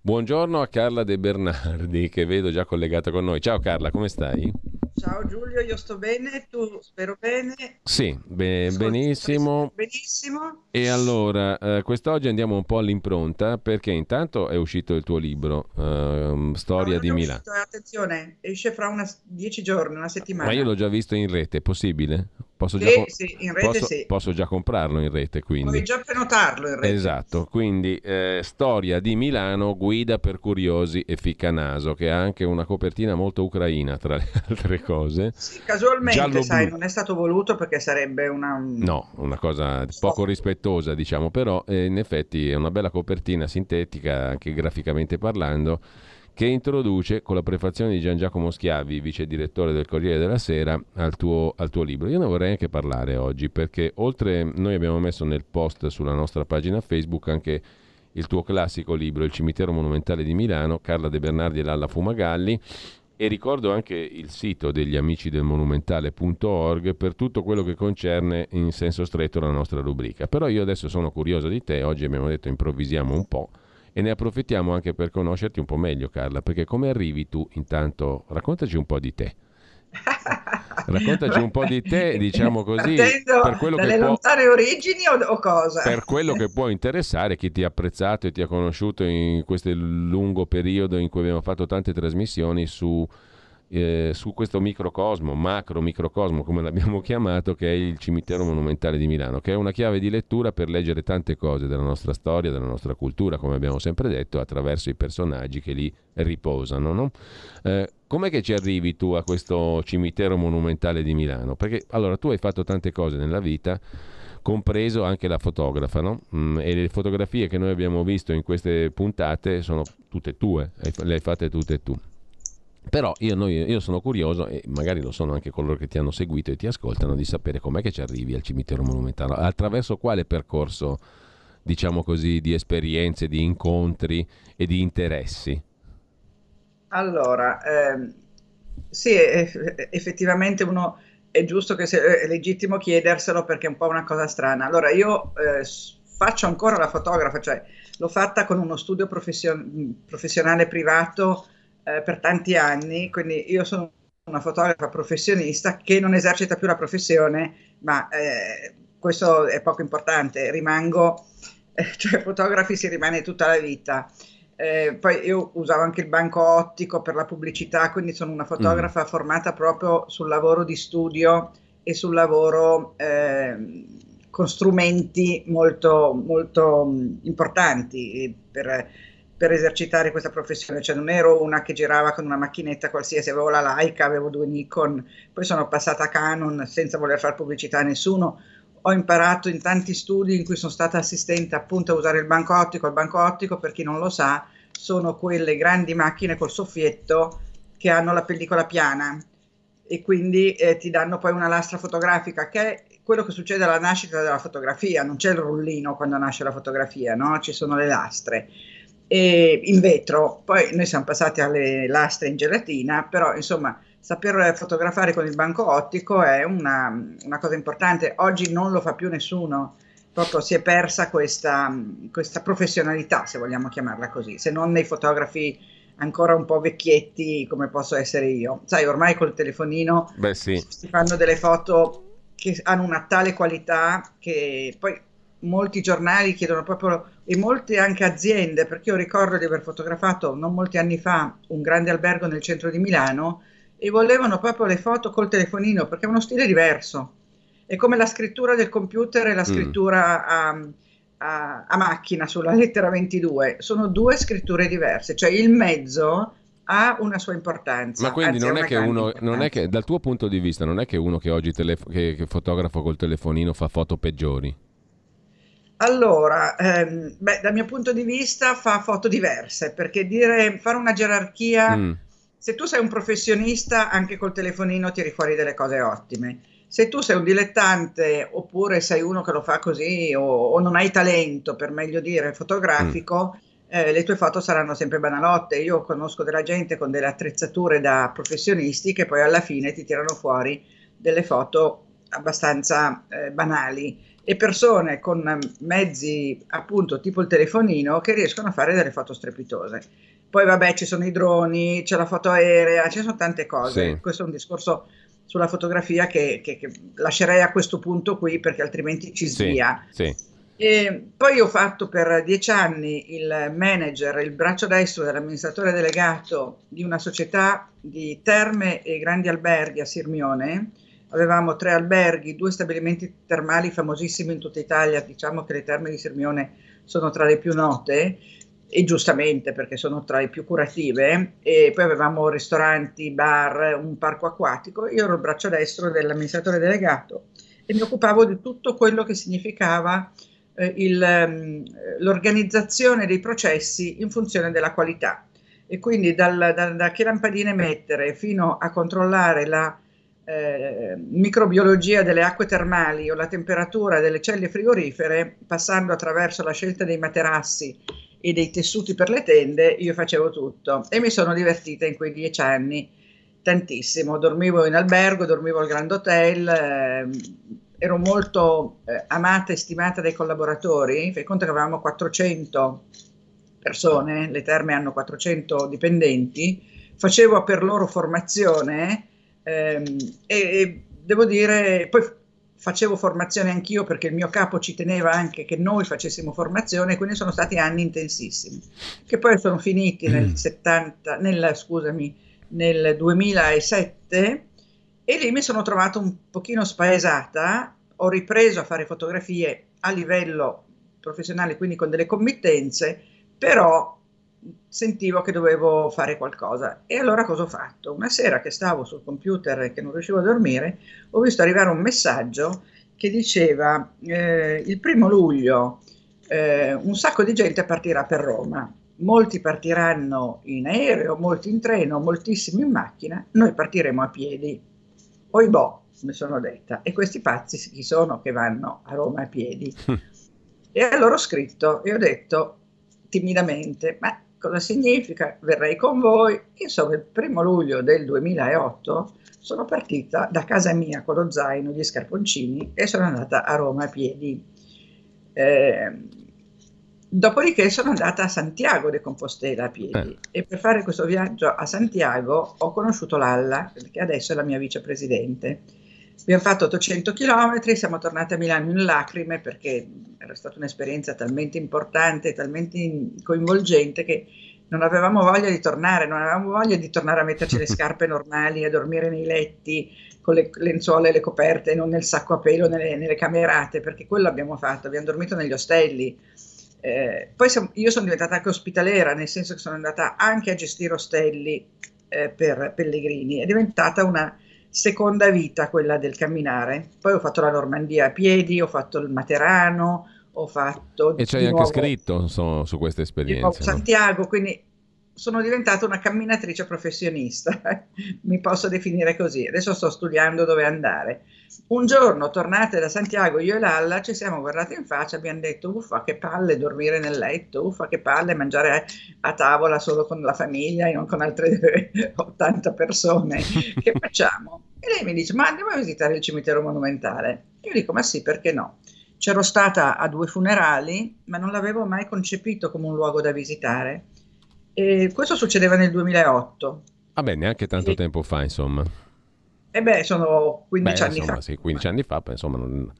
Buongiorno a Carla De Bernardi, che vedo già collegata con noi. Ciao Carla, come stai? Ciao Giulio, io sto bene, tu spero bene. Sì, be- benissimo. Benissimo. E allora, eh, quest'oggi andiamo un po' all'impronta perché intanto è uscito il tuo libro, eh, Storia No, di Milano. uscito, eh, attenzione, esce fra una, dieci giorni, una settimana. Ma io l'ho già visto in rete, è possibile? Posso, Sì, già, sì, rete posso, sì. posso già comprarlo in rete, quindi. Puoi già prenotarlo in rete. Esatto, quindi eh, Storia di Milano, guida per curiosi e ficcanaso, che ha anche una copertina molto ucraina tra le <laughs> altre cose. Casualmente, Giallo-blu. sai, non è stato voluto perché sarebbe una... No, una cosa poco rispettosa, diciamo, però eh, in effetti è una bella copertina sintetica, anche graficamente parlando, che introduce con la prefazione di Gian Giacomo Schiavi, vice direttore del Corriere della Sera, al tuo, al tuo libro. Io ne vorrei anche parlare oggi, perché oltre noi abbiamo messo nel post sulla nostra pagina Facebook anche il tuo classico libro, Il cimitero monumentale di Milano, Carla De Bernardi e Lalla Fumagalli. E ricordo anche il sito degli amici del monumentale.org per tutto quello che concerne in senso stretto la nostra rubrica. Però io adesso sono curioso di te, oggi abbiamo detto improvvisiamo un po' e ne approfittiamo anche per conoscerti un po' meglio Carla, perché come arrivi tu intanto, raccontaci un po' di te. <laughs> Raccontaci un po' di te, diciamo così, Partendo per quello, dalle che può, lontane origini o, o cosa? per quello che può interessare chi ti ha apprezzato e ti ha conosciuto in questo lungo periodo in cui abbiamo fatto tante trasmissioni su, eh, su questo microcosmo, macro microcosmo come l'abbiamo chiamato, che è il cimitero monumentale di Milano, che è una chiave di lettura per leggere tante cose della nostra storia, della nostra cultura, come abbiamo sempre detto, attraverso i personaggi che lì riposano. No? Eh, com'è che ci arrivi tu a questo cimitero monumentale di Milano? Perché allora tu hai fatto tante cose nella vita, compreso anche la fotografa, no? Mm, e le fotografie che noi abbiamo visto in queste puntate sono tutte tue, le hai fatte tutte tu. Però io, noi- io sono curioso, e magari lo sono anche coloro che ti hanno seguito e ti ascoltano, di sapere com'è che ci arrivi al cimitero monumentale, attraverso quale percorso, diciamo così, di esperienze, di incontri e di interessi. Allora, ehm, sì, eff- effettivamente uno è giusto che se, è legittimo chiederselo perché è un po' una cosa strana. Allora, io eh, faccio ancora la fotografa, cioè l'ho fatta con uno studio profession- professionale privato eh, per tanti anni, quindi io sono una fotografa professionista che non esercita più la professione, ma eh, questo è poco importante, rimango, <laughs> eh, cioè fotografi si rimane tutta la vita. Eh, poi io usavo anche il banco ottico per la pubblicità, quindi sono una fotografa formata proprio sul lavoro di studio e sul lavoro ehm, con strumenti molto, molto importanti eh, per, per esercitare questa professione. Cioè non ero una che girava con una macchinetta qualsiasi, avevo la Leica, avevo due Nikon, poi sono passata a Canon senza voler fare pubblicità a nessuno. Ho imparato in tanti studi in cui sono stata assistente appunto a usare il banco ottico. Il banco ottico, per chi non lo sa, sono quelle grandi macchine col soffietto che hanno la pellicola piana e quindi eh, ti danno poi una lastra fotografica che è quello che succede alla nascita della fotografia, non c'è il rullino quando nasce la fotografia, no? ci sono le lastre e in vetro, poi noi siamo passati alle lastre in gelatina, però insomma saper fotografare con il banco ottico è una, una cosa importante, oggi non lo fa più nessuno, proprio si è persa questa, questa professionalità, se vogliamo chiamarla così, se non nei fotografi ancora un po' vecchietti come posso essere io. Sai, ormai col telefonino Beh sì, si fanno delle foto che hanno una tale qualità che poi molti giornali chiedono proprio e molte anche aziende, perché io ricordo di aver fotografato non molti anni fa un grande albergo nel centro di Milano e volevano proprio le foto col telefonino perché è uno stile diverso. È come la scrittura del computer e la Mm. scrittura a, a- a macchina sulla lettera 22, sono due scritture diverse, cioè il mezzo ha una sua importanza. ma quindi non è che uno, non è che dal tuo punto di vista, non è che uno che oggi telefo- che, che fotografa col telefonino fa foto peggiori. Allora, ehm, beh, dal mio punto di vista fa foto diverse, perché dire, fare una gerarchia, Mm. se tu sei un professionista, anche col telefonino tiri fuori delle cose ottime. Se tu sei un dilettante oppure sei uno che lo fa così o, o non hai talento, per meglio dire, fotografico, eh, le tue foto saranno sempre banalotte. Io conosco della gente con delle attrezzature da professionisti che poi alla fine ti tirano fuori delle foto abbastanza eh, banali e persone con mezzi appunto tipo il telefonino che riescono a fare delle foto strepitose. Poi vabbè ci sono i droni, c'è la foto aerea, ci sono tante cose. Sì. Questo è un discorso sulla fotografia che, che- che lascerei a questo punto qui perché altrimenti ci Sì, svia. sì. E poi ho fatto per dieci anni il manager, il braccio destro dell'amministratore delegato di una società di terme e grandi alberghi a Sirmione. Avevamo tre alberghi, due stabilimenti termali famosissimi in tutta Italia. Diciamo che le terme di Sirmione sono tra le più note e giustamente perché sono tra le più curative. E poi avevamo ristoranti, bar, un parco acquatico. Io ero il braccio destro dell'amministratore delegato e mi occupavo di tutto quello che significava eh, il, ehm, l'organizzazione dei processi in funzione della qualità e quindi dal- dal- da che lampadine mettere fino a controllare la eh, microbiologia delle acque termali o la temperatura delle celle frigorifere, passando attraverso la scelta dei materassi e dei tessuti per le tende, io facevo tutto e mi sono divertita in quei dieci anni tantissimo. Dormivo in albergo, dormivo al Grand Hotel, ehm, ero molto eh, amata e stimata dai collaboratori. Fai conto che avevamo 400 persone, le terme hanno 400 dipendenti, facevo per loro formazione e, e devo dire, poi facevo formazione anch'io perché il mio capo ci teneva anche che noi facessimo formazione, quindi sono stati anni intensissimi, che poi sono finiti nel 70, nel, scusami, nel 2007 e lì mi sono trovato un pochino spaesata, ho ripreso a fare fotografie a livello professionale, quindi con delle committenze, però sentivo che dovevo fare qualcosa. E allora cosa ho fatto? Una sera che stavo sul computer e che non riuscivo a dormire, ho visto arrivare un messaggio che diceva eh, il primo luglio eh, un sacco di gente partirà per Roma. Molti partiranno in aereo, molti in treno, moltissimi in macchina, noi partiremo a piedi. Poi boh, mi sono detta, e questi pazzi chi sono che vanno a Roma a piedi? <laughs> E allora ho scritto e ho detto timidamente, ma cosa significa? Verrei con voi. Insomma, il primo luglio del 2008 sono partita da casa mia con lo zaino, gli scarponcini e sono andata a Roma a piedi. Eh, dopodiché sono andata a Santiago de Compostela a piedi e per fare questo viaggio a Santiago ho conosciuto Lalla, che adesso è la mia vicepresidente. Abbiamo fatto 800 km, siamo tornati a Milano in lacrime perché era stata un'esperienza talmente importante, talmente in- coinvolgente che non avevamo voglia di tornare, non avevamo voglia di tornare a metterci le <laughs> scarpe normali, a dormire nei letti con le lenzuola e le coperte, non nel sacco a pelo, nelle, nelle camerate, perché quello abbiamo fatto, abbiamo dormito negli ostelli. Eh, poi siamo- io sono diventata anche ospitalera, nel senso che sono andata anche a gestire ostelli eh, per pellegrini, è diventata una seconda vita quella del camminare. Poi ho fatto la Normandia a piedi, ho fatto il Materano, ho fatto E ci di hai anche scritto so, su di nuovo esperienze. no? Santiago, quindi sono diventata una camminatrice professionista, <laughs> mi posso definire così. Adesso sto studiando dove andare. Un giorno, tornate da Santiago, io e Lalla ci siamo guardati in faccia abbiamo detto: Uffa, che palle dormire nel letto, uffa, che palle mangiare a tavola solo con la famiglia e non con altre <laughs> 80 persone. <laughs> Che facciamo? E lei mi dice: Ma andiamo a visitare il cimitero monumentale. Io dico: Ma sì, perché no? C'ero stata a due funerali, ma non l'avevo mai concepito come un luogo da visitare. E questo succedeva nel 2008. Vabbè, neanche tanto tempo fa, insomma. E beh, sono 15 Beh, anni insomma, fa. sì, 15 anni fa, insomma, non...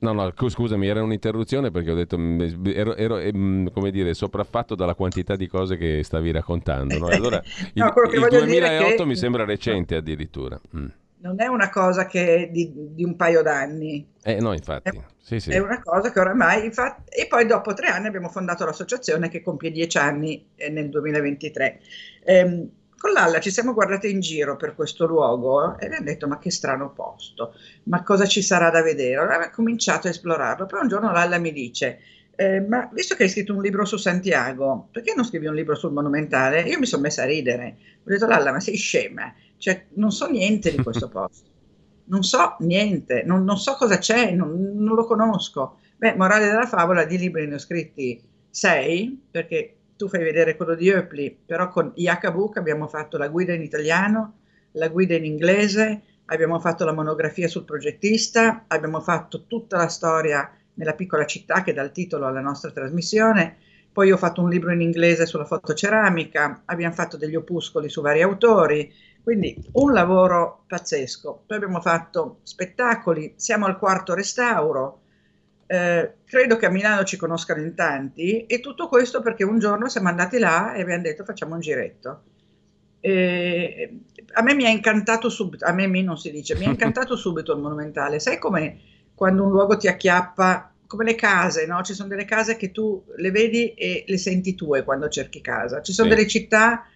No, no, cu- scusami, era un'interruzione perché ho detto, mh, ero, ero, ehm, come dire, sopraffatto dalla quantità di cose che stavi raccontando. no? Allora, il, <laughs> No, il è 2008 che- mi sembra recente addirittura. Mm. Non è una cosa che è di, di un paio d'anni, Eh, no, infatti, sì, sì. è una cosa che oramai, infatti, e poi dopo tre anni abbiamo fondato l'associazione che compie dieci anni eh, nel 2023. Ehm, con Lalla ci siamo guardati in giro per questo luogo e abbiamo detto ma che strano posto, ma cosa ci sarà da vedere? Allora abbiamo cominciato a esplorarlo, poi un giorno Lalla mi dice eh, ma visto che hai scritto un libro su Santiago, perché non scrivi un libro sul monumentale? Io mi sono messa a ridere, ho detto Lalla ma sei scema, cioè non so niente di questo <laughs> posto, non so niente, non, non so cosa c'è, non, non lo conosco. Beh, morale della favola, di libri ne ho scritti sei, perché tu fai vedere quello di Eupli, però con Iacabuc abbiamo fatto la guida in italiano, la guida in inglese, abbiamo fatto la monografia sul progettista, abbiamo fatto tutta la storia nella piccola città che dà il titolo alla nostra trasmissione, poi ho fatto un libro in inglese sulla fotoceramica, abbiamo fatto degli opuscoli su vari autori, quindi un lavoro pazzesco. Poi abbiamo fatto spettacoli, siamo al quarto restauro, eh, credo che a Milano ci conoscano in tanti e tutto questo perché un giorno siamo andati là e abbiamo detto facciamo un giretto. E a me mi ha incantato subito, a me mi non si dice, mi ha <laughs> incantato subito il monumentale. Sai come quando un luogo ti acchiappa, come le case, no? Ci sono delle case che tu le vedi e le senti tue quando cerchi casa. Ci sono sì. delle città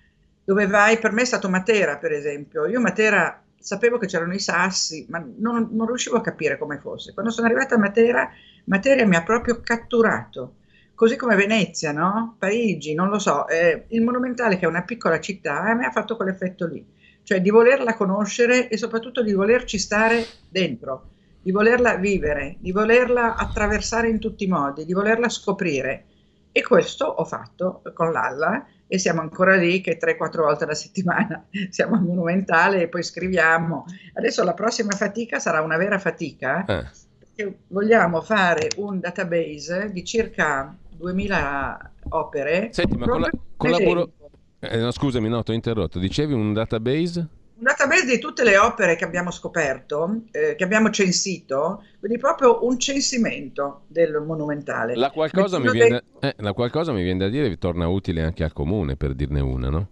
dove vai, per me è stato Matera per esempio. Io Matera sapevo che c'erano i sassi, ma non, non riuscivo a capire come fosse. Quando sono arrivata a Matera Materia mi ha proprio catturato, così come Venezia, no? Parigi, non lo so, eh, il Monumentale che è una piccola città, a me ha fatto quell'effetto lì, cioè di volerla conoscere e soprattutto di volerci stare dentro, di volerla vivere, di volerla attraversare in tutti i modi, di volerla scoprire. E questo ho fatto con l'Alla e siamo ancora lì che 3-4 volte alla settimana <laughs> siamo al Monumentale e poi scriviamo. Adesso la prossima fatica sarà una vera fatica. Eh che vogliamo fare un database di circa 2000 opere. Senti, ma colla- collaboro... Eh, no, scusami, no, ti ho interrotto. Dicevi un database? Un database di tutte le opere che abbiamo scoperto, eh, che abbiamo censito, quindi proprio un censimento del monumentale. La qualcosa, mi viene, eh, la qualcosa mi viene da dire torna utile anche al comune, per dirne una, no?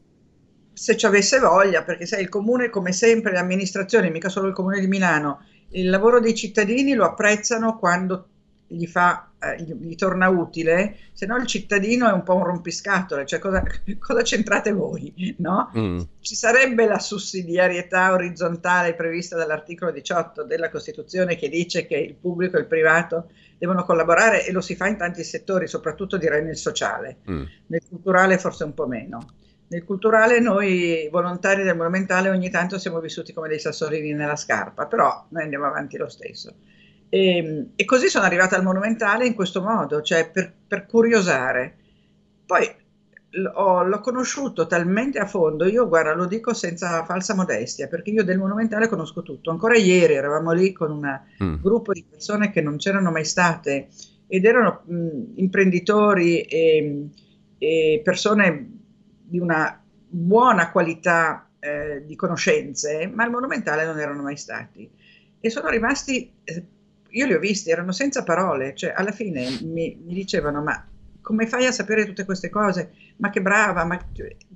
Se ci avesse voglia, perché sai, il comune, come sempre, le amministrazioni, mica solo il comune di Milano, il lavoro dei cittadini lo apprezzano quando gli, fa, eh, gli, torna utile, se no il cittadino è un po' un rompiscatole, cioè cosa, <laughs> cosa c'entrate voi? No? Mm. Ci sarebbe la sussidiarietà orizzontale prevista dall'articolo 18 della Costituzione che dice che il pubblico e il privato devono collaborare e lo si fa in tanti settori, soprattutto direi nel sociale, mm. nel culturale forse un po' meno. Nel culturale noi volontari del monumentale ogni tanto siamo vissuti come dei sassolini nella scarpa, però noi andiamo avanti lo stesso. E, e così sono arrivata al monumentale in questo modo, cioè per, per curiosare. Poi l'ho, l'ho, conosciuto talmente a fondo, io guarda, lo dico senza falsa modestia, perché io del monumentale conosco tutto. Ancora ieri eravamo lì con un mm. gruppo di persone che non c'erano mai state ed erano mh, imprenditori e, e persone di una buona qualità eh, di conoscenze, ma al Monumentale non erano mai stati. E sono rimasti, eh, io li ho visti, erano senza parole, cioè alla fine mi, mi, dicevano ma come fai a sapere tutte queste cose? Ma che brava, ma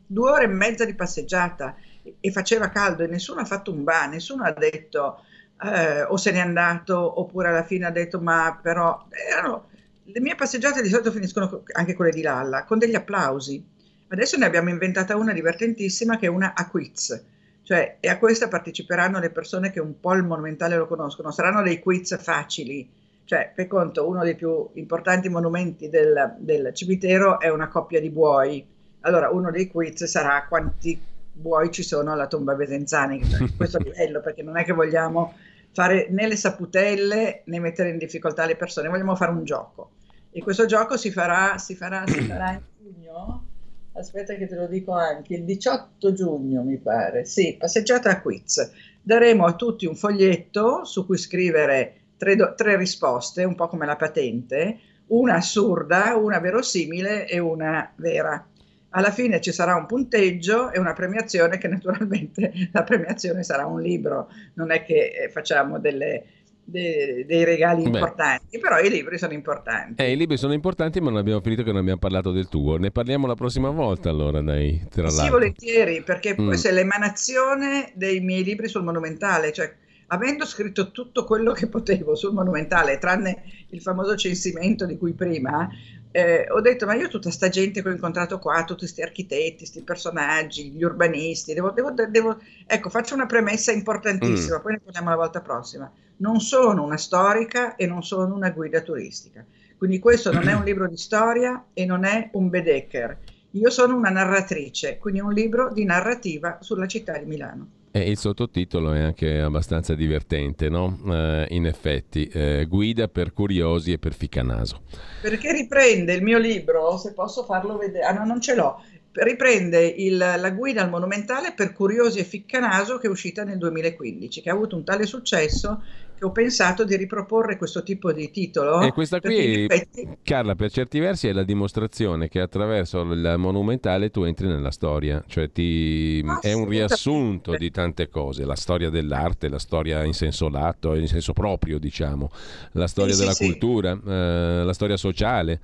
due ore e mezza di passeggiata e faceva caldo e nessuno ha fatto un ba, nessuno ha detto eh, o se n'è andato oppure alla fine ha detto ma però erano, le mie passeggiate di solito finiscono anche quelle di Lalla con degli applausi Adesso ne abbiamo inventata una divertentissima che è una a quiz, cioè e a questa parteciperanno le persone che un po' il monumentale lo conoscono, saranno dei quiz facili, cioè per conto uno dei più importanti monumenti del, del cimitero è una coppia di buoi, allora uno dei quiz sarà quanti buoi ci sono alla tomba Besenzani, cioè, <laughs> questo livello, perché non è che vogliamo fare né le saputelle né mettere in difficoltà le persone, vogliamo fare un gioco. E questo gioco si farà, si farà, si farà in giugno aspetta che te lo dico anche, il 18 giugno mi pare, sì, passeggiata a quiz. Daremo a tutti un foglietto su cui scrivere tre, do, tre risposte, un po' come la patente, una assurda, una verosimile e una vera. Alla fine ci sarà un punteggio e una premiazione che naturalmente <laughs> la premiazione sarà un libro, non è che eh, facciamo delle de, dei regali Beh. importanti, però i libri sono importanti. Eh, i libri sono importanti, ma non abbiamo finito che non abbiamo parlato del tuo. Ne parliamo la prossima volta allora, dai, tra Sì, volentieri, perché mm. questa è l'emanazione dei miei libri sul monumentale, cioè avendo scritto tutto quello che potevo sul monumentale, tranne il famoso censimento di cui prima, eh, ho detto, ma io tutta sta gente che ho incontrato qua, tutti questi architetti, questi personaggi, gli urbanisti, devo, devo, devo... ecco, faccio una premessa importantissima, mm. poi ne parliamo la volta prossima. Non sono una storica e non sono una guida turistica. Quindi questo non è un <clears throat> libro di storia e non è un Bedecker. Io sono una narratrice, quindi un libro di narrativa sulla città di Milano. E il sottotitolo è anche abbastanza divertente, no? Eh, in effetti, eh, guida per curiosi e per ficcanaso. Perché riprende il mio libro, se posso farlo vedere, ah no, non ce l'ho, riprende il, la guida al monumentale per curiosi e ficcanaso che è uscita nel 2015, che ha avuto un tale successo che ho pensato di riproporre questo tipo di titolo. E questa qui, effetti... Carla, per certi versi è la dimostrazione che attraverso il monumentale tu entri nella storia, cioè ti... è un riassunto di tante cose, la storia dell'arte, la storia in senso lato, in senso proprio, diciamo, la storia sì, della sì, cultura, sì. Eh, la storia sociale.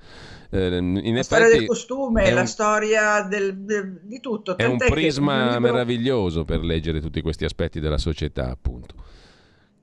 Eh, in la storia del costume, un... la storia del, del, di tutto. È un prisma meraviglioso per leggere tutti questi aspetti della società, appunto.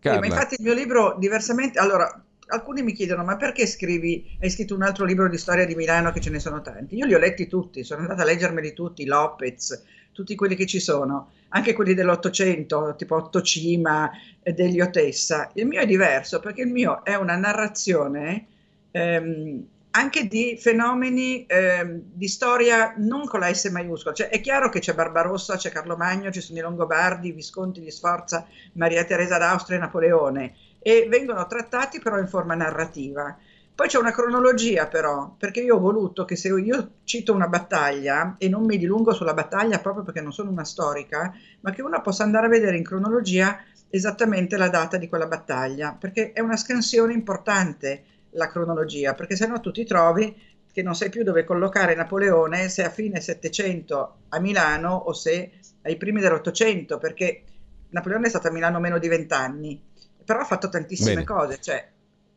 Sì, ma infatti il mio libro, diversamente, allora, alcuni mi chiedono, ma perché scrivi, hai scritto un altro libro di storia di Milano che ce ne sono tanti? Io li ho letti tutti, sono andata a leggermeli tutti, Lopez, tutti quelli che ci sono, anche quelli dell'Ottocento, tipo Otto Cima, e degli Otessa. Il mio è diverso perché il mio è una narrazione ehm, anche di fenomeni eh, di storia non con la S maiuscola, cioè è chiaro che c'è Barbarossa, c'è Carlo Magno, ci sono i Longobardi, i Visconti di Sforza, Maria Teresa d'Austria e Napoleone e vengono trattati però in forma narrativa. Poi c'è una cronologia però, perché io ho voluto che se io cito una battaglia e non mi dilungo sulla battaglia proprio perché non sono una storica, ma che uno possa andare a vedere in cronologia esattamente la data di quella battaglia, perché è una scansione importante la cronologia, perché se no tu ti trovi che non sai più dove collocare Napoleone se a fine 700 a Milano o se ai primi dell'Ottocento, perché Napoleone è stato a Milano meno di vent'anni, però ha fatto tantissime Bene. cose, cioè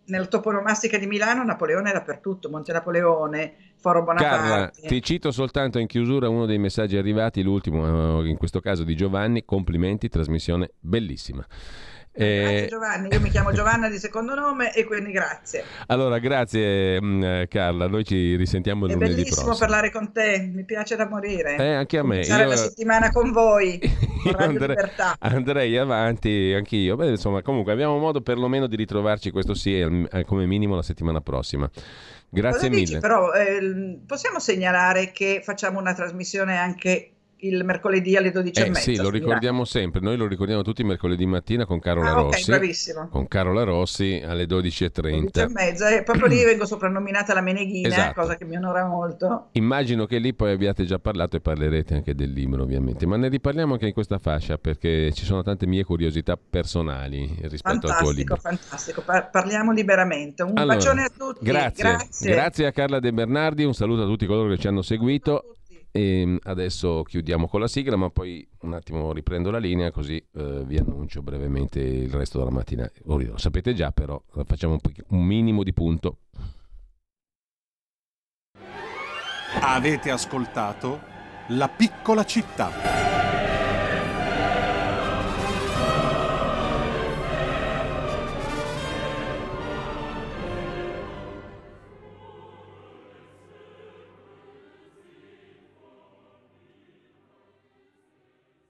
nella toponomastica di Milano Napoleone era per tutto, Monte Napoleone, Foro Bonaparte. Carla, ti cito soltanto in chiusura uno dei messaggi arrivati, l'ultimo, in questo caso di Giovanni, complimenti, trasmissione bellissima. Grazie eh, Giovanni, io mi chiamo Giovanna di secondo nome e quindi grazie. Allora, grazie mh, mm, Carla, noi ci risentiamo È lunedì prossimo. È bellissimo parlare con te, mi piace da morire. Eh, anche a me. Passare io... la settimana con voi, <laughs> con andrei, andrei, avanti anch'io. Beh, insomma, comunque abbiamo modo perlomeno di ritrovarci, questo sì, eh, come minimo la settimana prossima. Grazie Cosa mille. Dici, però eh, possiamo segnalare che facciamo una trasmissione anche il mercoledì alle 12.30. Eh, sì, lo ricordiamo sempre, noi lo ricordiamo tutti mercoledì mattina con Carola ah, Rossi. Bravissimo. Con Carola Rossi alle 12.30. 12.30 e proprio lì vengo soprannominata la Meneghina, esatto. cosa che mi onora molto. Immagino che lì poi abbiate già parlato e parlerete anche del libro ovviamente, ma ne riparliamo anche in questa fascia perché ci sono tante mie curiosità personali rispetto fantastico, al tuo libro. Fantastico, Par- parliamo liberamente. Un allora, bacione a tutti. Grazie. grazie. Grazie a Carla De Bernardi, un saluto a tutti coloro che ci hanno seguito. E ehm, adesso chiudiamo con la sigla, ma poi un attimo riprendo la linea così eh, vi annuncio brevemente il resto della mattina. Lo sapete già, però facciamo un, un minimo di punto. Avete ascoltato La piccola città.